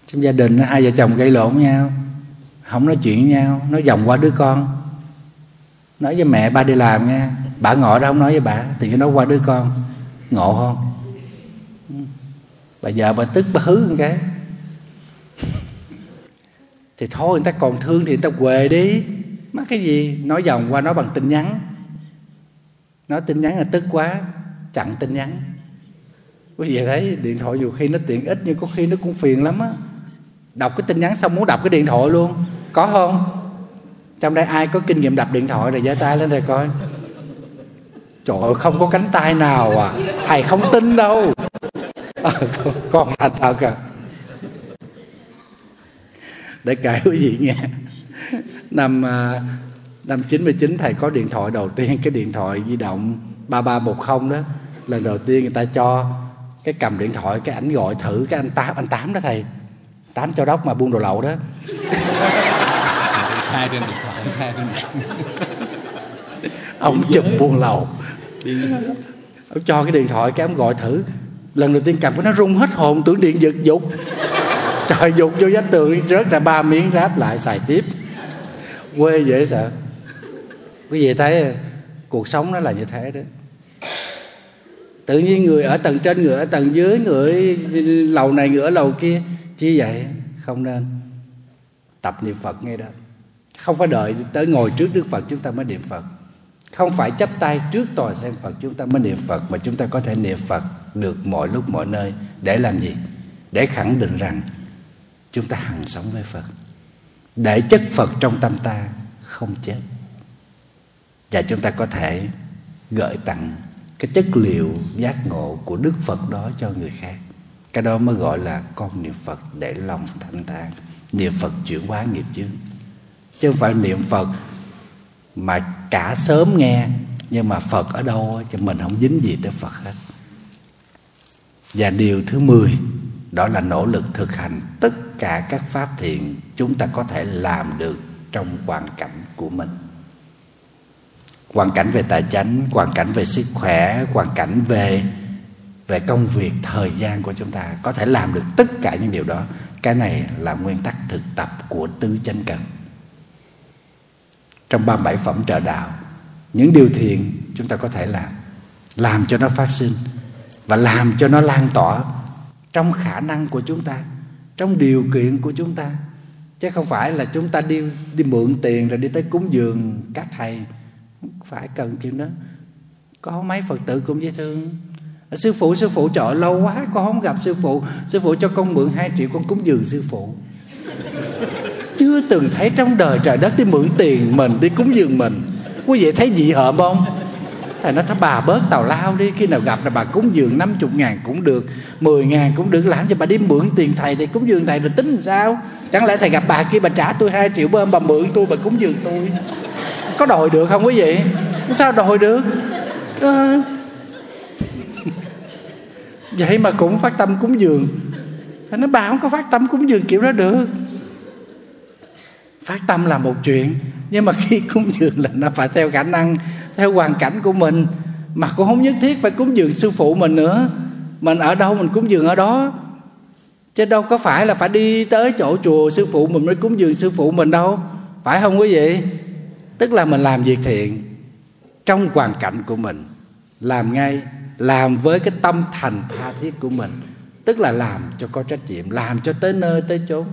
Speaker 2: Trong gia đình hai vợ chồng gây lộn với nhau, không nói chuyện với nhau, nói vòng qua đứa con. Nói với mẹ, ba đi làm nha. Bà ngồi đó không nói với bà, thì cứ nói qua đứa con. Ngộ không? Bà vợ bà tức, bà hứ một cái. Thì thôi, người ta còn thương thì người ta quề đi. Mắc cái gì? Nói vòng qua nói bằng tin nhắn. Nói tin nhắn là tức quá, chặn tin nhắn. Quý vị thấy điện thoại dù khi nó tiện ích, nhưng có khi nó cũng phiền lắm á đọc cái tin nhắn xong muốn đọc cái điện thoại luôn. Có không? Trong đây ai có kinh nghiệm đập điện thoại rồi giơ tay lên thầy coi. Trời ơi không có cánh tay nào à. Thầy không tin đâu. À, con thành thật à. Để kể quý vị nghe. Năm à, năm 99 thầy có điện thoại đầu tiên cái điện thoại di động 3310 đó lần đầu tiên người ta cho cái cầm điện thoại cái ảnh gọi thử cái anh tám anh tám đó thầy tám cho đốc mà buôn đồ lậu đó.
Speaker 3: Khai trên điện thoại khai trên
Speaker 2: ông chụp buôn lậu. Ông cho cái điện thoại cái ông gọi thử. Lần đầu tiên cầm cái nó rung hết hồn tưởng điện giật dục. Trời dục vô vách tường rớt ra ba miếng ráp lại xài tiếp. Quê dễ sợ. Quý vị thấy cuộc sống nó là như thế đó. Tự nhiên người ở tầng trên người ở tầng dưới người lầu này người ở lầu kia chỉ vậy, không nên. Tập niệm phật ngay đó. Không phải đợi tới ngồi trước đức phật chúng ta mới niệm phật. Không phải chấp tay trước tòa sen phật chúng ta mới niệm phật, mà chúng ta có thể niệm phật được mọi lúc mọi nơi. Để làm gì? Để khẳng định rằng chúng ta hằng sống với phật. Để chất phật trong tâm ta không chết. Và chúng ta có thể gửi tặng cái chất liệu giác ngộ của đức phật đó cho người khác cái đó mới gọi là con niệm phật để lòng thanh thản niệm phật chuyển hóa nghiệp chướng. Chứ không phải niệm phật mà cả sớm nghe, nhưng mà phật ở đâu cho mình không dính gì tới phật hết. Và điều thứ 10 đó là nỗ lực thực hành tất cả các pháp thiện chúng ta có thể làm được trong hoàn cảnh của mình. Hoàn cảnh về tài chánh hoàn cảnh về sức khỏe, hoàn cảnh về về công việc, thời gian của chúng ta, có thể làm được tất cả những điều đó. Cái này là nguyên tắc thực tập của tứ chánh cần. Trong 37 phẩm trợ đạo, những điều thiện chúng ta có thể làm làm cho nó phát sinh và làm cho nó lan tỏa trong khả năng của chúng ta, trong điều kiện của chúng ta. Chứ không phải là chúng ta đi đi mượn tiền rồi đi tới cúng dường các thầy. Phải cần chuyện đó. Có mấy phật tử cũng dễ thương sư phụ sư phụ trời lâu quá con không gặp sư phụ. Sư phụ cho con mượn hai triệu con cúng dường sư phụ. Chưa từng thấy trong đời trời đất đi mượn tiền mình đi cúng dường mình. Quý vị thấy dị hợm không? Thầy nói thôi bà bớt tàu lao đi khi nào gặp là bà cúng dường 50 ngàn cũng được 10 ngàn cũng được làm cho bà đi mượn tiền thầy thì cúng dường thầy rồi tính làm sao? Chẳng lẽ thầy gặp bà kia bà trả tôi hai triệu bơm bà mượn tôi bà cúng dường tôi? Có đòi được không quý vị? Sao đòi được. À, vậy mà cũng phát tâm cúng dường. Phải nói, bà không có phát tâm cúng dường kiểu đó được. Phát tâm là một chuyện, nhưng mà khi (laughs) cúng dường là nó phải theo khả năng, theo hoàn cảnh của mình. Mà cũng không nhất thiết phải cúng dường sư phụ mình nữa. Mình ở đâu mình cúng dường ở đó. Chứ đâu có phải là phải đi tới chỗ chùa sư phụ mình mới cúng dường sư phụ mình đâu. Phải không quý vị? Tức là mình làm việc thiện trong hoàn cảnh của mình. Làm ngay làm với cái tâm thành tha thiết của mình. Tức là làm cho có trách nhiệm, làm cho tới nơi tới chốn.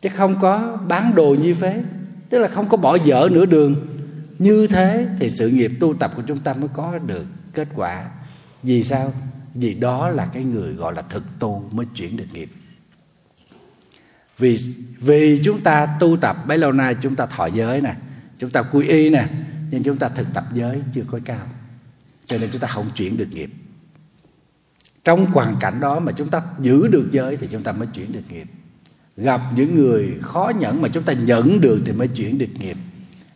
Speaker 2: Chứ không có bán đồ như phế. Tức là không có bỏ dở nửa đường. Như thế thì sự nghiệp tu tập của chúng ta mới có được kết quả. Vì sao? Vì đó là cái người gọi là thực tu mới chuyển được nghiệp. Vì vì chúng ta tu tập, bấy lâu nay chúng ta thọ giới nè, chúng ta quy y nè, nhưng chúng ta thực tập giới chưa có cao cho nên chúng ta không chuyển được nghiệp. Trong hoàn cảnh đó mà chúng ta giữ được giới thì chúng ta mới chuyển được nghiệp. Gặp những người khó nhẫn mà chúng ta nhẫn được thì mới chuyển được nghiệp.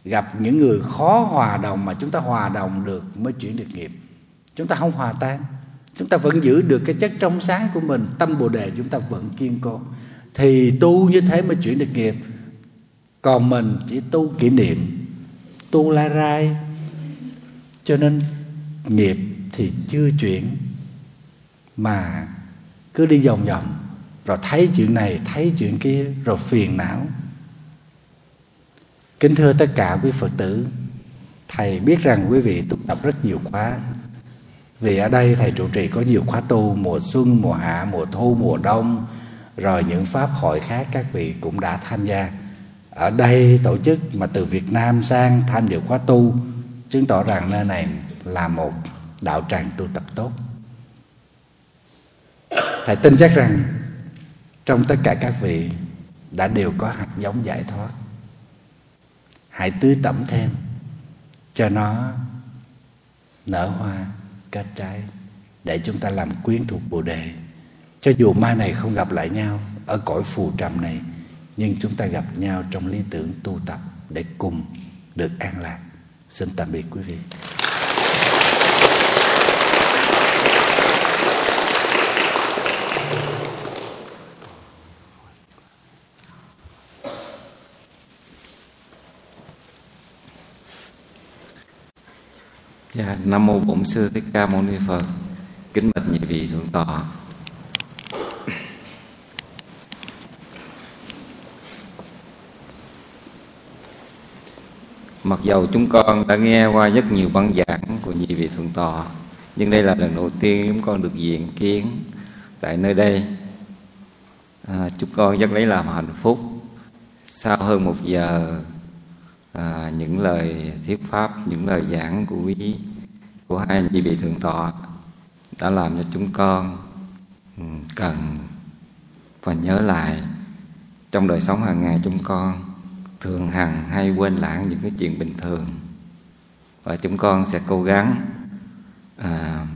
Speaker 2: Gặp những người khó hòa đồng mà chúng ta hòa đồng được mới chuyển được nghiệp. Chúng ta không hòa tan. Chúng ta vẫn giữ được cái chất trong sáng của mình, tâm bồ đề chúng ta vẫn kiên cố. Thì tu như thế mới chuyển được nghiệp. Còn mình chỉ tu kỷ niệm, tu la rai. Cho nên nghiệp thì chưa chuyển, mà cứ đi vòng vòng, rồi thấy chuyện này, thấy chuyện kia, rồi phiền não. Kính thưa tất cả quý phật tử, thầy biết rằng quý vị tu tập rất nhiều khóa. Vì ở đây thầy trụ trì có nhiều khóa tu, mùa xuân, mùa hạ, mùa thu, mùa đông, rồi những pháp hội khác các vị cũng đã tham gia. Ở đây tổ chức mà từ Việt Nam sang tham dự khóa tu, chứng tỏ rằng nơi này là một đạo tràng tu tập tốt. Thầy tin chắc rằng trong tất cả các vị đã đều có hạt giống giải thoát. Hãy tưới tẩm thêm cho nó nở hoa, kết trái, để chúng ta làm quyến thuộc bồ đề. Cho dù mai này không gặp lại nhau ở cõi phù trầm này, nhưng chúng ta gặp nhau trong lý tưởng tu tập để cùng được an lạc. Xin tạm biệt quý vị.
Speaker 4: Dạ, Nam Mô Bổn Sư Thích Ca Mâu Ni Phật. Kính bạch nhị vị thượng tọa. Mặc dầu chúng con đã nghe qua rất nhiều băng giảng của nhị vị thượng tọa nhưng đây là lần đầu tiên chúng con được diện kiến tại nơi đây. À, chúng con rất lấy làm hạnh phúc. Sau hơn một giờ à, những lời thuyết pháp những lời giảng của quý của hai anh chị vị thượng tọa đã làm cho chúng con ừ, cần và nhớ lại trong đời sống hàng ngày chúng con thường hằng hay quên lãng những cái chuyện bình thường. Và chúng con sẽ cố gắng à,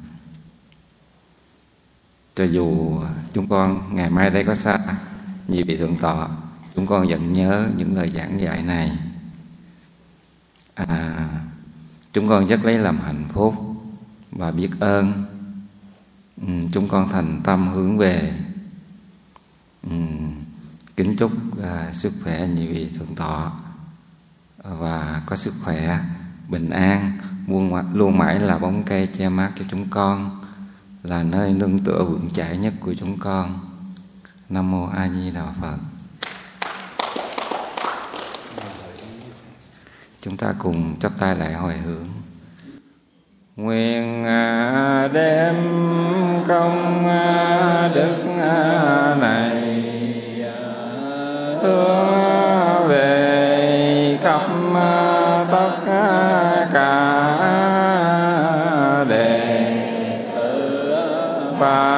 Speaker 4: cho dù chúng con ngày mai đây có xa như vị thượng tọa chúng con vẫn nhớ những lời giảng dạy này à, chúng con rất lấy làm hạnh phúc và biết ơn. Ừ, chúng con thành tâm hướng về. Ừ, kính chúc à, sức khỏe như vị thượng tọa và có sức khỏe bình an. Luôn luôn mãi là bóng cây che mát cho chúng con là nơi nương tựa vững chãi nhất của chúng con. Nam mô a di đà phật. Chúng ta cùng chắp tay lại hồi hướng. Nguyện à, đem công à, đức à, này hướng về khắp tất cả đệ tử. Ba